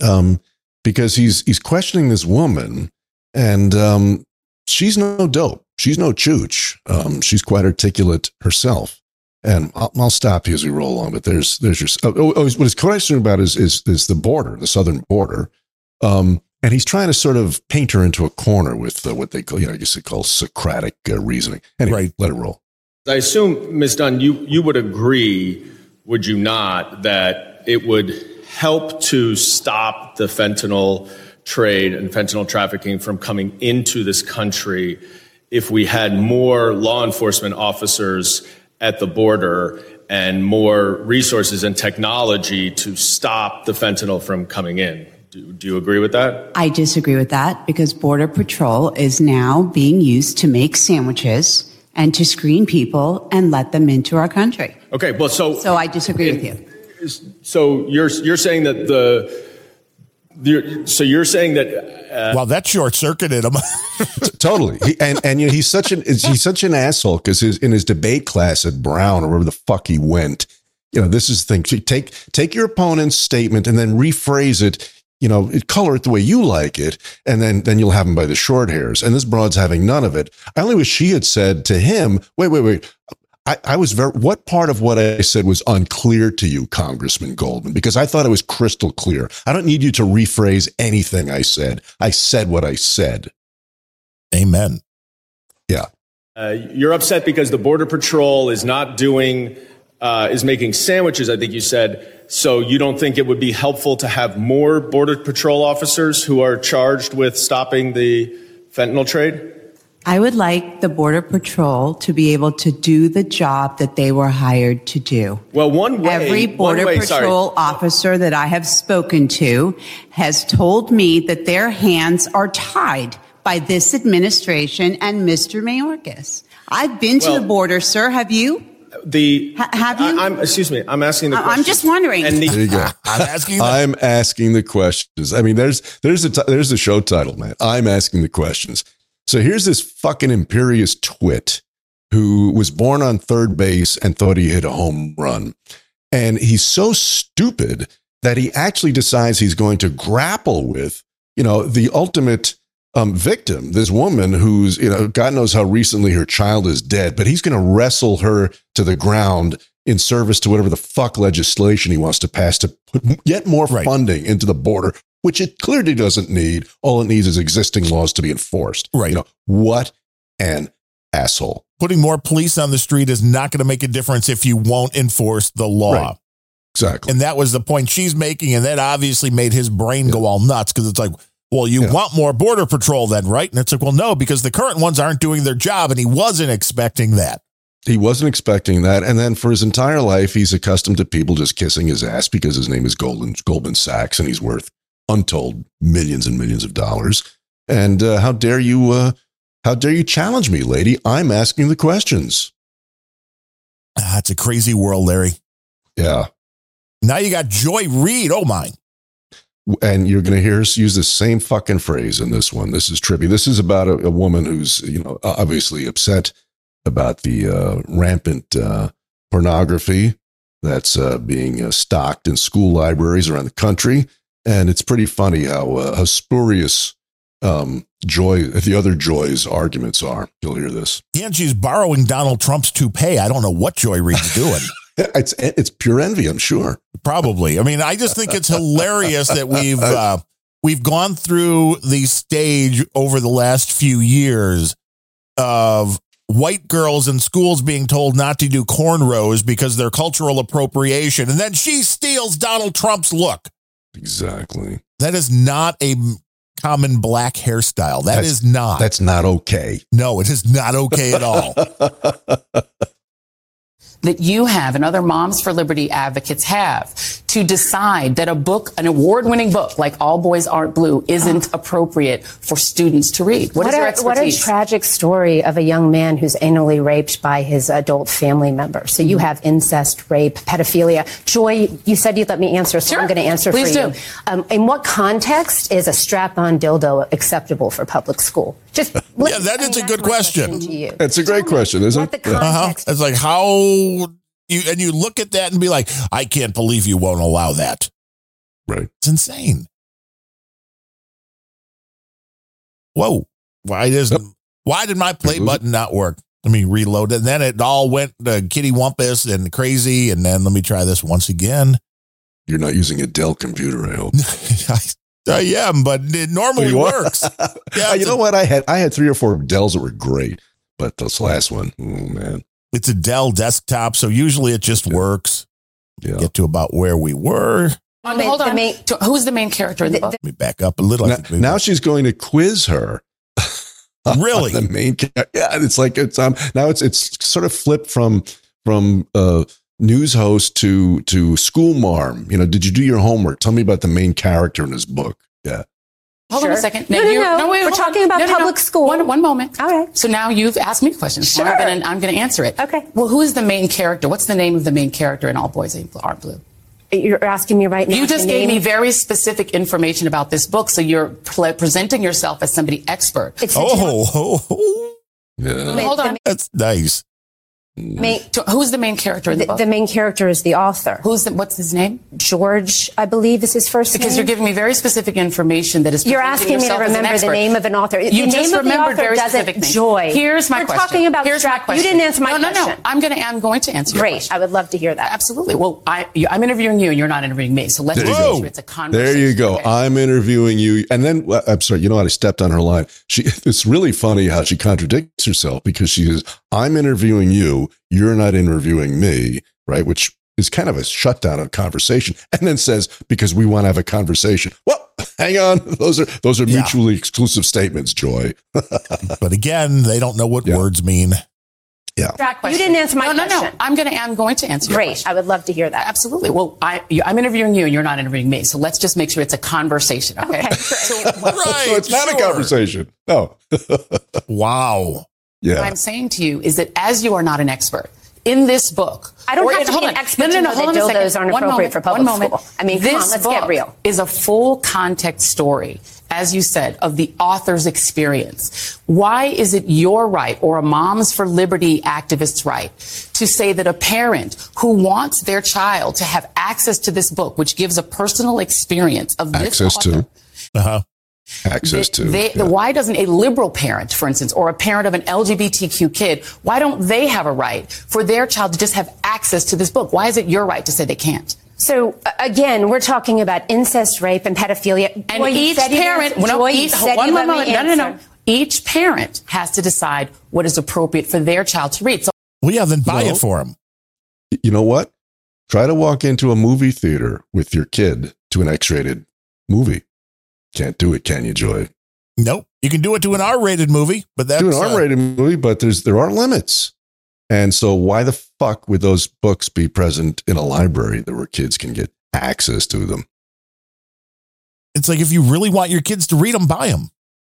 um, because he's he's questioning this woman, and um, she's no dope. She's no chooch. Um, she's quite articulate herself. And I'll, I'll stop you as we roll along. But there's there's your oh, oh, oh, what he's questioning about is is is the border, the southern border. Um, and he's trying to sort of paint her into a corner with uh, what they call, you know, I guess they call Socratic uh, reasoning. Anyway, let it roll. I assume, Ms. Dunn, you, you would agree, would you not, that it would help to stop the fentanyl trade and fentanyl trafficking from coming into this country if we had more law enforcement officers at the border and more resources and technology to stop the fentanyl from coming in? Do, do you agree with that? I disagree with that because Border Patrol is now being used to make sandwiches and to screen people and let them into our country. Okay, well, so So I disagree with you. so you're you're saying that the, the so you're saying that uh, well that short circuited him totally. He, and and you know he's such an he's such an asshole because his in his debate class at Brown or wherever the fuck he went, you know this is the thing. So take take your opponent's statement and then rephrase it. You know, color it the way you like it, and then then you'll have him by the short hairs. And this broad's having none of it. I only wish she had said to him, "Wait, wait, wait." I, I was very. What part of what I said was unclear to you, Congressman Goldman? Because I thought it was crystal clear. I don't need you to rephrase anything I said. I said what I said. Amen. Yeah. Uh, you're upset because the Border Patrol is not doing uh, is making sandwiches, I think you said. So you don't think it would be helpful to have more Border Patrol officers who are charged with stopping the fentanyl trade? I would like the Border Patrol to be able to do the job that they were hired to do. Well, one way. Every Border way, sorry. Patrol officer that I have spoken to has told me that their hands are tied by this administration and Mr. Mayorkas. I've been to Well- the border, sir. Have you? The Ha- have you? I, am excuse me. I'm asking the I- I'm just wondering. And the, There you go. I'm asking. I'm asking the questions. I mean, there's there's a t- there's a show title, man. I'm asking the questions. So here's this fucking imperious twit who was born on third base and thought he hit a home run, and he's so stupid that he actually decides he's going to grapple with you know the ultimate um, victim, this woman who's you know God knows how recently her child is dead, but he's going to wrestle her to the ground in service to whatever the fuck legislation he wants to pass to put yet more funding into the border, which it clearly doesn't need. All it needs is existing laws to be enforced. Right. You know, what an asshole. Putting more police on the street is not going to make a difference if you won't enforce the law. Right. Exactly. And that was the point she's making. And that obviously made his brain go all nuts because it's like, well, you want more border patrol then, right? And it's like, well, no, because the current ones aren't doing their job. And he wasn't expecting that. He wasn't expecting that. And then for his entire life, he's accustomed to people just kissing his ass because his name is Goldman, Goldman Sachs and he's worth untold millions and millions of dollars. And uh, how dare you, uh, how dare you challenge me, lady? I'm asking the questions. Ah, it's a crazy world, Larry. Yeah. Now you got Joy Reid. Oh, my. And you're going to hear us use the same fucking phrase in this one. This is trippy. This is about a, a woman who's, you know, obviously upset about the uh, rampant uh, pornography that's uh, being uh, stocked in school libraries around the country. And it's pretty funny how, uh, how spurious um, Joy, the other Joy's arguments are. You'll hear this. And she's borrowing Donald Trump's toupee. I don't know what Joy Reid's doing. It's it's pure envy, I'm sure. Probably. I mean, I just think it's hilarious that we've uh, we've gone through the stage over the last few years of white girls in schools being told not to do cornrows because they're cultural appropriation, and then she steals Donald Trump's look. Exactly. That is not a common black hairstyle. That That's- is not. That's not okay. no, it is not okay at all. that you have and other Moms for Liberty advocates have to decide that a book, an award winning book like All Boys Aren't Blue, isn't appropriate for students to read? what is your a, what a tragic story of a young man who's anally raped by his adult family member. So Mm-hmm. you have incest, rape, pedophilia. Joy, you said you'd let me answer, so Sure. I'm going to answer Please for do. you. Um, in what context is a strap-on dildo acceptable for public school? Just yeah, that is a good question. to you. That's a great question, isn't it? Yeah. Uh-huh. It's like how you and you look at that and be like, I can't believe you won't allow that. Right. It's insane. Whoa. Why doesn't why did my play button not work? Let me reload it. And then it all went to kitty wumpus and crazy. And then let me try this once again. You're not using a Dell computer, I hope. I, I am, but it normally works. yeah, you know what? I had I had three or four Dells that were great, but this last one, oh man, It's a Dell desktop, so usually it just works. Yeah. Get to about where we were. Um, hold on. To- Who's the main character in the book? Let me back up a little. I now, now she's going to quiz her. Really? the main character. Yeah, it's like it's um now it's it's sort of flipped from from uh news host to to school marm. You know, did you do your homework? Tell me about the main character in this book. Yeah. Hold on a second. No, no, you- no. wait, We're talking on. about No, no, no. public school. One, one moment. All right. So now you've asked me questions. Sure. I'm gonna, I'm gonna answer it. Okay. Well, who is the main character? What's the name of the main character in All Boys Aren't Blue? You're asking me right now. You just gave name- me very specific information about this book, so you're pre- presenting yourself as somebody expert. It's oh, oh, oh, oh. Yeah. Hold on. That's nice. Main, So Who's the main character in the, the, book? the main character is the author. Who's the, what's his name? George, I believe, is his first Because name. you're giving me very specific information that is. You're asking me to yourself as an remember the name of an author. You the just name of the remembered author very specific things. joy. Here's my We're question. talking about Here's my question. You didn't answer my no, question. No, no, I'm going to. I'm going to answer. your Great. question. I would love to hear that. Absolutely. Well, I, you, I'm interviewing you, and you're not interviewing me. So let's There you just go. make it's a conversation. There you go. I'm interviewing you, and then well, I'm sorry. You know what? I stepped on her line. She. It's really funny how she contradicts herself because she says, "I'm interviewing you," you. You're not interviewing me, right? Which is kind of a shutdown of conversation. And then says, because we want to have a conversation. Well, hang on. Those are those are Yeah. mutually exclusive statements, Joy. But again, they don't know what words mean. Yeah. You didn't answer my no, no, question. no. I'm going to. I'm going to answer. your Great. question. I would love to hear that. Absolutely. Well, I, you, I'm interviewing you, and you're not interviewing me. So let's just make sure it's a conversation. Okay. Okay. so, Right. so it's not a conversation. No. Wow. What. I'm saying to you is that as you are not an expert in this book, I don't or have in- to hold be an on. expert No, no, to no, know hold that on a dildos second. aren't One appropriate moment, for public one moment. school. I mean, come this on, let's get book real. Is a full context story, as you said, of the author's experience. Why is it your right or a Moms for Liberty activist's right to say that a parent who wants their child to have access to this book, which gives a personal experience of this Access author, to. Uh-huh. Access to. they, the, why doesn't a liberal parent, for instance, or a parent of an LGBTQ kid, why don't they have a right for their child to just have access to this book? Why is it your right to say they can't? So uh, again, we're talking about incest, rape, and pedophilia. And Joy, you each parent, well, no, each, one you'd let me moment, no, no, no. Each parent has to decide what is appropriate for their child to read. So Well, yeah, then buy No. it for them. You know what? Try to walk into a movie theater with your kid to an X-rated movie. Can't do it, can you, Joy? Nope. You can do it to an R-rated movie, but that's do an uh, R-rated movie, but there's there are limits. And so, why the fuck would those books be present in a library that where kids can get access to them? it's like if you really want your kids to read them, buy them.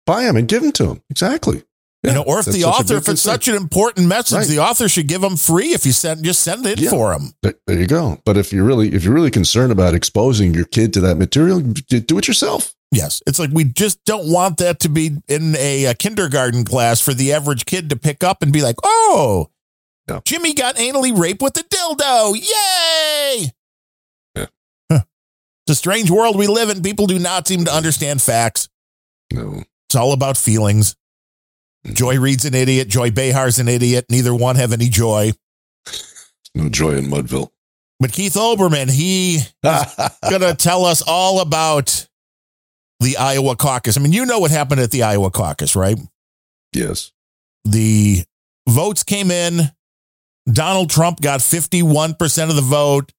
Buy them and give them to them. Exactly. You know, or if the author, if it's such an important message, Right. the author should give them free. If you send, just send it Yeah. for them. There, you go. But if you're really if you're really concerned about exposing your kid to that material, do it yourself. Yes, it's like we just don't want that to be in a, a kindergarten class for the average kid to pick up and be like, "Oh. Jimmy got anally raped with a dildo! Yay!" Yeah. Huh. It's a strange world we live in. People do not seem to understand facts. No. It's all about feelings. Joy Reid's an idiot. Joy Behar's an idiot. Neither one have any joy. No joy in Mudville. But Keith Olbermann, he is going to tell us all about the Iowa caucus. I mean, you know what happened at the Iowa caucus, right? yes. The votes came in. Donald Trump got 51% of the vote.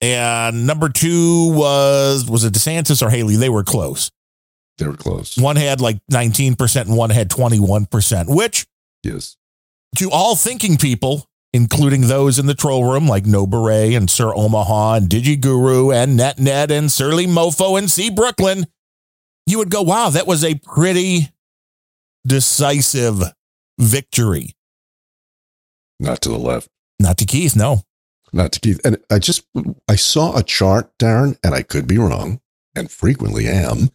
And number two was, was it DeSantis or Haley? They were close. They were close. One had like 19% and one had 21%, which Yes. to all thinking people, including those in the troll room like No Beret and Sir Omaha and DigiGuru and NetNet and Surly Mofo and C Brooklyn, you would go, wow, that was a pretty decisive victory. Not to the left. Not to Keith, no. Not to Keith. And I just I saw a chart, Darren, and I could be wrong, and frequently am.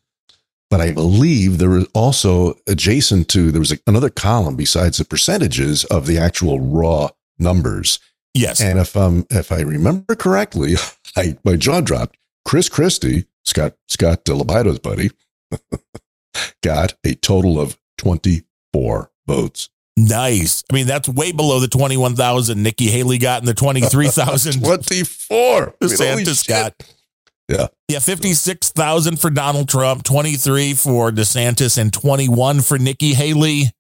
But I believe there was also adjacent to there was a, another column besides the percentages of the actual raw numbers. Yes. And if um if I remember correctly, I my jaw dropped. Chris Christie, Scott Scott Delabido's buddy, got a total of twenty four votes. Nice. I mean, that's way below the 21,000 Nikki Haley got and the 23,000 Twenty four. DeSantis got. Yeah. Yeah, 56,000 for Donald Trump, 23 for DeSantis, and 21 for Nikki Haley.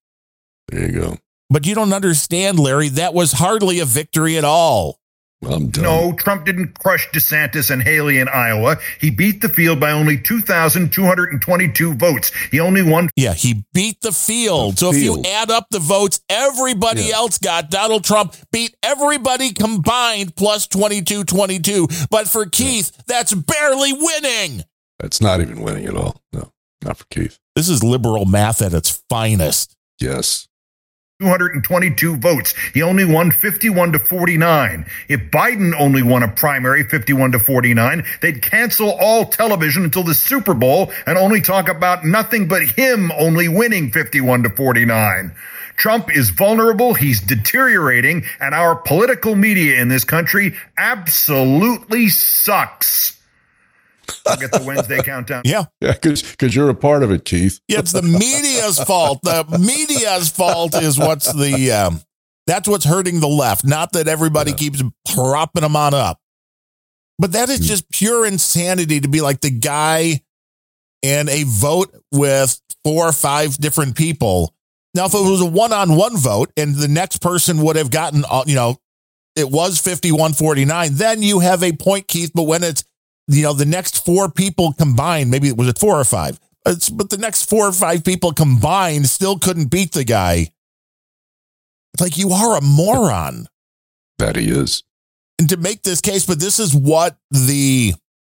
There you go. But you don't understand, Larry. That was hardly a victory at all. I'm done. No, Trump didn't crush DeSantis and Haley in Iowa. He beat the field by only 2,222 votes. He only won. Yeah, he beat the field. The so if you add up the votes everybody Yeah. else got, Donald Trump beat everybody combined plus 22 22. But for Keith, that's barely winning. That's not even winning at all. No, not for Keith. This is liberal math at its finest. Yes. 222 votes. He only won 51 to 49. If Biden only won a primary 51 to 49, they'd cancel all television until the Super Bowl and only talk about nothing but him only winning 51 to 49. Trump is vulnerable, he's deteriorating, and our political media in this country absolutely sucks. I'll get the Wednesday countdown. Yeah. Yeah, because cause you're a part of it, Keith. Yeah, it's the media's fault. The media's fault is what's the um, that's what's hurting the left. Not that everybody keeps propping them on up, but that is just pure insanity to be like the guy in a vote with four or five different people. Now, if it was a one on one vote and the next person would have gotten, uh, you know, it was 51 49, then you have a point, Keith. But when it's, you know, the next four people combined, maybe it was it four or five, it's, but the next four or five people combined still couldn't beat the guy. It's like you are a moron. That he is. And to make this case, but this is what the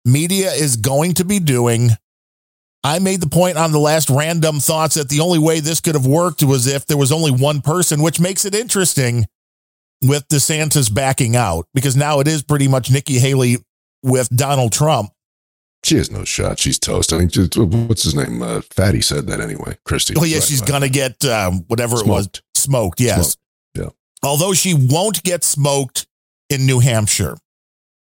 media is going to be doing. I made the point on the last random thoughts that the only way this could have worked was if there was only one person, which makes it interesting with DeSantis backing out because now it is pretty much Nikki Haley with Donald Trump. She has no shot. She's toast. I mean, just, what's his name? Uh, Fatty said that anyway. Christie. Oh, yeah, she's going to get um, whatever Smoked. it was smoked. Yes. Smoked. Yeah. Although she won't get smoked in New Hampshire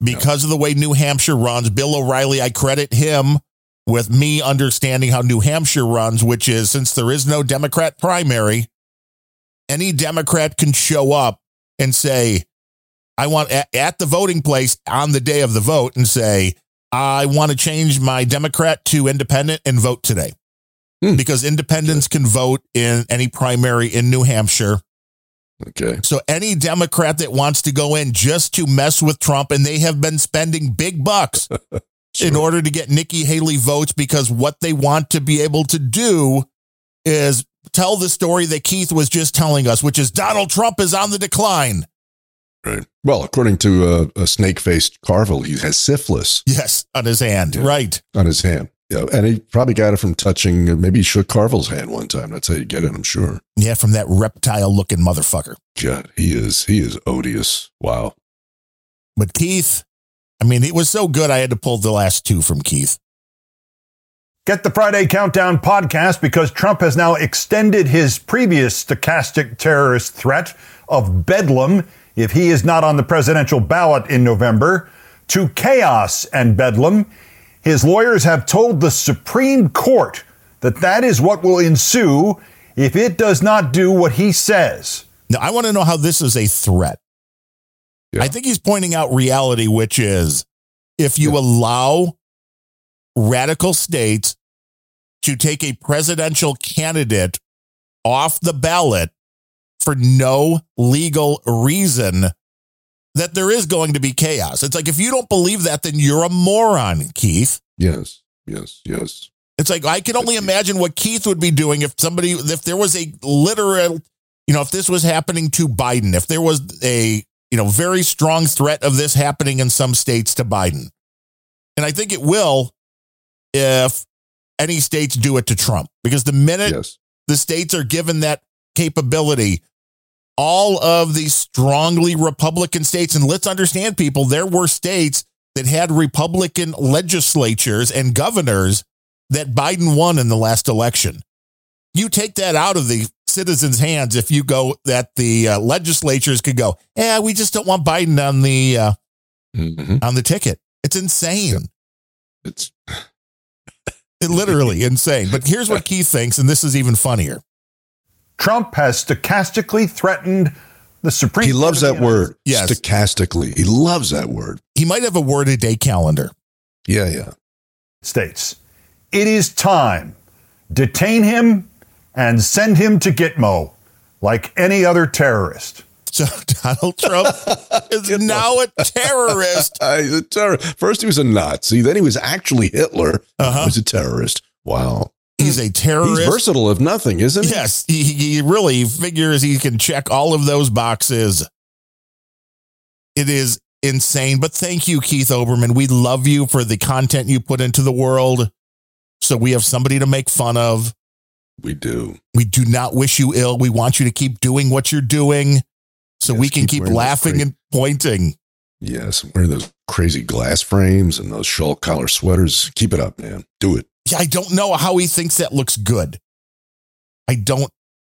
because of the way New Hampshire runs. Bill O'Reilly, I credit him with me understanding how New Hampshire runs, which is since there is no Democrat primary, any Democrat can show up and say, I want at, at the voting place on the day of the vote and say, I want to change my Democrat to independent and vote today. Hmm. Because independents can vote in any primary in New Hampshire. Okay. So any Democrat that wants to go in just to mess with Trump, and they have been spending big bucks in order to get Nikki Haley votes because what they want to be able to do is tell the story that Keith was just telling us, which is Donald Trump is on the decline. Right. Well, according to uh, a snake faced Carville, he has syphilis. Yes, on his hand. Right. On his hand. Yeah. And he probably got it from touching, maybe he shook Carville's hand one time. That's how you get it, I'm sure. Yeah, from that reptile looking motherfucker. God, he is, he is odious. Wow. But Keith, I mean, it was so good I had to pull the last two from Keith. Get the Friday Countdown podcast because Trump has now extended his previous stochastic terrorist threat of bedlam if he is not on the presidential ballot in November to chaos and bedlam. His lawyers have told the Supreme Court that that is what will ensue if it does not do what he says. Now, I want to know how this is a threat. I think he's pointing out reality, which is if you allow radical states to take a presidential candidate off the ballot for no legal reason, that there is going to be chaos. It's like if you don't believe that, then you're a moron, Keith. Yes. Yes. Yes. It's like I can only imagine what Keith would be doing if somebody, if there was a literal, you know, if this was happening to Biden, if there was a, you know, very strong threat of this happening in some states to Biden. And I think it will if any states do it to Trump, because the minute the states are given that capability, all of these strongly Republican states, and let's understand, people, there were states that had Republican legislatures and governors that Biden won in the last election. You take that out of the citizens' hands if you go that the uh, legislatures could go, yeah, we just don't want Biden on the uh, on the ticket. It's insane. It's it literally insane. But here's what Keith thinks, and this is even funnier. Trump has stochastically threatened the Supreme He loves that word. Yes. Stochastically. He loves that word. He might have a word a day calendar. Yeah, yeah. States. It is time. Detain him and send him to Gitmo like any other terrorist. So Donald Trump is now a terrorist. He's a terrorist. First, he was a Nazi. Then he was actually Hitler. Uh-huh. He was a terrorist. Wow. He's a terrorist. He's versatile, if nothing, isn't he? Yes, he, he really figures he can check all of those boxes. It is insane. But thank you, Keith Olbermann. We love you for the content you put into the world. So we have somebody to make fun of. We do. We do not wish you ill. We want you to keep doing what you're doing so we can keep keep, laughing and pointing. Yes. Wearing those crazy glass frames and those shawl collar sweaters. Keep it up, man. Do it. Yeah, I don't know how he thinks that looks good. I don't,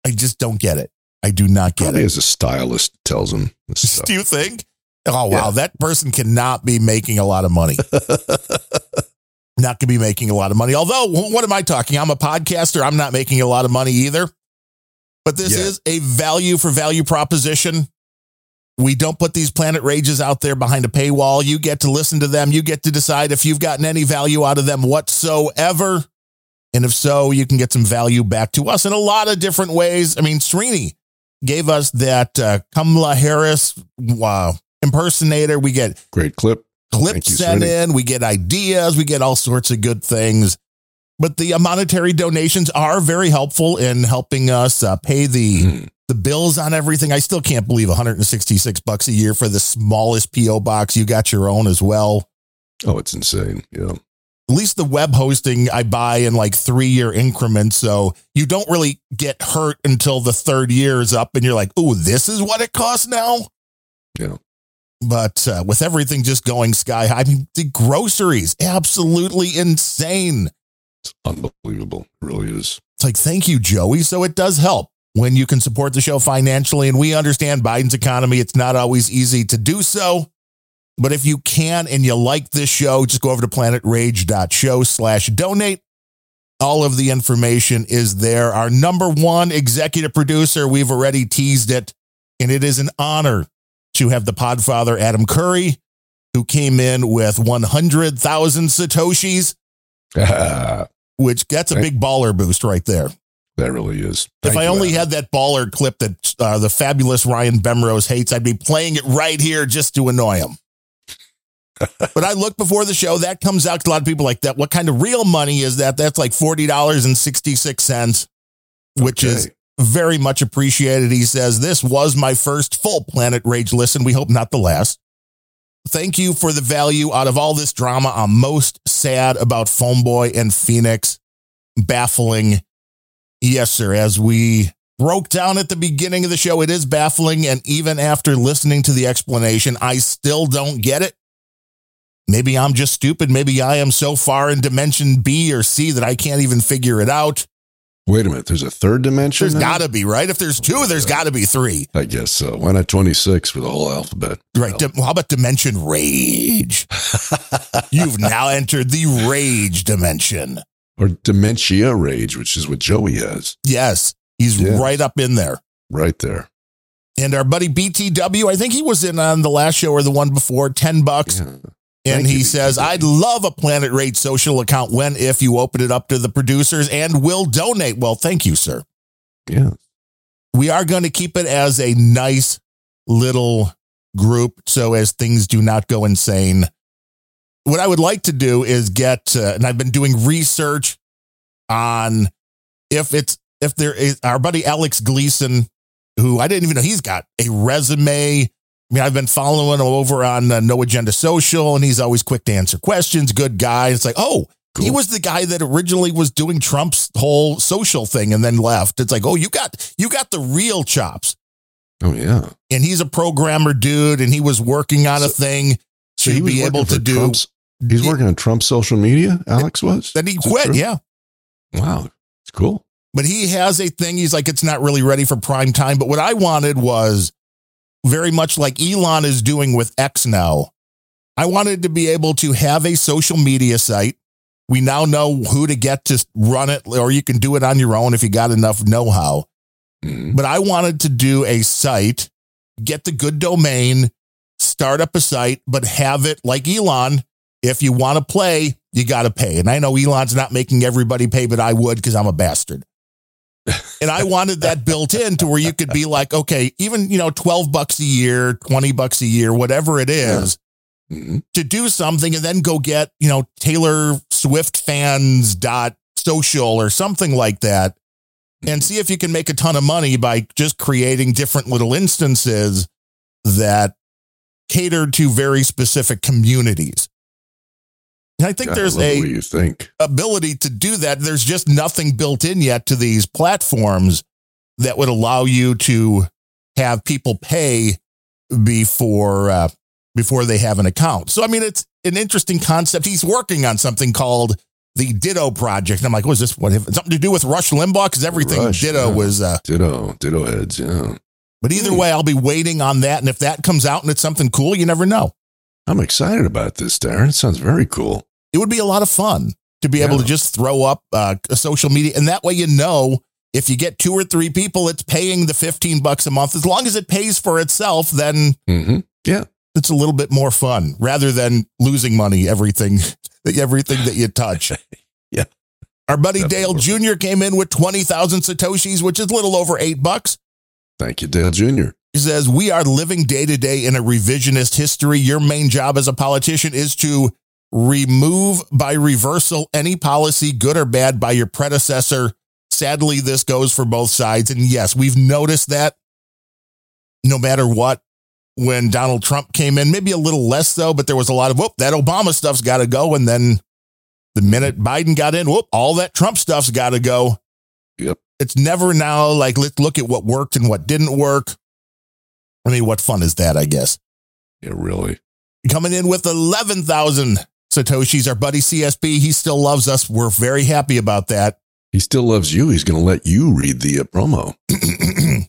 I just don't get it. I do not get Probably it. as a stylist tells him. Do you think? Oh, wow. Yeah. That person cannot be making a lot of money. not going to be making a lot of money. Although, what am I talking? I'm a podcaster. I'm not making a lot of money either. But this Yeah. is a value for value proposition. We don't put these planet rages out there behind a paywall. You get to listen to them. You get to decide if you've gotten any value out of them whatsoever. And if so, you can get some value back to us in a lot of different ways. I mean, Srini gave us that uh, Kamala Harris uh, impersonator. We get great clip. Clips you, sent Srini. in. We get ideas. We get all sorts of good things. But the monetary donations are very helpful in helping us uh, pay the Hmm. The bills on everything. I still can't believe 166 bucks a year for the smallest PO box. You got your own as well. Oh, it's insane. Yeah. At least the web hosting I buy in like three year increments. So you don't really get hurt until the third year is up and you're like, oh, this is what it costs now. Yeah. But uh, with everything just going sky high, I mean, the groceries, absolutely insane. It's unbelievable. It really is. It's like, thank you, Joey. So it does help when you can support the show financially. And we understand Biden's economy. It's not always easy to do so. But if you can and you like this show, just go over to planetrage.show slash donate. All of the information is there. Our number one executive producer, we've already teased it, and it is an honor to have the podfather, Adam Curry, who came in with 100,000 Satoshis, which gets a big baller boost right there. That really is. If I only Adam. had that baller clip that uh, the fabulous Ryan Bemrose hates, I'd be playing it right here just to annoy him. but I looked before the show. That comes out. A lot of people like that. What kind of real money is that? That's like forty dollars and sixty six cents, which is very much appreciated. He says this was my first full Planet Rage listen. We hope not the last. Thank you for the value out of all this drama. I'm most sad about Phone Boy and Phoenix. Baffling. Yes, sir. As we broke down at the beginning of the show, it is baffling. And even after listening to the explanation, I still don't get it. Maybe I'm just stupid. Maybe I am so far in dimension B or C that I can't even figure it out. Wait a minute. There's a third dimension. There's got to be, right? If there's two, there's got to be three. I guess so. Why not 26 for the whole alphabet? Right. Dim- How about dimension rage? You've now entered the rage dimension. Or dementia rage, which is what Joey has. Yes. He's Yeah. right up in there. Right there. And our buddy BTW, I think he was in on the last show or the one before, 10 bucks. And Thank he you, says, I'd love a Planet Rage social account when, if you open it up to the producers and will donate. Well, thank you, sir. Yeah. We are going to keep it as a nice little group so as things do not go insane. What I would like to do is get, uh, and I've been doing research on if it's, if there is our buddy Alex Gleason, who I didn't even know he's got a resume. I mean, I've been following him over on uh, No Agenda Social, and he's always quick to answer questions. Good guy. It's like, oh, he was the guy that originally was doing Trump's whole social thing and then left. It's like, oh, you got you got the real chops. Oh yeah. And he's a programmer dude, and he was working on a thing So to be able to do. Trump's- He's working on Trump's social media. Alex was. Then he quit. Yeah. Wow. It's cool. but he has a thing. He's like, it's not really ready for prime time. But what I wanted was very much like Elon is doing with X now. I wanted to be able to have a social media site. We now know who to get to run it, or you can do it on your own if you got enough know how. Hmm. But I wanted to do a site, get the good domain, start up a site, but have it like Elon. If you want to play, you got to pay. And I know Elon's not making everybody pay, but I would because I'm a bastard. and I wanted that built in to where you could be like, okay, even, you know, 12 bucks a year, 20 bucks a year, whatever it is, mm-hmm. to do something and then go get, you know, Taylor Swift fans dot social or something like that and see if you can make a ton of money by just creating different little instances that cater to very specific communities. And I think God, there's the a think. ability to do that. There's just nothing built in yet to these platforms that would allow you to have people pay before uh, before they have an account. So I mean, it's an interesting concept. He's working on something called the Ditto Project. And I'm like, what is this? What something to do with Rush Limbaugh? Because everything Rush, Ditto yeah. was. Uh, Ditto. Ditto heads. Yeah. But either way, I'll be waiting on that. And if that comes out and it's something cool, you never know. I'm excited about this, Darren. It sounds very cool. it would be a lot of fun to be able to just throw up uh, a social media and that way you know if you get two or three people it's paying the 15 bucks a month as long as it pays for itself then Mm-hmm. yeah it's a little bit more fun rather than losing money everything everything that you touch yeah Our buddy Dale Jr. came in with 20,000 Satoshis, which is a little over eight bucks. Thank you, Dale Jr. He says, We are living day to day in a revisionist history. Your main job as a politician is to remove by reversal any policy, good or bad, by your predecessor. Sadly, this goes for both sides. And yes, we've noticed that no matter what, when Donald Trump came in, maybe a little less so, but there was a lot of, whoop, that Obama stuff's got to go. And then the minute Biden got in, whoop, all that Trump stuff's got to go. Yep. It's never now like, let's look at what worked and what didn't work. I mean, what fun is that, I guess? Yeah, really. Coming in with 11,000 Satoshis, our buddy CSB, he still loves us. We're very happy about that. He still loves you. He's going to let you read the uh, promo.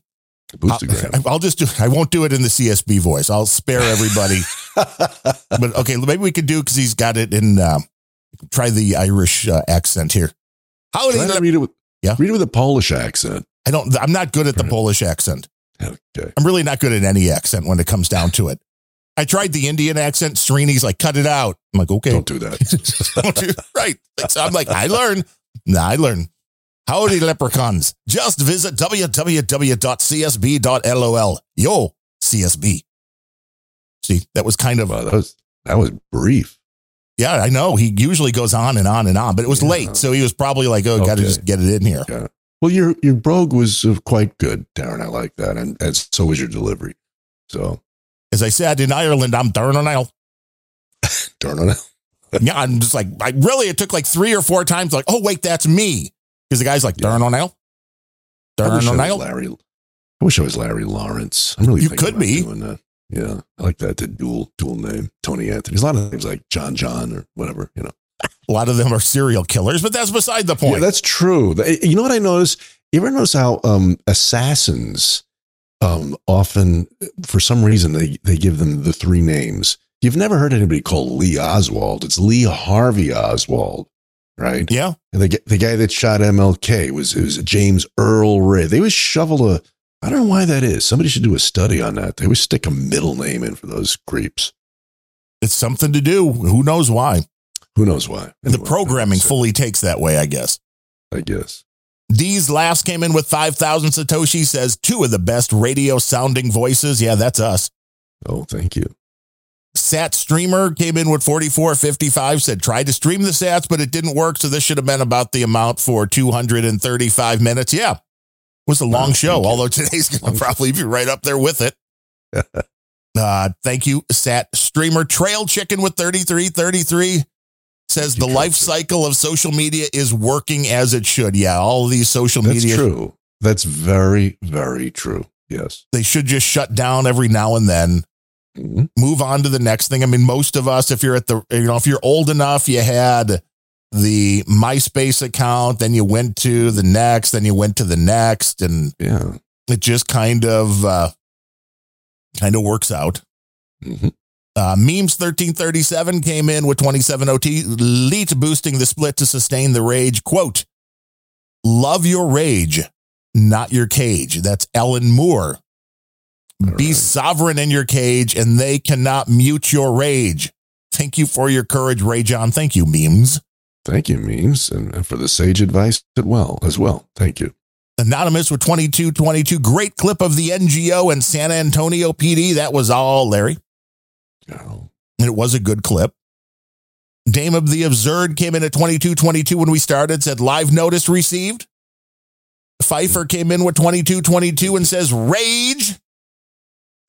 Boostagram. I'll, I'll just do. I won't do it in the CSB voice. I'll spare everybody. but okay, maybe we could do because he's got it in. Uh, try the Irish uh, accent here. How Try to read it with yeah? Read it with a Polish accent. I don't. I'm not good at the Polish accent. Okay. I'm really not good at any accent when it comes down to it. I tried the Indian accent. Srini's like, cut it out. I'm like, okay. Don't do that. Don't do- right. So I'm like, I learn. Nah, I learn. Howdy, leprechauns. Just visit www.csb.lol. Yo, CSB. See, that was kind of. Wow, that was that was brief. Yeah, I know. He usually goes on and on and on, but it was late. So he was probably like, oh, got to just get it in here. Yeah. Well, your your brogue was uh, quite good, Darren. I like that, and, and so was your delivery. So, As I said, in Ireland, I'm Darren O'Neill. Darren O'Neill. yeah, I'm just like, I really, it took like three or four times, like, oh, wait, that's me. Because the guy's like, Darren O'Neill. Darren O'Neill. Larry. I wish I was Larry Lawrence. I'm really You could be. Yeah, I like that. The dual dual name, Tony Anthony. There's a lot of names like John John or whatever. You know. A lot of them are serial killers, but that's beside the point. Yeah, that's true. You know what I noticed? You ever notice how um, assassins um, often, for some reason, they, they give them the three names. You've never heard anybody called Lee Oswald. It's Lee Harvey Oswald, right? Yeah. And the, the guy that shot MLK was, it was James Earl Ray. They always shovel a, I don't know why that is. Somebody should do a study on that. They always stick a middle name in for those creeps. It's something to do. Who knows why? Who knows why? the programming fully takes that way, I guess. I guess. deezlaughs came in with 5,000 Satoshi, says two of the best radio sounding voices. Yeah, that's us. Oh, thank you. Sat Streamer came in with 4455, said tried to stream the sats, but it didn't work. So this should have been about the amount for 235 minutes. Yeah. Was a long show, although today's going to probably be right up there with it. uh, thank you, Sat Streamer. Trail Chicken with 3333 says the life cycle of social media is working as it should. Yeah, all these social media That's media true. That's very, very true. Yes. they should just shut down every now and then move on to the next thing i mean most of us if you're at the you know if you're old enough you had the myspace account then you went to the next then you went to the next and yeah. it just kind of uh kind of works out. Uh, memes 1337 came in with 27 ot elite boosting the split to sustain the rage. Quote love your rage not your cage. That's ellen moore. Be sovereign in your cage and they cannot mute your rage. Thank you for your courage, Ray John. Thank you, memes. Thank you, memes, and and for the sage advice as well. As well. Thank you. Anonymous with 2222. Great clip of the NGO and San Antonio PD. That was all, Larry. And it was a good clip. Dame of the Absurd came in at 2222 when we started, said live notice received. Phifer came in with 2222 and says rage.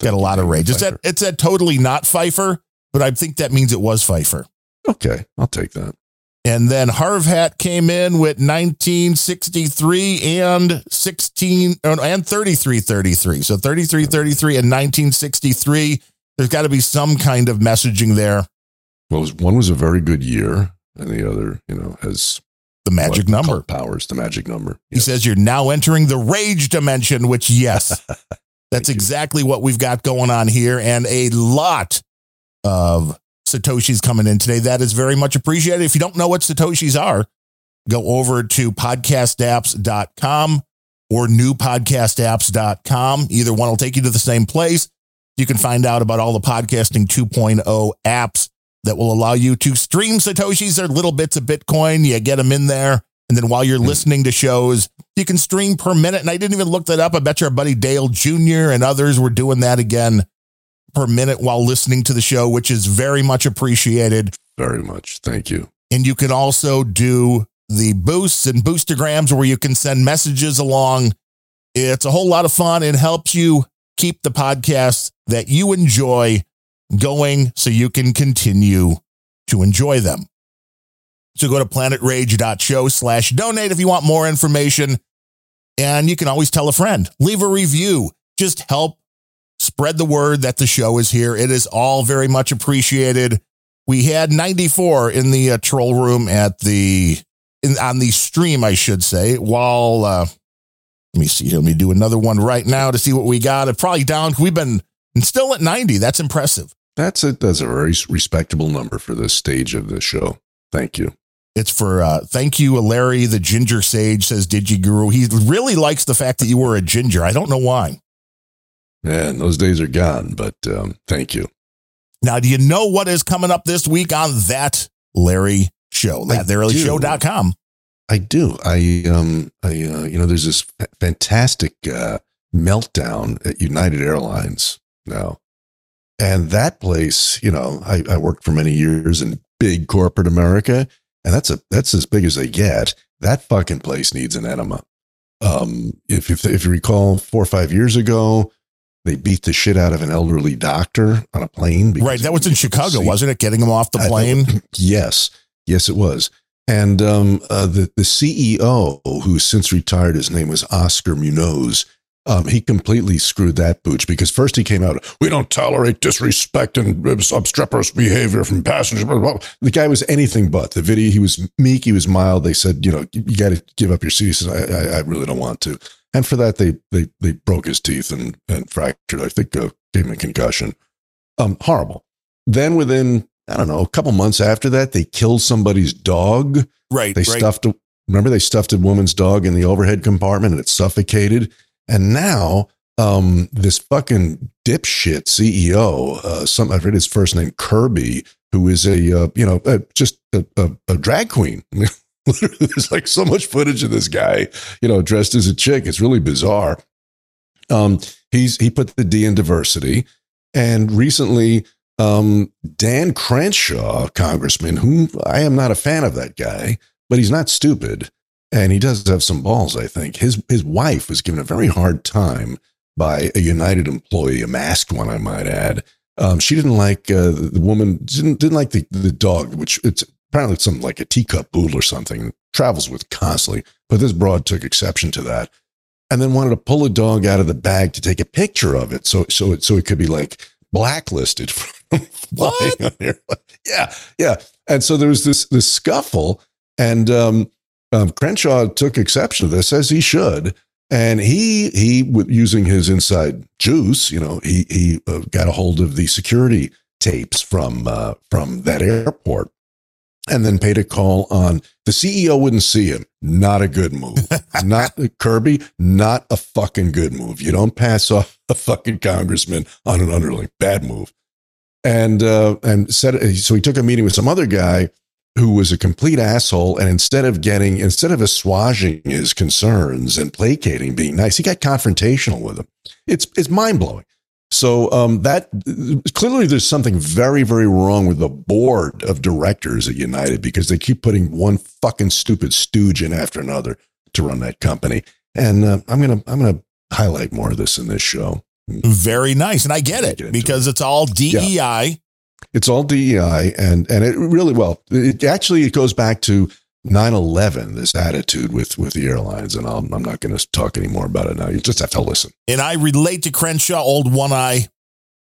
Got a lot of rage. It's that it's that totally not Phifer, but I think that means it was Phifer. Okay, I'll take that. And then Harvhat came in with 1963 and 16 oh, no, and 3333. So 3333 and 1963. There's got to be some kind of messaging there. Well, one was a very good year, and the other, you know, has the magic number powers. The magic number. He says you're now entering the rage dimension, which yes, that's exactly what we've got going on here, and a lot of satoshis coming in today. That is very much appreciated. If you don't know what satoshis are, go over to podcastapps.com or newpodcastapps.com. Either one will take you to the same place. You can find out about all the podcasting 2.0 apps that will allow you to stream satoshis or little bits of Bitcoin. You get them in there And then while you're hmm. listening to shows, you can stream per minute. And I didn't even look that up. I bet your buddy Dale Jr. and others were doing that again per minute while listening to the show, which is very much appreciated. Very much. Thank you. And you can also do the boosts and boostagrams where you can send messages along. It's a whole lot of fun. and helps you keep the podcast that you enjoy going so you can continue to enjoy them. So go to planetrage.show slash donate if you want more information. And you can always tell a friend, leave a review, just help spread the word that the show is here. It is all very much appreciated. We had 94 in the uh, troll room at the, in, on the stream, I should say, while, uh, let me see. Let me do another one right now to see what we got. It probably down. We've been still at 90. That's impressive. That's a that's a very respectable number for this stage of the show. Thank you. It's for uh thank you, Larry the Ginger Sage says Digiguru. He really likes the fact that you were a ginger. I don't know why. Man, those days are gone, but um, thank you. Now, do you know what is coming up this week on that Larry show? I ThatLarryShow.com. I do. I um I uh, you know there's this fantastic uh meltdown at United Airlines now. And that place, you know, I, I worked for many years in big corporate America, and that's a that's as big as they get. That fucking place needs an enema. Um, if if, if you recall, four or five years ago, they beat the shit out of an elderly doctor on a plane. Right. That was in Chicago, wasn't it? Getting him off the plane. yes, yes, it was. And um, uh, the the CEO, who's since retired, his name was Oscar Munoz. Um, he completely screwed that booch because first he came out, we don't tolerate disrespect and obstreperous behavior from passengers. The guy was anything but. The video, he was meek, he was mild. They said, you know, you got to give up your seat. He says, I, I, I really don't want to. And for that, they they they broke his teeth and and fractured. I think uh, gave him a concussion. Um, horrible. Then within I don't know a couple months after that, they killed somebody's dog. Right. They right. stuffed. A, remember, they stuffed a woman's dog in the overhead compartment and it suffocated. And now, um, this fucking dipshit CEO, uh, some I've read his first name Kirby, who is a uh, you know uh, just a, a, a drag queen. Literally, there's like so much footage of this guy, you know, dressed as a chick. It's really bizarre. Um, he's he put the D in diversity, and recently, um, Dan Crenshaw, congressman, whom I am not a fan of that guy, but he's not stupid, and he does have some balls. I think his his wife was given a very hard time by a United employee, a masked one, I might add. Um, she didn't like uh, the, woman didn't didn't like the the dog, which it's apparently some like a teacup poodle or something. Travels with constantly, but this broad took exception to that and then wanted to pull a dog out of the bag to take a picture of it so so it so it could be like blacklisted from flying on here. Yeah, yeah. And so there was this this scuffle, and um, um, Crenshaw took exception to this as he should, and he he with using his inside juice, you know, he he uh, got a hold of the security tapes from uh, from that airport and then paid a call on the CEO wouldn't see him. Not a good move. not Kirby, not a fucking good move. You don't pass off a fucking congressman on an underling. Bad move. And uh, and said so he took a meeting with some other guy who was a complete asshole. And instead of getting instead of assuaging his concerns and placating, being nice, he got confrontational with him. It's it's mind blowing. So um, that clearly there's something very, very wrong with the board of directors at United because they keep putting one fucking stupid stooge in after another to run that company. And uh, I'm gonna I'm gonna highlight more of this in this show. Very nice, and I get it because it's all DEI. It's all DEI, and and it really well. It actually it goes back to 9/11. This attitude with with the airlines, and I'll, I'm not going to talk anymore about it now. You just have to listen. And I relate to Crenshaw, old one eye.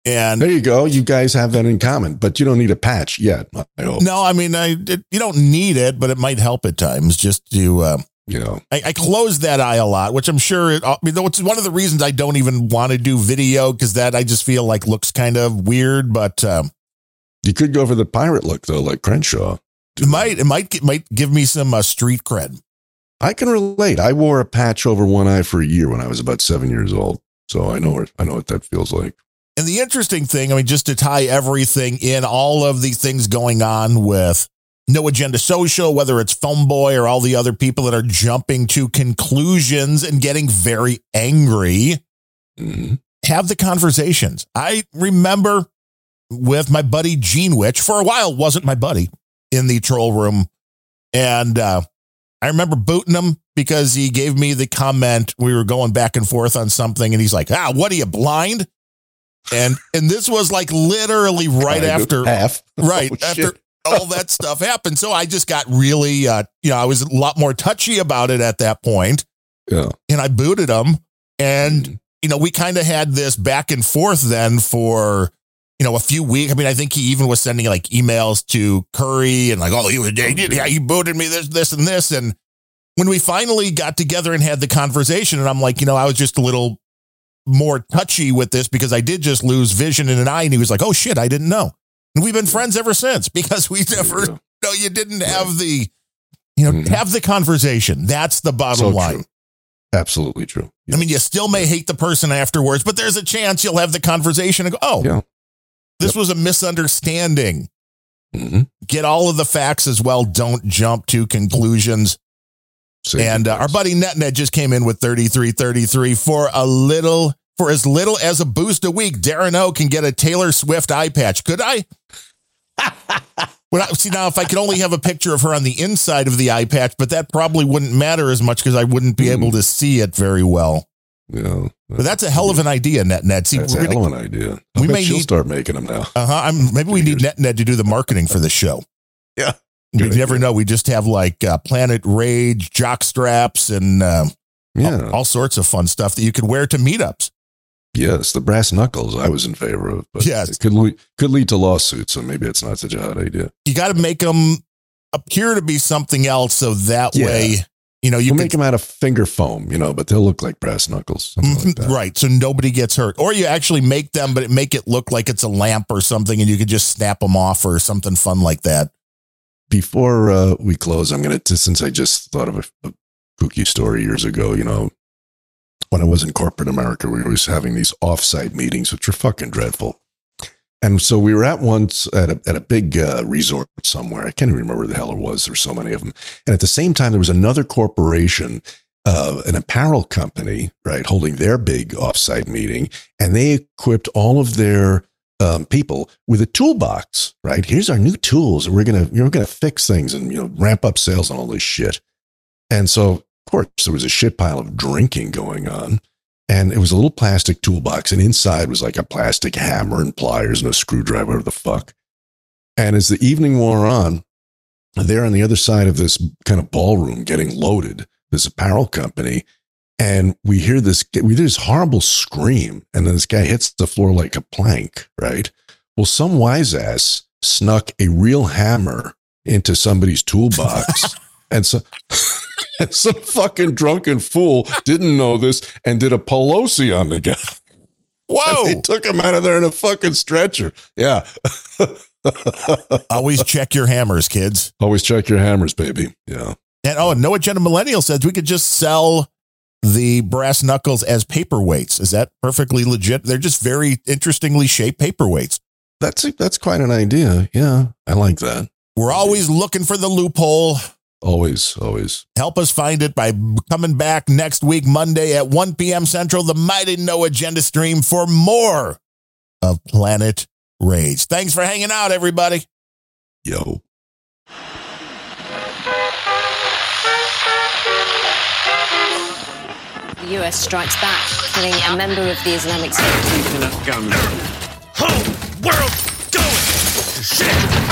And there you go. You guys have that in common, but you don't need a patch yet. I hope. No, I mean, I it, you don't need it, but it might help at times just to. Uh, you know, I, I close that eye a lot, which I'm sure. It, I mean, it's one of the reasons I don't even want to do video because that I just feel like looks kind of weird. But um, you could go for the pirate look though, like Crenshaw. It might. It might. It might give me some uh, street cred. I can relate. I wore a patch over one eye for a year when I was about seven years old, so I know what I know what that feels like. And the interesting thing, I mean, just to tie everything in, all of the things going on with No Agenda Social, whether it's Phone Boy or all the other people that are jumping to conclusions and getting very angry. Have the conversations. I remember with my buddy Gene Witch, for a while wasn't my buddy in the troll room. And uh, I remember booting him because he gave me the comment. We were going back and forth on something, and he's like, Ah, what are you blind? And and this was like literally right after half. right Oh, after shit. all that stuff happened. So I just got really uh, you know, I was a lot more touchy about it at that point. Yeah. And I booted him. And, you know, we kind of had this back and forth then for, you know, a few weeks. I mean, I think he even was sending like emails to Curry and like, oh, he was, yeah, he booted me this, this, and this. And when we finally got together and had the conversation, and I'm like, you know, I was just a little more touchy with this because I did just lose vision in an eye. And he was like, oh shit, I didn't know. And we've been friends ever since because we never, no, you didn't have the, you know, have the conversation. That's the bottom Mm-hmm. So line. true. Absolutely true. I mean, you still may hate the person afterwards, but there's a chance you'll have the conversation and go, oh, this was a misunderstanding. Mm-hmm. Get all of the facts as well. Don't jump to conclusions. and uh, our buddy NetNed just came in with 3333 for a little, for as little as a boost a week. Darren O can get a Taylor Swift eye patch. Could I? I- see now, if I could only have a picture of her on the inside of the eye patch, but that probably wouldn't matter as much because I wouldn't be able to see it very well. Yeah, but that's a hell of an idea, NetNed. See, That's a hell of an idea. I we may she'll need- start making them now. Uh huh. Maybe we need NetNed to do the marketing for the show. Yeah. You never know. We just have like uh, Planet Rage, jock straps, and uh, Yeah. all, all sorts of fun stuff that you could wear to meetups. Yes, the brass knuckles I was in favor of, but Yes. it could lead, could lead to lawsuits, so maybe it's not such a hot idea. You got to make them appear to be something else, so that Yeah. way, you know, you We'll can make them out of finger foam, you know, but they'll look like brass knuckles. something like that. right, so nobody gets hurt, or you actually make them, but make it look like it's a lamp or something, and you could just snap them off or something fun like that. Before uh, we close, I'm going to, since I just thought of a, a story years ago, you know, when I was in corporate America, we were always having these offsite meetings, which are fucking dreadful. And so we were at once at a, at a big uh, resort somewhere. I can't even remember where the hell it was. There's so many of them. And at the same time, there was another corporation, uh, an apparel company, right, holding their big offsite meeting. And they equipped all of their um, people with a toolbox, right? Here's our new tools. We're to, we're to fix things and, you know, ramp up sales and all this shit. And so, of course, there was a shit pile of drinking going on. And it was a little plastic toolbox, and inside was like a plastic hammer and pliers and a screwdriver, whatever the fuck. And as the evening wore on, there on the other side of this kind of ballroom getting loaded, this apparel company, and we hear this, we hear this horrible scream, and then this guy hits the floor like a plank, right? Well, some wise ass snuck a real hammer into somebody's toolbox. and so and some fucking drunken fool didn't know this and did a Pelosi on the guy. Whoa! they took him out of there in a fucking stretcher. Yeah. Always check your hammers, kids. Always check your hammers, baby. Yeah. And oh, No Agenda Millennial says we could just sell the brass knuckles as paperweights. Is that perfectly legit? They're just very interestingly shaped paperweights. That's that's quite an idea. Yeah. I like that. We're always looking for the loophole. Always, always. Help us find it by coming back next week, Monday at 1 p.m. Central, the Mighty No Agenda stream for more of Planet Rage. Thanks for hanging out, everybody. Yo. The US strikes back, killing a member of the Islamic State. Whole world going to shit.